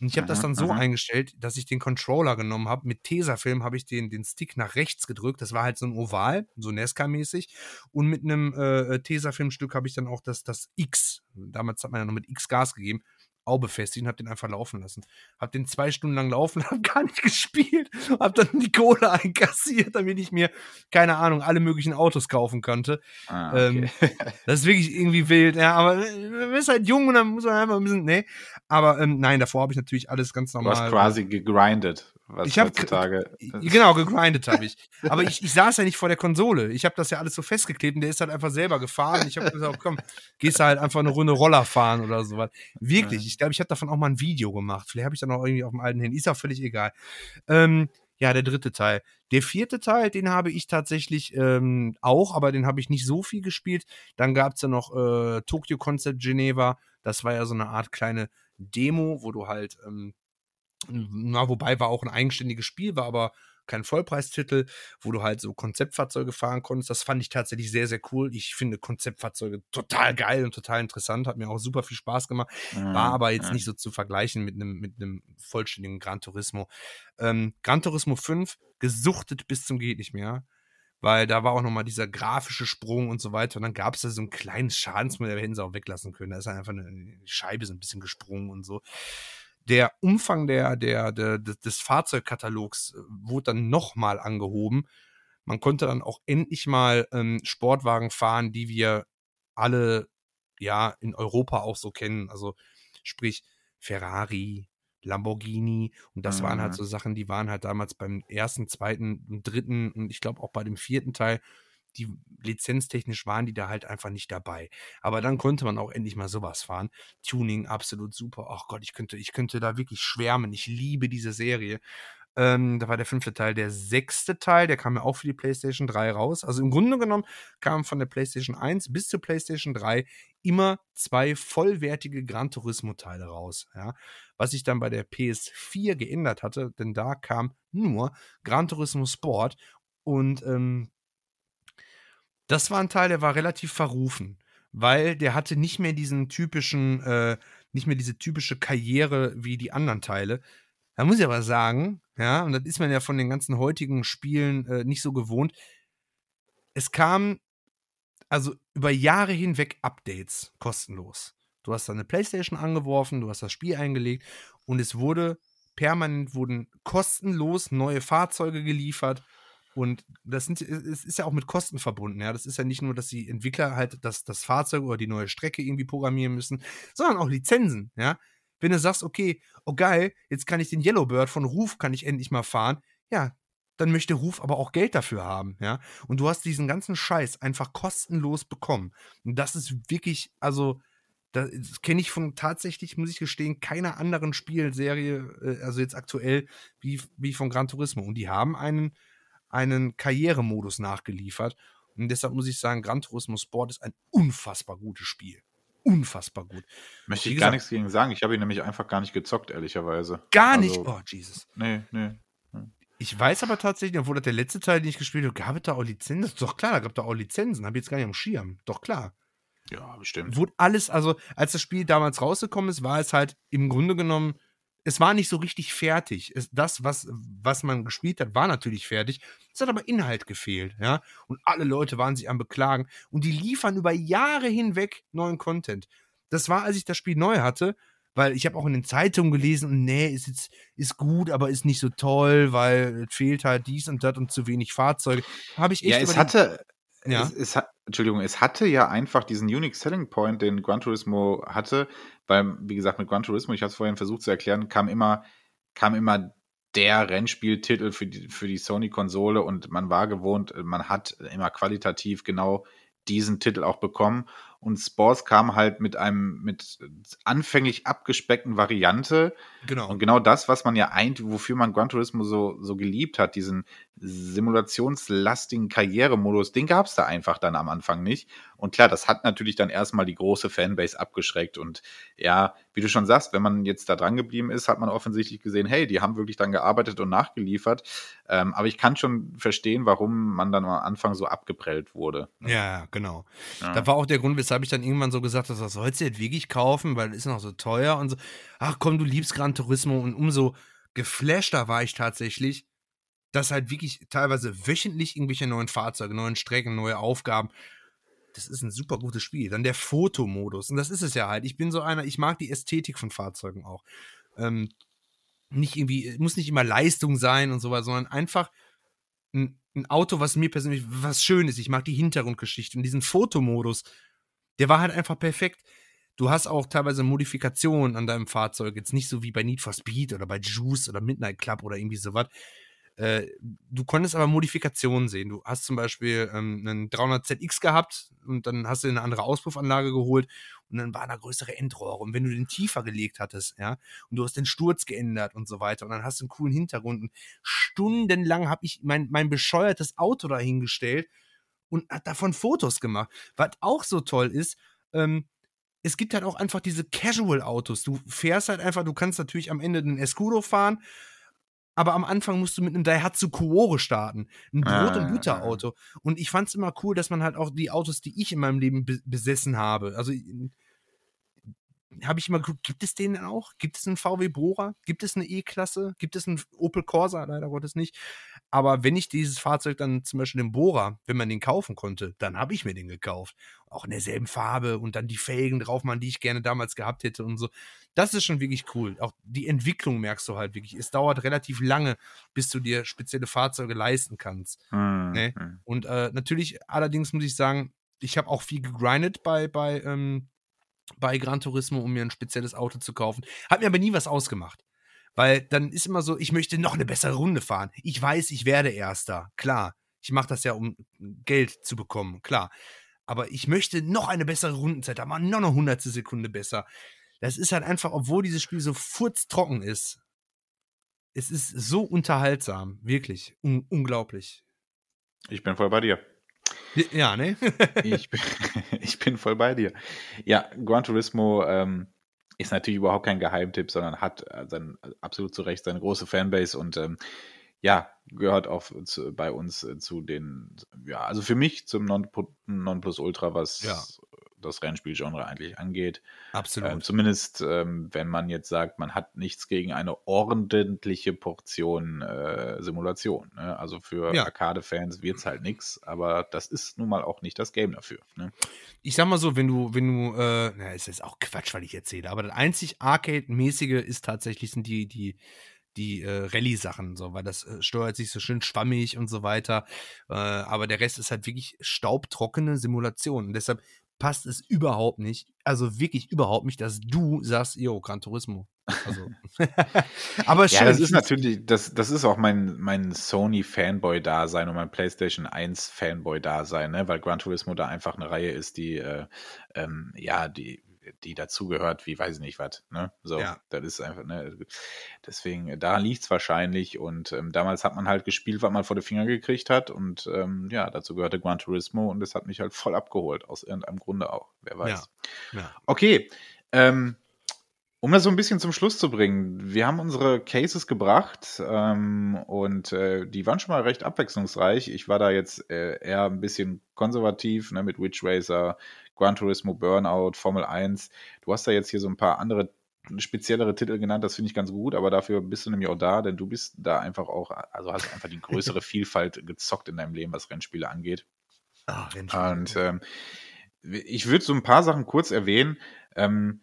Und ich habe das dann so aha. eingestellt, dass ich den Controller genommen habe. Mit Tesafilm habe ich den, den Stick nach rechts gedrückt. Das war halt so ein Oval, so Nesca-mäßig. Und mit einem äh, Tesafilmstück habe ich dann auch das, das X, damals hat man ja noch mit X Gas gegeben, auch befestigt und habe den einfach laufen lassen. Habe den zwei Stunden lang laufen, habe gar nicht gespielt, habe dann die Kohle einkassiert, damit ich mir, keine Ahnung, alle möglichen Autos kaufen konnte. Ah, okay. ähm, das ist wirklich irgendwie wild, ja, aber man ist halt jung und dann muss man einfach ein bisschen, nee. Aber ähm, nein, davor habe ich natürlich alles ganz normal. Du hast quasi gegrindet was ich hab, heutzutage. Genau, gegrindet habe ich. Aber ich, ich saß ja nicht vor der Konsole. Ich habe das ja alles so festgeklebt und der ist halt einfach selber gefahren. Ich habe gesagt, komm, gehst halt einfach eine Runde Roller fahren oder sowas. Wirklich, ich glaube, ich habe davon auch mal ein Video gemacht. Vielleicht habe ich dann auch irgendwie auf dem alten Handy. Ist auch völlig egal. Ähm, ja, der dritte Teil. Der vierte Teil, den habe ich tatsächlich ähm, auch, aber den habe ich nicht so viel gespielt. Dann gab es ja noch äh, Tokyo Concept Geneva. Das war ja so eine Art kleine Demo, wo du halt ähm, na, wobei war auch ein eigenständiges Spiel, war aber kein Vollpreistitel, wo du halt so Konzeptfahrzeuge fahren konntest. Das fand ich tatsächlich sehr, sehr cool. Ich finde Konzeptfahrzeuge total geil und total interessant. Hat mir auch super viel Spaß gemacht. War aber jetzt nicht so zu vergleichen mit einem, mit einem vollständigen Gran Turismo. Ähm, Gran Turismo 5 gesuchtet bis zum geht nicht mehr. Weil da war auch nochmal dieser grafische Sprung und so weiter. Und dann gab es da so ein kleines Schadensmodell, da hätten sie auch weglassen können. Da ist einfach eine Scheibe so ein bisschen gesprungen und so der Umfang der, der, der, des Fahrzeugkatalogs äh, wurde dann nochmal angehoben. Man konnte dann auch endlich mal ähm, Sportwagen fahren, die wir alle ja in Europa auch so kennen. Also sprich Ferrari, Lamborghini und das mhm. waren halt mhm. so Sachen, die waren halt damals beim ersten, zweiten, dritten und ich glaube auch bei dem vierten Teil die lizenztechnisch waren die da halt einfach nicht dabei. Aber dann konnte man auch endlich mal sowas fahren. Tuning absolut super. Ach Gott, ich könnte, ich könnte da wirklich schwärmen. Ich liebe diese Serie. Ähm, da war der fünfte Teil. Der sechste Teil, der kam ja auch für die PlayStation 3 raus. Also im Grunde genommen kamen von der PlayStation 1 bis zur PlayStation 3 immer zwei vollwertige Gran Turismo-Teile raus. Ja? Was sich dann bei der PS4 geändert hatte, denn da kam nur Gran Turismo Sport und ähm, das war ein Teil, der war relativ verrufen, weil der hatte nicht mehr diesen typischen, äh, nicht mehr diese typische Karriere wie die anderen Teile. Da muss ich aber sagen, ja, und das ist man ja von den ganzen heutigen Spielen äh, nicht so gewohnt. Es kam also über Jahre hinweg Updates kostenlos. Du hast deine Playstation angeworfen, du hast das Spiel eingelegt und es wurde permanent wurden kostenlos neue Fahrzeuge geliefert und das sind, es ist ja auch mit Kosten verbunden. Ja, das ist ja nicht nur, dass die Entwickler halt das, das Fahrzeug oder die neue Strecke irgendwie programmieren müssen, sondern auch Lizenzen. Ja, wenn du sagst, okay, oh geil, jetzt kann ich den Yellowbird von Ruf kann ich endlich mal fahren. Ja, dann möchte Ruf aber auch Geld dafür haben, ja. Und du hast diesen ganzen Scheiß einfach kostenlos bekommen. Und das ist wirklich, also, das kenne ich von tatsächlich, muss ich gestehen, keiner anderen Spielserie, äh, also jetzt aktuell, wie, wie von Gran Turismo. Und die haben einen, einen Karrieremodus nachgeliefert. Und deshalb muss ich sagen, Gran Turismo Sport ist ein unfassbar gutes Spiel. Unfassbar gut. Möchte ich gesagt, gar nichts gegen sagen. Ich habe ihn nämlich einfach gar nicht gezockt, ehrlicherweise. Gar also, nicht? Oh, Jesus. Nee, nee. Ich weiß aber tatsächlich, obwohl das der letzte Teil, den ich gespielt habe, gab es da auch Lizenzen? Doch klar, da gab es da auch Lizenzen. Habe ich jetzt gar nicht am Schirm. Doch klar. Ja, bestimmt. Wurde alles, also als das Spiel damals rausgekommen ist, war es halt im Grunde genommen es war nicht so richtig fertig. Es, das, was, was man gespielt hat, war natürlich fertig. Es hat aber Inhalt gefehlt, ja. Und alle Leute waren sich am Beklagen. Und die liefern über Jahre hinweg neuen Content. Das war, als ich das Spiel neu hatte, weil ich habe auch in den Zeitungen gelesen, und nee, ist jetzt ist gut, aber ist nicht so toll, weil es fehlt halt dies und das und zu wenig Fahrzeuge. Habe ich echt. Ja, es hatte, ja. Es, es, Entschuldigung, es hatte ja einfach diesen Unique Selling Point, den Gran Turismo hatte, weil, wie gesagt, mit Gran Turismo, ich habe es vorhin versucht zu erklären, kam immer, kam immer der Rennspieltitel für die, für die Sony-Konsole und man war gewohnt, man hat immer qualitativ genau diesen Titel auch bekommen. Und Sports kam halt mit einem, mit anfänglich abgespeckten Variante. Genau. Und genau das, was man ja eigentlich, wofür man Gran Turismo so, so geliebt hat, diesen simulationslastigen Karrieremodus, den gab es da einfach dann am Anfang nicht. Und klar, das hat natürlich dann erstmal die große Fanbase abgeschreckt. Und ja, wie du schon sagst, wenn man jetzt da dran geblieben ist, hat man offensichtlich gesehen, hey, die haben wirklich dann gearbeitet und nachgeliefert. Ähm, aber ich kann schon verstehen, warum man dann am Anfang so abgeprellt wurde. Ne? Ja, genau. Ja. Da war auch der Grund, weshalb ich dann irgendwann so gesagt habe, das sollst du jetzt wirklich kaufen, weil es ist noch so teuer und so. Ach komm, du liebst Gran Turismo und umso geflashter war ich tatsächlich, dass halt wirklich teilweise wöchentlich irgendwelche neuen Fahrzeuge, neuen Strecken, neue Aufgaben. Das ist ein super gutes Spiel. Dann der Fotomodus. Und das ist es ja halt. Ich bin so einer, ich mag die Ästhetik von Fahrzeugen auch. Ähm, nicht irgendwie, muss nicht immer Leistung sein und sowas, sondern einfach ein, ein Auto, was mir persönlich was schön ist. Ich mag die Hintergrundgeschichte und diesen Fotomodus, der war halt einfach perfekt. Du hast auch teilweise Modifikationen an deinem Fahrzeug, jetzt nicht so wie bei Need for Speed oder bei Juice oder Midnight Club oder irgendwie sowas, äh, du konntest aber Modifikationen sehen. Du hast zum Beispiel ähm, einen 300ZX gehabt und dann hast du eine andere Auspuffanlage geholt und dann war da größere Endrohre. Und wenn du den tiefer gelegt hattest, ja, und du hast den Sturz geändert und so weiter und dann hast du einen coolen Hintergrund. Und stundenlang habe ich mein, mein bescheuertes Auto dahingestellt und hat davon Fotos gemacht. Was auch so toll ist, ähm, es gibt halt auch einfach diese Casual-Autos. Du fährst halt einfach, du kannst natürlich am Ende den Escudo fahren aber am Anfang musst du mit einem Daihatsu Koore starten. Ein Brot- und ah, Butterauto. Und ich fand es immer cool, dass man halt auch die Autos, die ich in meinem Leben be besessen habe, also habe ich immer geguckt, gibt es den denn auch? Gibt es einen VW Bora? Gibt es eine E-Klasse? Gibt es einen Opel Corsa? Leider Gottes nicht. Aber wenn ich dieses Fahrzeug dann zum Beispiel den Bora, wenn man den kaufen konnte, dann habe ich mir den gekauft. Auch in derselben Farbe und dann die Felgen drauf, man, die ich gerne damals gehabt hätte und so. Das ist schon wirklich cool. Auch die Entwicklung merkst du halt wirklich. Es dauert relativ lange, bis du dir spezielle Fahrzeuge leisten kannst. Mhm. Ne? Und äh, natürlich, allerdings muss ich sagen, ich habe auch viel gegrindet bei, bei ähm, bei Gran Turismo, um mir ein spezielles Auto zu kaufen. Hat mir aber nie was ausgemacht. Weil dann ist immer so, ich möchte noch eine bessere Runde fahren. Ich weiß, ich werde Erster. Klar. Ich mache das ja, um Geld zu bekommen. Klar. Aber ich möchte noch eine bessere Rundenzeit haben. Noch eine hundertstel Sekunde besser. Das ist halt einfach, obwohl dieses Spiel so furztrocken ist. Es ist so unterhaltsam. Wirklich. Un unglaublich. Ich bin voll bei dir. Ja, ne? ich, bin, ich bin voll bei dir. Ja, Gran Turismo ähm, ist natürlich überhaupt kein Geheimtipp, sondern hat äh, sein, absolut zu Recht seine große Fanbase und ähm, ja, gehört auch zu, bei uns äh, zu den, ja, also für mich zum non, Nonplusultra, was ja das Rennspielgenre eigentlich angeht. Absolut. Ähm, zumindest, ähm, wenn man jetzt sagt, man hat nichts gegen eine ordentliche Portion äh, Simulation. Ne? Also für ja. Arcade-Fans wird es halt nichts, aber das ist nun mal auch nicht das Game dafür. Ne? Ich sag mal so, wenn du, wenn du, äh, na, ist jetzt auch Quatsch, weil ich erzähle, aber das einzig Arcade-mäßige ist tatsächlich, sind die, die die äh, Rallye-Sachen, so, weil das äh, steuert sich so schön schwammig und so weiter. Äh, aber der Rest ist halt wirklich staubtrockene Simulation. Und deshalb passt es überhaupt nicht. Also wirklich überhaupt nicht, dass du sagst, yo, Gran Turismo. Also. aber schön. Ja, das ist natürlich, das, das ist auch mein, mein Sony-Fanboy-Dasein und mein PlayStation 1-Fanboy-Dasein, ne? weil Gran Turismo da einfach eine Reihe ist, die, äh, ähm, ja, die die dazugehört, wie weiß ich nicht was. Ne? So, ja. das ist einfach, ne? Deswegen, da liegt es wahrscheinlich. Und ähm, damals hat man halt gespielt, was man vor die Finger gekriegt hat. Und ähm, ja, dazu gehörte Gran Turismo und das hat mich halt voll abgeholt, aus irgendeinem Grunde auch. Wer weiß. Ja. Ja. Okay. Ähm, um das so ein bisschen zum Schluss zu bringen, wir haben unsere Cases gebracht ähm, und äh, die waren schon mal recht abwechslungsreich. Ich war da jetzt äh, eher ein bisschen konservativ ne, mit Witch Racer, Gran Turismo Burnout, Formel 1. Du hast da jetzt hier so ein paar andere speziellere Titel genannt, das finde ich ganz gut, aber dafür bist du nämlich auch da, denn du bist da einfach auch, also hast einfach die größere Vielfalt gezockt in deinem Leben, was Rennspiele angeht. Ach, Rennspiele. Und ähm, ich würde so ein paar Sachen kurz erwähnen. Ähm,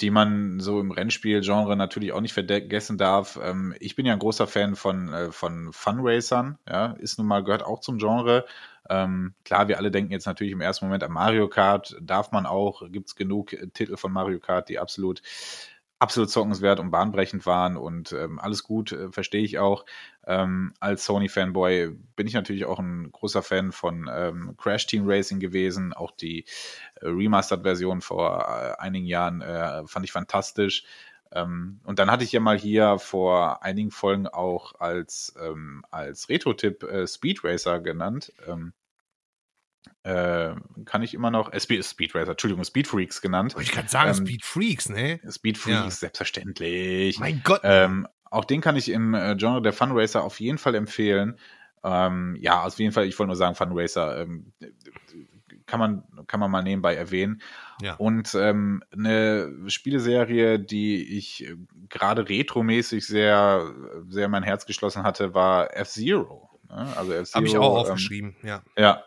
die man so im Rennspielgenre natürlich auch nicht vergessen darf. Ähm, ich bin ja ein großer Fan von, äh, von Funracern, ja, ist nun mal, gehört auch zum Genre. Ähm, klar, wir alle denken jetzt natürlich im ersten Moment an Mario Kart, darf man auch, gibt es genug äh, Titel von Mario Kart, die absolut absolut zockenswert und bahnbrechend waren und ähm, alles gut, äh, verstehe ich auch. Ähm, als Sony-Fanboy bin ich natürlich auch ein großer Fan von ähm, Crash Team Racing gewesen. Auch die äh, Remastered-Version vor äh, einigen Jahren äh, fand ich fantastisch. Ähm, und dann hatte ich ja mal hier vor einigen Folgen auch als, ähm, als Retro-Tipp äh, Speed Racer genannt. Ähm, äh, kann ich immer noch, äh, Speed, Speed Racer, Entschuldigung, Speed Freaks genannt. ich kann sagen, ähm, Speed Freaks, ne? Speed Freaks, ja. selbstverständlich. Mein Gott. Ähm, auch den kann ich im äh, Genre der Fun Racer auf jeden Fall empfehlen. Ähm, ja, auf jeden Fall, ich wollte nur sagen, Fun Racer ähm, kann, man, kann man mal nebenbei erwähnen. Ja. Und ähm, eine Spieleserie, die ich äh, gerade retromäßig sehr, sehr mein Herz geschlossen hatte, war F-Zero. Ne? Also F-Zero. Habe ich auch aufgeschrieben, ja. Ja,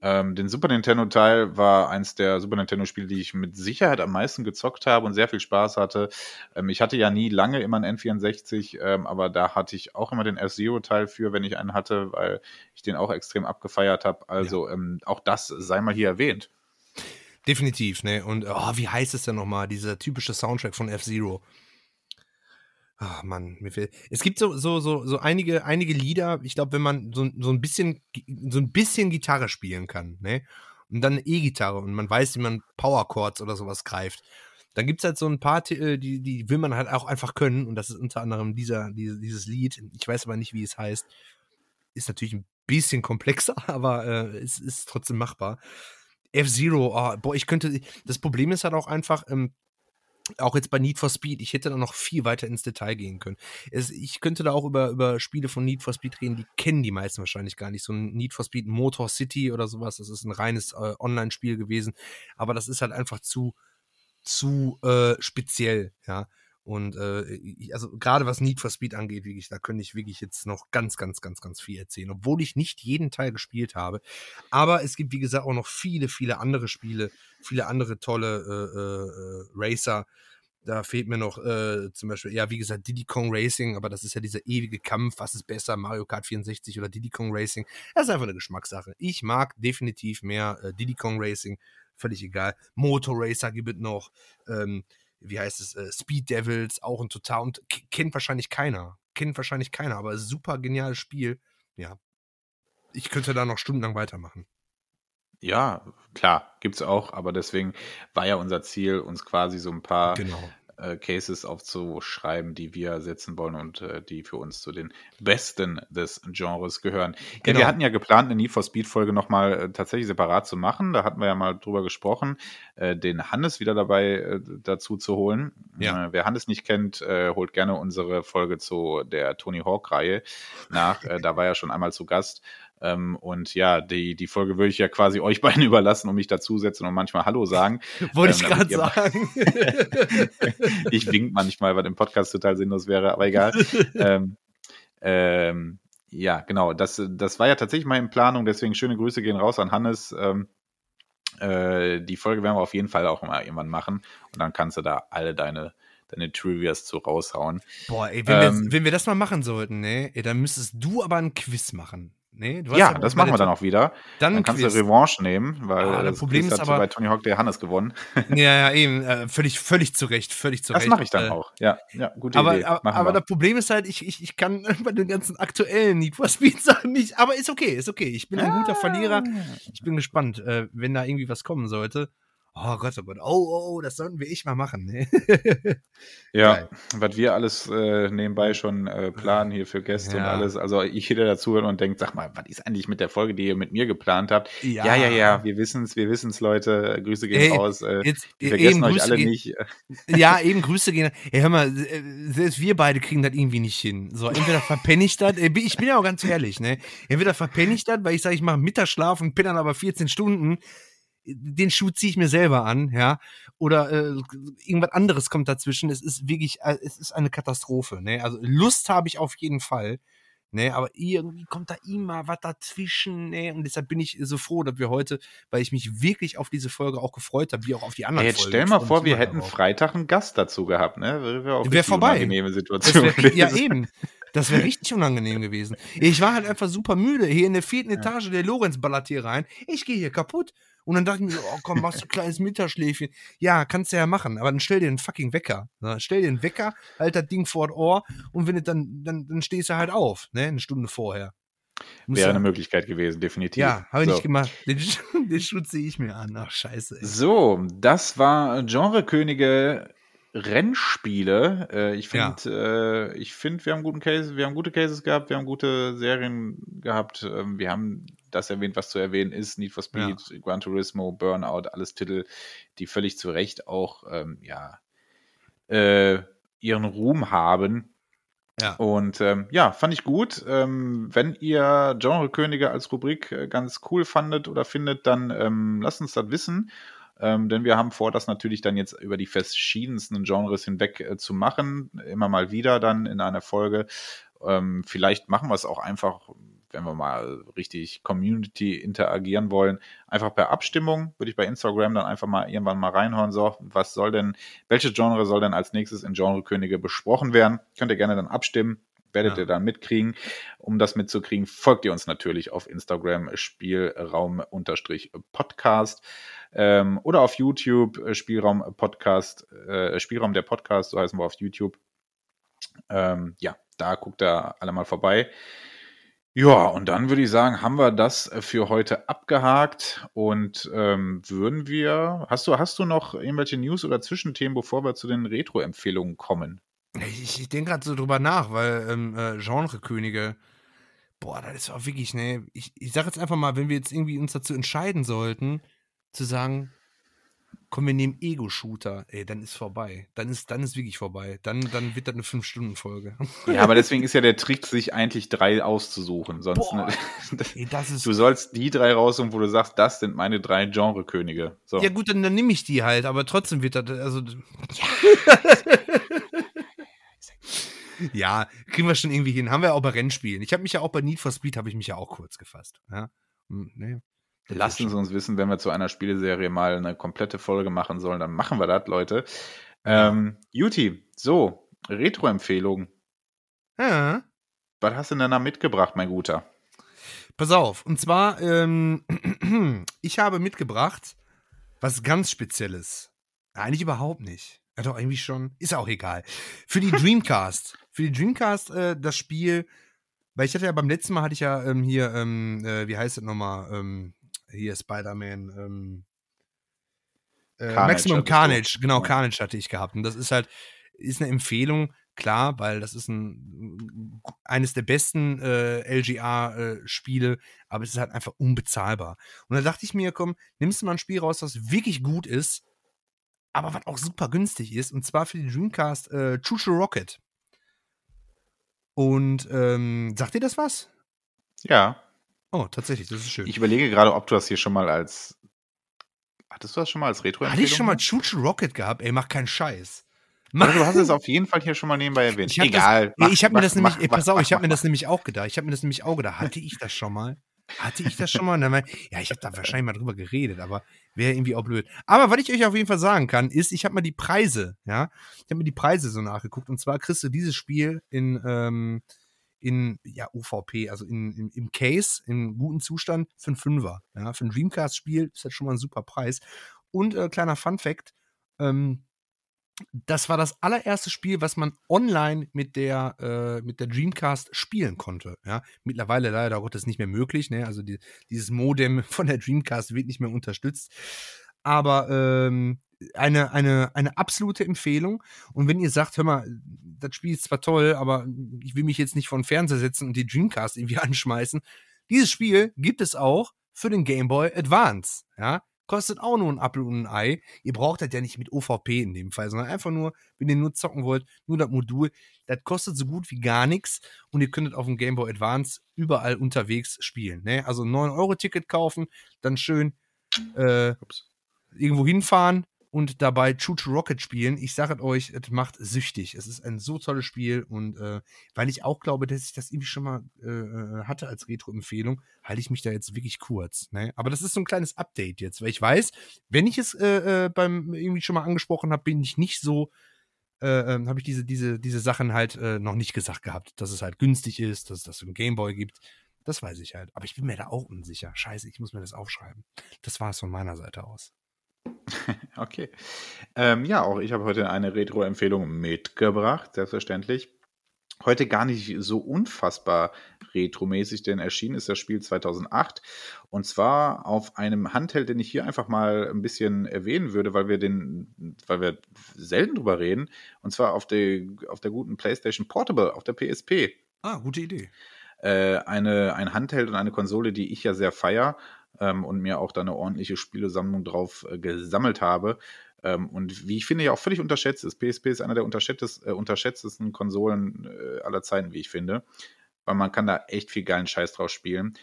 ähm, den Super Nintendo-Teil war eins der Super Nintendo-Spiele, die ich mit Sicherheit am meisten gezockt habe und sehr viel Spaß hatte. Ähm, ich hatte ja nie lange immer einen N64, ähm, aber da hatte ich auch immer den F-Zero-Teil für, wenn ich einen hatte, weil ich den auch extrem abgefeiert habe. Also ja. Ähm, auch das sei mal hier erwähnt. Definitiv, ne? Und oh, wie heißt es denn nochmal, dieser typische Soundtrack von F-Zero? Ach Mann, mir fehlt. Es gibt so, so, so, so einige, einige Lieder, ich glaube, wenn man so, so ein bisschen, so ein bisschen Gitarre spielen kann, ne? Und dann E-Gitarre und man weiß, wie man Power Chords oder sowas greift. Dann gibt es halt so ein paar, äh, die, die will man halt auch einfach können. Und das ist unter anderem dieser, dieses Lied. Ich weiß aber nicht, wie es heißt. Ist natürlich ein bisschen komplexer, aber äh, es ist trotzdem machbar. F-Zero, oh, boah, ich könnte. Das Problem ist halt auch einfach, ähm, auch jetzt bei Need for Speed, ich hätte da noch viel weiter ins Detail gehen können. Es, ich könnte da auch über, über Spiele von Need for Speed reden, die kennen die meisten wahrscheinlich gar nicht. So ein Need for Speed Motor City oder sowas, das ist ein reines äh, Online-Spiel gewesen, aber das ist halt einfach zu, zu äh, speziell, ja. Und äh, also gerade was Need for Speed angeht, wirklich, da könnte ich wirklich jetzt noch ganz, ganz, ganz, ganz viel erzählen, obwohl ich nicht jeden Teil gespielt habe. Aber es gibt, wie gesagt, auch noch viele, viele andere Spiele, viele andere tolle äh, äh, äh, Racer. Da fehlt mir noch äh, zum Beispiel, ja, wie gesagt, Diddy Kong Racing, aber das ist ja dieser ewige Kampf, was ist besser, Mario Kart 64 oder Diddy Kong Racing. Das ist einfach eine Geschmackssache. Ich mag definitiv mehr äh, Diddy Kong Racing, völlig egal. Motor Racer gibt es noch. Ähm, wie heißt es, äh, Speed Devils, auch ein total, und kennt wahrscheinlich keiner. Kennt wahrscheinlich keiner, aber super geniales Spiel. Ja. Ich könnte da noch stundenlang weitermachen. Ja, klar, gibt's auch, aber deswegen war ja unser Ziel, uns quasi so ein paar genau äh, Cases aufzuschreiben, die wir setzen wollen und äh, die für uns zu den besten des Genres gehören. Genau. Ja, wir hatten ja geplant, eine Need for Speed Folge nochmal äh, tatsächlich separat zu machen. Da hatten wir ja mal drüber gesprochen, äh, den Hannes wieder dabei äh, dazu zu holen. Ja. Äh, wer Hannes nicht kennt, äh, holt gerne unsere Folge zu der Tony Hawk Reihe nach. Da war er schon einmal zu Gast. Ähm, und ja, die, die Folge würde ich ja quasi euch beiden überlassen und mich dazusetzen und manchmal Hallo sagen. Wollte ähm, ich gerade sagen. ich wink manchmal, was im Podcast total sinnlos wäre, aber egal. ähm, ähm, ja, genau. Das, das war ja tatsächlich mal in Planung, deswegen schöne Grüße gehen raus an Hannes. Ähm, äh, die Folge werden wir auf jeden Fall auch mal irgendwann machen und dann kannst du da alle deine deine Trivias zu raushauen. Boah, ey, wenn, ähm, wir, wenn wir das mal machen sollten, ne, dann müsstest du aber ein Quiz machen. Nee, ja, das machen wir dann auch wieder. Dann, dann kannst Quiz. du Revanche nehmen, weil ah, das Problem Quiz ist aber bei Tony Hawk der Hannes gewonnen. ja, ja, eben, äh, völlig, völlig zu Recht, völlig zu das Recht. Das mache ich dann äh, auch. Ja, ja, gute aber, Idee. Aber, aber das Problem ist halt, ich, ich, ich kann bei den ganzen aktuellen Need for Speed Sachen nicht. Aber ist okay, ist okay. Ich bin ein guter Verlierer. Ich bin gespannt, äh, wenn da irgendwie was kommen sollte. Oh Gott, oh Gott, oh, oh, oh, das sollten wir echt mal machen. Ne? ja, Geil. was wir alles äh, nebenbei schon äh, planen hier für Gäste ja. und alles. Also ich jeder dazuhört und denkt, sag mal, was ist eigentlich mit der Folge, die ihr mit mir geplant habt? Ja, ja, ja, ja wir wissen es, wir wissen es, Leute. Grüße gehen Ey, raus. Äh, jetzt, wir vergessen euch alle gehen, nicht. Ja, eben Grüße gehen. Ey, hör mal, selbst wir beide kriegen das irgendwie nicht hin. So, entweder verpenne ich das, ich bin ja auch ganz ehrlich, ne? Entweder verpenne ich das, weil ich sage, ich mache Mittagsschlaf und bin dann aber 14 Stunden den Schuh ziehe ich mir selber an, ja, oder äh, irgendwas anderes kommt dazwischen. Es ist wirklich, äh, es ist eine Katastrophe. Ne? Also Lust habe ich auf jeden Fall. Ne, aber irgendwie kommt da immer was dazwischen, ne? Und deshalb bin ich so froh, dass wir heute, weil ich mich wirklich auf diese Folge auch gefreut habe, wie auch auf die anderen hey, jetzt Folgen. Stell mal vor, wir hätten darauf. Freitag einen Gast dazu gehabt, ne? Wäre wär vorbei. Unangenehme Situation. Wär, ja, eben. Das wäre richtig unangenehm gewesen. Ich war halt einfach super müde. Hier in der vierten Etage, der Lorenz ballert hier rein. Ich gehe hier kaputt Und dann dachte ich mir so, oh komm, machst du ein kleines Mittagsschläfchen. Ja, kannst du ja machen, aber dann stell dir einen fucking Wecker. Ne? Stell dir einen Wecker, halt das Ding vor das Ohr und wenn du dann, dann, dann stehst du halt auf, ne, eine Stunde vorher. Muss Wäre ja, eine Möglichkeit gewesen, definitiv. Ja, habe ich so. nicht gemacht. Den, den Schutz sehe ich mir an. Ach, scheiße. Ey. So, das war Genrekönige Rennspiele. Äh, ich finde, ja. äh, ich finde, wir haben guten Case, wir haben gute Cases gehabt, wir haben gute Serien gehabt. Ähm, wir haben das erwähnt, was zu erwähnen ist: Need for Speed, ja. Gran Turismo, Burnout, alles Titel, die völlig zu Recht auch ähm, ja äh, ihren Ruhm haben. Ja. Und ähm, ja, fand ich gut. Ähm, wenn ihr Genre-Könige als Rubrik äh, ganz cool fandet oder findet, dann ähm, lasst uns das wissen. Ähm, denn wir haben vor, das natürlich dann jetzt über die verschiedensten Genres hinweg äh, zu machen. Immer mal wieder dann in einer Folge. Ähm, vielleicht machen wir es auch einfach wenn wir mal richtig Community interagieren wollen, einfach per Abstimmung, würde ich bei Instagram dann einfach mal irgendwann mal reinhauen, so, was soll denn, welches Genre soll denn als nächstes in Genrekönige besprochen werden? Könnt ihr gerne dann abstimmen, werdet ja. ihr dann mitkriegen. Um das mitzukriegen, folgt ihr uns natürlich auf Instagram Spielraum-Podcast ähm, oder auf YouTube Spielraum Podcast, äh, Spielraum der Podcast, so heißen wir auf YouTube. Ähm, ja, da guckt ihr alle mal vorbei. Ja, und dann würde ich sagen, haben wir das für heute abgehakt und ähm, würden wir. Hast du, hast du noch irgendwelche News oder Zwischenthemen, bevor wir zu den Retro-Empfehlungen kommen? Ich, ich denke gerade so drüber nach, weil ähm, äh, Genrekönige, boah, das ist auch wirklich, ne, ich, ich sage jetzt einfach mal, wenn wir jetzt irgendwie uns dazu entscheiden sollten, zu sagen, komm, wir nehmen Ego-Shooter, ey, dann ist vorbei. Dann ist, dann ist wirklich vorbei. Dann, dann wird das eine 5-Stunden-Folge. Ja, aber deswegen ist ja der Trick, sich eigentlich drei auszusuchen. Sonst, ne, ey, du sollst die drei raussuchen, wo du sagst, das sind meine drei Genre-Könige. So. Ja, gut, dann, dann nehme ich die halt, aber trotzdem wird das, also. Ja. ja, kriegen wir schon irgendwie hin. Haben wir auch bei Rennspielen. Ich habe mich ja auch bei Need for Speed, habe ich mich ja auch kurz gefasst. Ja. Hm, nee. Lassen Sie uns wissen, wenn wir zu einer Spieleserie mal eine komplette Folge machen sollen, dann machen wir das, Leute. Ähm, Juti, so, Retro-Empfehlung. Ja. Was hast du denn da mitgebracht, mein Guter? Pass auf, und zwar, ähm, ich habe mitgebracht was ganz Spezielles. Eigentlich überhaupt nicht. Ja, doch, irgendwie schon. Ist auch egal. Für die Dreamcast. Für die Dreamcast äh, das Spiel, weil ich hatte ja beim letzten Mal hatte ich ja ähm, hier, ähm, äh, wie heißt das nochmal, ähm, hier Spider-Man, ähm, äh, Maximum Carnage, genau. Carnage hatte ich gehabt. Und das ist halt, ist eine Empfehlung, klar, weil das ist ein eines der besten äh, LGA-Spiele, äh, aber es ist halt einfach unbezahlbar. Und da dachte ich mir, komm, nimmst du mal ein Spiel raus, das wirklich gut ist, aber was auch super günstig ist, und zwar für die Dreamcast äh, Chuchu Rocket. Und ähm, sagt dir das was? Ja. Oh, tatsächlich, das ist schön. Ich überlege gerade, ob du das hier schon mal als. Hattest du das schon mal als retro Hatte ich schon mal Choo Rocket gehabt? Ey, mach keinen Scheiß. Mach. du hast es auf jeden Fall hier schon mal nebenbei erwähnt. Ich Egal. Das, mach, ich habe mir das nämlich, mach, pass auf, ich habe mir das nämlich auch gedacht. Ich habe mir das nämlich auch gedacht. Hatte ich das schon mal? Hatte ich das schon mal? Dann, ja, ich habe da wahrscheinlich mal drüber geredet, aber wäre irgendwie auch blöd. Aber was ich euch auf jeden Fall sagen kann, ist, ich habe mal die Preise, ja, ich habe mir die Preise so nachgeguckt. Und zwar kriegst du dieses Spiel in ähm, in ja, UVP, also in, in, im Case, in gutem Zustand für einen Fünfer. Ja, für ein Dreamcast-Spiel ist das schon mal ein super Preis. Und äh, kleiner Fun-Fact: ähm, Das war das allererste Spiel, was man online mit der, äh, mit der Dreamcast spielen konnte. Ja, mittlerweile leider Gottes nicht mehr möglich. Ne? Also die, dieses Modem von der Dreamcast wird nicht mehr unterstützt. Aber ähm, eine, eine, eine absolute Empfehlung. Und wenn ihr sagt, hör mal, das Spiel ist zwar toll, aber ich will mich jetzt nicht vor den Fernseher setzen und die Dreamcast irgendwie anschmeißen. Dieses Spiel gibt es auch für den Game Boy Advance. Ja, kostet auch nur ein Apfel und ein Ei. Ihr braucht das ja nicht mit OVP in dem Fall, sondern einfach nur, wenn ihr nur zocken wollt, nur das Modul. Das kostet so gut wie gar nichts und ihr könntet auf dem Game Boy Advance überall unterwegs spielen. Ne? Also 9-Euro-Ticket kaufen, dann schön äh, irgendwo hinfahren, und dabei Choo Rocket spielen. Ich sage euch, es macht süchtig. Es ist ein so tolles Spiel und äh, weil ich auch glaube, dass ich das irgendwie schon mal äh, äh, hatte als Retro-Empfehlung, halte ich mich da jetzt wirklich kurz. Ne? Aber das ist so ein kleines Update jetzt, weil ich weiß, wenn ich es äh, äh beim irgendwie schon mal angesprochen habe, bin ich nicht so äh, ähm, habe ich diese, diese, diese Sachen halt äh, noch nicht gesagt gehabt, dass es halt günstig ist, dass es das einen Gameboy gibt. Das weiß ich halt. Aber ich bin mir da auch unsicher. Scheiße, ich muss mir das aufschreiben. Das war es von meiner Seite aus. okay. Ähm, ja, auch ich habe heute eine Retro-Empfehlung mitgebracht, selbstverständlich. Heute gar nicht so unfassbar retromäßig, denn erschienen ist das Spiel 2008 und zwar auf einem Handheld, den ich hier einfach mal ein bisschen erwähnen würde, weil wir den, weil wir selten drüber reden, und zwar auf der, auf der guten PlayStation Portable, auf der PSP. Ah, gute Idee. Äh, eine, ein Handheld und eine Konsole, die ich ja sehr feier ähm, und mir auch da eine ordentliche Spielesammlung drauf äh, gesammelt habe. Ähm, und wie ich finde, ja auch völlig unterschätzt ist. PSP ist einer der unterschätztesten, äh, unterschätztesten Konsolen äh, aller Zeiten, wie ich finde. Weil man kann da echt viel geilen Scheiß draus spielen.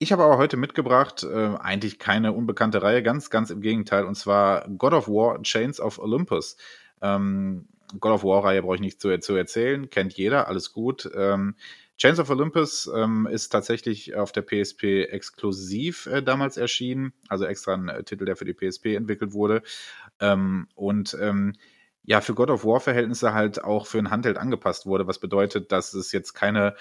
Ich habe aber heute mitgebracht, äh, eigentlich keine unbekannte Reihe, ganz, ganz im Gegenteil, und zwar God of War Chains of Olympus. Ähm, God of War-Reihe brauche ich nicht zu, zu, erzählen, kennt jeder, alles gut. Ähm, Chains of Olympus ähm, ist tatsächlich auf der PSP exklusiv äh, damals erschienen, also extra ein äh, Titel, der für die PSP entwickelt wurde. Ähm, und ähm, ja, für God of War-Verhältnisse halt auch für ein Handheld angepasst wurde, was bedeutet, dass es jetzt keine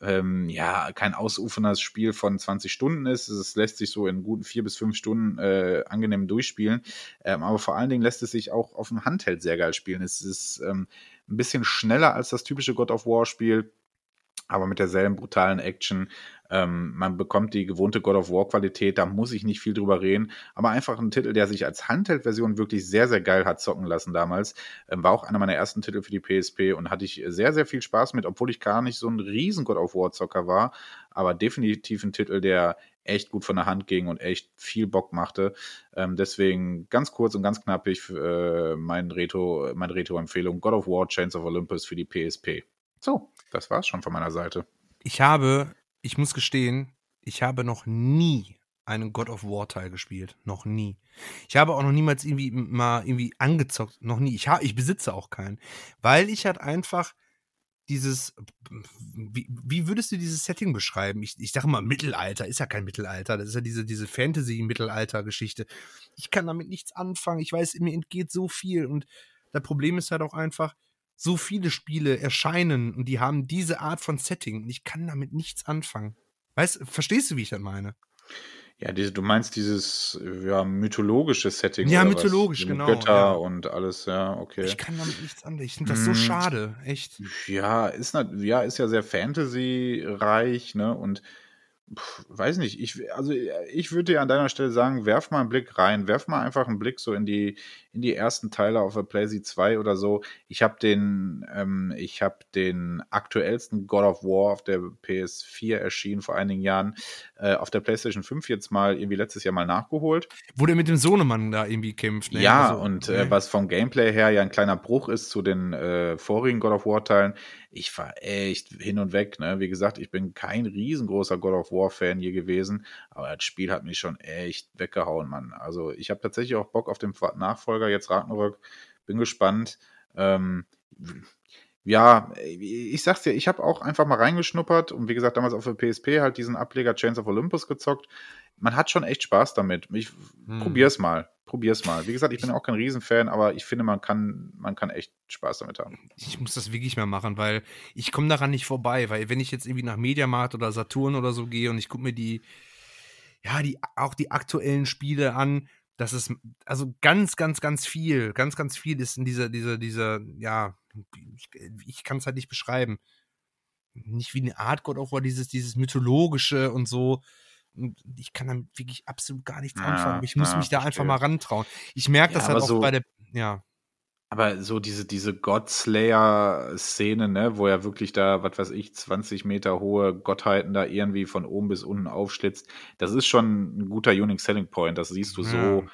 ähm, ja, kein ausuferndes Spiel von 20 Stunden ist. Es lässt sich so in guten vier bis fünf Stunden äh, angenehm durchspielen. Ähm, aber vor allen Dingen lässt es sich auch auf dem Handheld sehr geil spielen. Es ist ähm, ein bisschen schneller als das typische God of War Spiel aber mit derselben brutalen Action. Ähm, man bekommt die gewohnte God of War Qualität, da muss ich nicht viel drüber reden. Aber einfach ein Titel, der sich als Handheld-Version wirklich sehr, sehr geil hat zocken lassen damals. Ähm, war auch einer meiner ersten Titel für die PSP und hatte ich sehr, sehr viel Spaß mit, obwohl ich gar nicht so ein riesen God of War Zocker war. Aber definitiv ein Titel, der echt gut von der Hand ging und echt viel Bock machte. Ähm, deswegen ganz kurz und ganz knappig äh, mein Retro, meine Retro-Empfehlung: God of War Chains of Olympus für die PSP. So, das war's schon von meiner Seite. Ich habe, ich muss gestehen, ich habe noch nie einen God of War Teil gespielt. Noch nie. Ich habe auch noch niemals irgendwie mal irgendwie angezockt. Noch nie. Ich, habe, ich besitze auch keinen. Weil ich halt einfach dieses, wie, wie würdest du dieses Setting beschreiben? Ich, ich sage mal Mittelalter, ist ja kein Mittelalter, das ist ja diese, diese Fantasy-Mittelalter-Geschichte. Ich kann damit nichts anfangen, ich weiß, mir entgeht so viel und das Problem ist halt auch einfach, so viele Spiele erscheinen und die haben diese Art von Setting und ich kann damit nichts anfangen. Weißt, verstehst du, wie ich das meine? Ja, diese, du meinst dieses ja, mythologische Setting. Ja, mythologisch, genau. Götter ja. und alles, ja, okay. Ich kann damit nichts anfangen. Ich finde das so hm. schade, echt. Ja, ist, ja, ist ja sehr Fantasy-reich, ne? Und Puh, weiß nicht, ich, also ich würde dir an deiner Stelle sagen, werf mal einen Blick rein, werf mal einfach einen Blick so in die, in die ersten Teile auf der PlayStation 2 oder so. Ich habe den, ähm, ich habe den aktuellsten God of War auf der PS4 erschienen vor einigen Jahren, äh, auf der PlayStation 5 jetzt mal irgendwie letztes Jahr mal nachgeholt. Wo der mit dem Sohnemann da irgendwie kämpft. Ne? Ja, also, und äh, was vom Gameplay her ja ein kleiner Bruch ist zu den äh, vorigen God of War Teilen. Ich war echt hin und weg. Ne? Wie gesagt, ich bin kein riesengroßer God of War Fan je gewesen, aber das Spiel hat mich schon echt weggehauen, Mann. Also ich habe tatsächlich auch Bock auf den Nachfolger, jetzt Ragnarök. Bin gespannt. Ähm, ja, ich sag's dir, ich habe auch einfach mal reingeschnuppert und wie gesagt, damals auf der PSP halt diesen Ableger Chains of Olympus gezockt. Man hat schon echt Spaß damit. Ich hm. probier's mal. Probier's mal. Wie gesagt, ich bin auch kein Riesenfan, aber ich finde, man kann, man kann echt Spaß damit haben. Ich muss das wirklich mal machen, weil ich komme daran nicht vorbei, weil wenn ich jetzt irgendwie nach Mediamarkt oder Saturn oder so gehe und ich gucke mir die, ja, die, auch die aktuellen Spiele an, das ist also ganz, ganz, ganz viel, ganz, ganz viel ist in dieser, dieser, dieser, ja, ich, ich kann es halt nicht beschreiben. Nicht wie eine Art God of War, dieses, dieses mythologische und so. Ich kann damit wirklich absolut gar nichts anfangen. Ich muss ja, mich da verstehe. einfach mal rantrauen. Ich merke ja, das halt auch so, bei der, ja. Aber so diese, diese Godslayer-Szene, ne, wo er wirklich da, was weiß ich, 20 Meter hohe Gottheiten da irgendwie von oben bis unten aufschlitzt, das ist schon ein guter Unique Selling Point. Das siehst du ja. so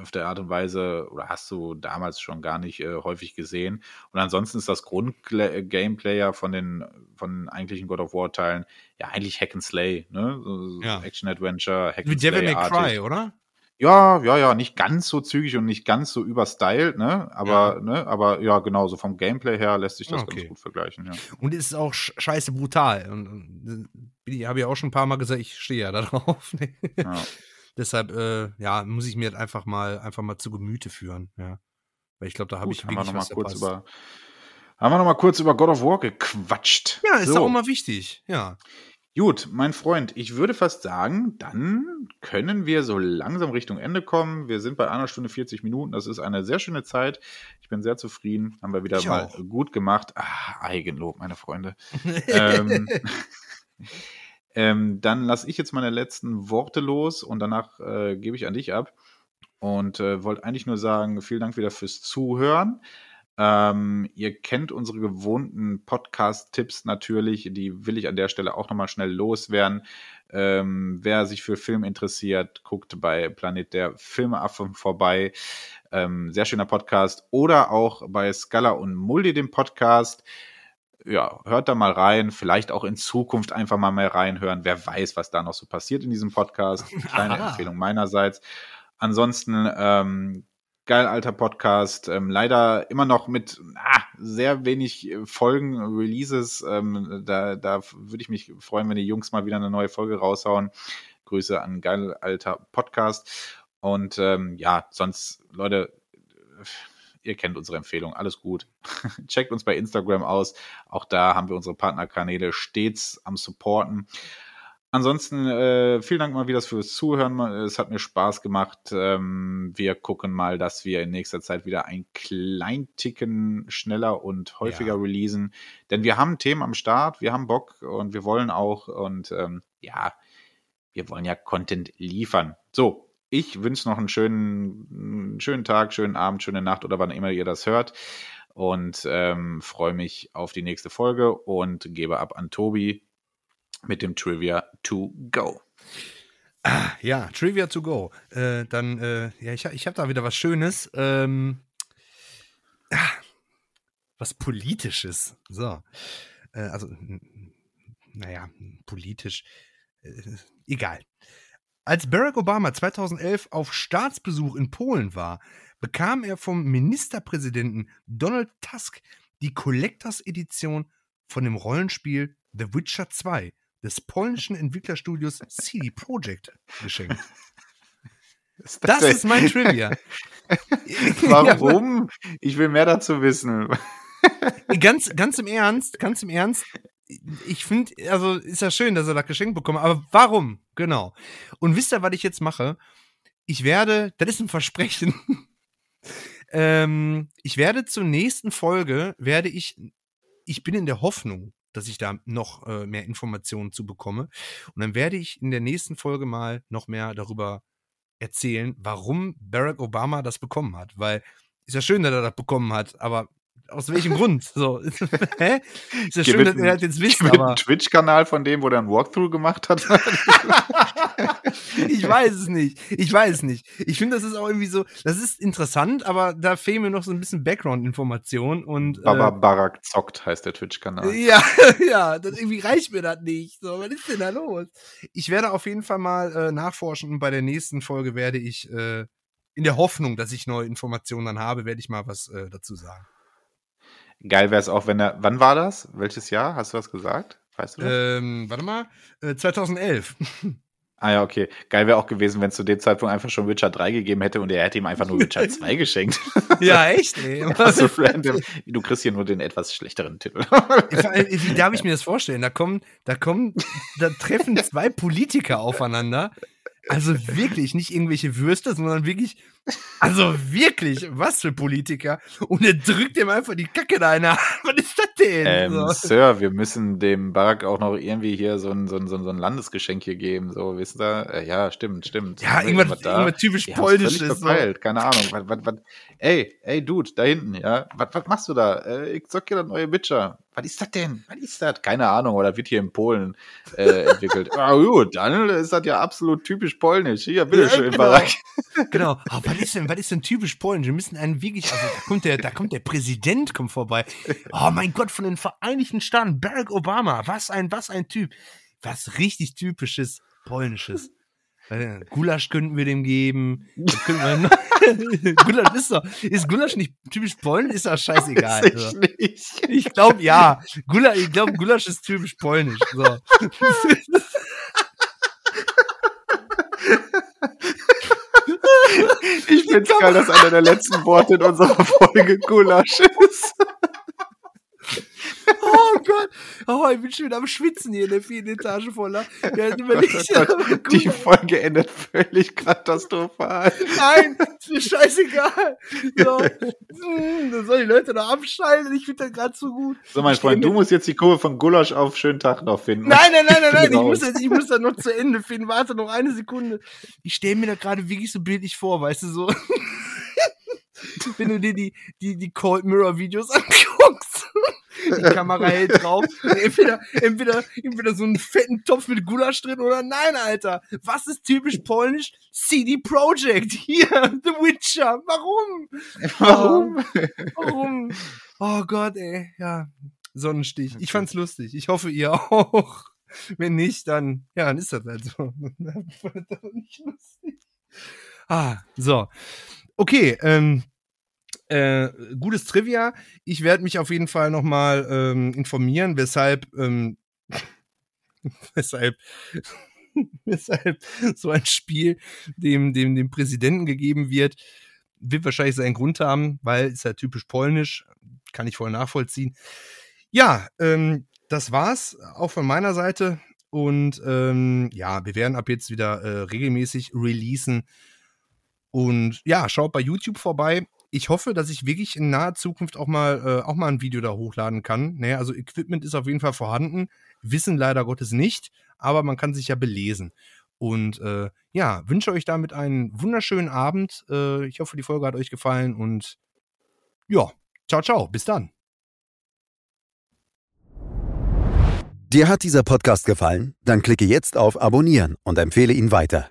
auf der Art und Weise oder hast du damals schon gar nicht äh, häufig gesehen. Und ansonsten ist das Grund-Gameplay ja von den von eigentlichen God of War Teilen ja eigentlich Hack and Slay, ne? So ja. Action Adventure, Hack Wie and Slay. Devil May Cry, oder? Ja, ja, ja, nicht ganz so zügig und nicht ganz so überstylt, ne? Aber, ja. ne, aber ja, genau, so vom Gameplay her lässt sich das okay. ganz gut vergleichen, ja. Und es ist auch scheiße brutal. Und, und ich habe ja auch schon ein paar Mal gesagt, ich stehe ja da drauf. Ne? ja. Deshalb, äh, ja, muss ich mir einfach mal, einfach mal zu Gemüte führen, ja. Weil ich glaube, da habe ich wirklich haben wir noch mal kurz über haben wir noch mal kurz über God of War gequatscht. Ja, ist so. auch mal wichtig, ja. Gut, mein Freund, ich würde fast sagen, dann können wir so langsam Richtung Ende kommen. Wir sind bei einer Stunde 40 Minuten. Das ist eine sehr schöne Zeit. Ich bin sehr zufrieden. Haben wir wieder ich mal auch. gut gemacht. Ah, Eigenlob, meine Freunde. ähm, ähm, dann lasse ich jetzt meine letzten Worte los und danach äh, gebe ich an dich ab. Und äh, wollte eigentlich nur sagen, vielen Dank wieder fürs Zuhören. Ähm, ihr kennt unsere gewohnten Podcast-Tipps natürlich, die will ich an der Stelle auch nochmal schnell loswerden. Ähm, wer sich für Film interessiert, guckt bei Planet der Filmeaffen vorbei. Ähm, sehr schöner Podcast. Oder auch bei Scala und Muldi, dem Podcast. Ja, hört da mal rein. Vielleicht auch in Zukunft einfach mal mehr reinhören. Wer weiß, was da noch so passiert in diesem Podcast. Kleine Aha. Empfehlung meinerseits. Ansonsten ähm, geil alter Podcast. Ähm, leider immer noch mit ah, sehr wenig äh, Folgen, Releases. Ähm, da da würde ich mich freuen, wenn die Jungs mal wieder eine neue Folge raushauen. Grüße an geil alter Podcast. Und ähm, ja, sonst, Leute, ihr kennt unsere Empfehlung. Alles gut. Checkt uns bei Instagram aus. Auch da haben wir unsere Partnerkanäle stets am Supporten. Ansonsten äh, vielen Dank mal wieder fürs Zuhören. Es hat mir Spaß gemacht. Ähm, wir gucken mal, dass wir in nächster Zeit wieder ein klein Ticken schneller und häufiger ja. releasen. Denn wir haben Themen am Start, wir haben Bock und wir wollen auch. Und ähm, ja, wir wollen ja Content liefern. So, ich wünsche noch einen schönen, einen schönen Tag, schönen Abend, schöne Nacht oder wann immer ihr das hört. Und ähm, freue mich auf die nächste Folge und gebe ab an Tobi mit dem Trivia to go. Ah, ja, Trivia to go. Äh, dann, äh, ja, ich, ich habe da wieder was Schönes. Ähm, ah, was Politisches. So. Äh, also, naja, politisch. Äh, egal. Als Barack Obama 2011 auf Staatsbesuch in Polen war, bekam er vom Ministerpräsidenten Donald Tusk die Collectors Edition von dem Rollenspiel The Witcher 2 des polnischen Entwicklerstudios CD Projekt geschenkt. Das, das ist mein Trivia. Warum? Ich will mehr dazu wissen. ganz, ganz im Ernst, ganz im Ernst. Ich finde, also ist ja schön, dass er das geschenkt bekommt, aber warum? Genau. Und wisst ihr, was ich jetzt mache? Ich werde, das ist ein Versprechen. ähm, ich werde zur nächsten Folge, werde ich, ich bin in der Hoffnung, dass ich da noch äh, mehr Informationen zu bekomme. Und dann werde ich in der nächsten Folge mal noch mehr darüber erzählen, warum Barack Obama das bekommen hat. Weil ist ja schön, dass er das bekommen hat, aber aus welchem Grund? So, hä? Ist ja schön, dass ihr halt jetzt wisst, aber. Twitch-Kanal von dem, wo der ein Walkthrough gemacht hat. ich weiß es nicht. Ich weiß es nicht. Ich finde, das ist auch irgendwie so, das ist interessant, aber da fehlen mir noch so ein bisschen Background-Information und. Baba äh, Barak zockt heißt der Twitch-Kanal. Ja, ja, das, irgendwie reicht mir das nicht. So, was ist denn da los? Ich werde auf jeden Fall mal äh, nachforschen und bei der nächsten Folge werde ich, äh, in der Hoffnung, dass ich neue Informationen dann habe, werde ich mal was äh, dazu sagen. Geil wäre es auch, wenn er. Wann war das? Welches Jahr? Hast du was gesagt? Weißt du das? Ähm, warte mal. Äh, 2011. Ah ja, okay. Geil wäre auch gewesen, wenn es zu dem Zeitpunkt einfach schon Witcher 3 gegeben hätte und er hätte ihm einfach nur Witcher 2 geschenkt. Ja, echt? Ey. Also random. Du kriegst hier nur den etwas schlechteren Titel. Wie darf ich mir das vorstellen? Da kommen, da kommen, da treffen zwei Politiker aufeinander also wirklich, nicht irgendwelche Würste, sondern wirklich, also wirklich, was für Politiker. Und er drückt ihm einfach die Kacke da in der Hand. Was ist das denn? Ähm, so. Sir, wir müssen dem Barack auch noch irgendwie hier so ein, so ein, so ein Landesgeschenk hier geben, so, wisst ihr? Äh, ja, stimmt, stimmt. Ja, irgendwas, irgendwas typisch ja, polnisches. So. Keine Ahnung. Was, was, was, ey, ey, Dude, da hinten, ja, was, was machst du da? Äh, ich zock hier das neue Witcher was ist das denn? Was ist das? Keine Ahnung, oder wird hier in Polen äh, entwickelt. ah, gut, dann ist das ja absolut typisch polnisch. Hier, bitteschön, ja, genau. Barack. genau. Oh, was ist denn, was ist denn typisch polnisch? Wir müssen einen wirklich, also da kommt der, da kommt der Präsident kommt vorbei. Oh mein Gott, von den Vereinigten Staaten, Barack Obama. Was ein, was ein Typ. Was richtig typisches Polnisches. Gulasch könnten wir dem geben. Gulasch ist doch, ist Gulasch nicht typisch polnisch? Ist doch scheißegal. Ich also. nicht. Ich glaube ja. Gulasch, ich glaube, Gulasch ist typisch polnisch. So. Ich finde es geil, dass einer der letzten Worte in unserer Folge Gulasch ist. Oh Gott. Oh, ich bin schon wieder am Schwitzen hier in der vierten Etage voller. Ja, oh Gott, die Folge endet völlig katastrophal. Nein, ist mir scheißegal. So, hm, dann soll die Leute noch abschalten. Ich finde das gerade so gut. So, mein Freund, du musst jetzt die Kurve von Gulasch auf schönen Tag noch finden. Nein, nein, nein, nein, nein. Ich muss, das, ich muss das noch zu Ende finden. Warte noch eine Sekunde. Ich stelle mir da gerade wirklich so bildlich vor, weißt du, so. Wenn du dir die, die, die Cold Mirror Videos anguckst. Die Kamera hält drauf. Entweder, entweder, entweder so einen fetten Topf mit Gulasch drin oder nein, Alter. Was ist typisch polnisch? CD Projekt. Hier, The Witcher. Warum? Warum? Warum? Oh Gott, ey. Ja. Sonnenstich. Ich fand's lustig. Ich hoffe, ihr auch. Wenn nicht, dann, ja, dann ist das halt so. nicht lustig. Ah, so. Okay, ähm, äh, gutes Trivia. Ich werde mich auf jeden Fall nochmal ähm, informieren, weshalb, ähm, weshalb, weshalb so ein Spiel dem, dem, dem Präsidenten gegeben wird. Wird wahrscheinlich seinen Grund haben, weil ist ja typisch polnisch. Kann ich voll nachvollziehen. Ja, ähm, das war's auch von meiner Seite. Und ähm, ja, wir werden ab jetzt wieder äh, regelmäßig releasen. Und ja, schaut bei YouTube vorbei ich hoffe, dass ich wirklich in naher Zukunft auch mal, äh, auch mal ein Video da hochladen kann. Naja, also Equipment ist auf jeden Fall vorhanden, Wissen leider Gottes nicht, aber man kann sich ja belesen. Und äh, ja, wünsche euch damit einen wunderschönen Abend. Äh, ich hoffe, die Folge hat euch gefallen und ja, ciao, ciao, bis dann. Dir hat dieser Podcast gefallen? Dann klicke jetzt auf Abonnieren und empfehle ihn weiter.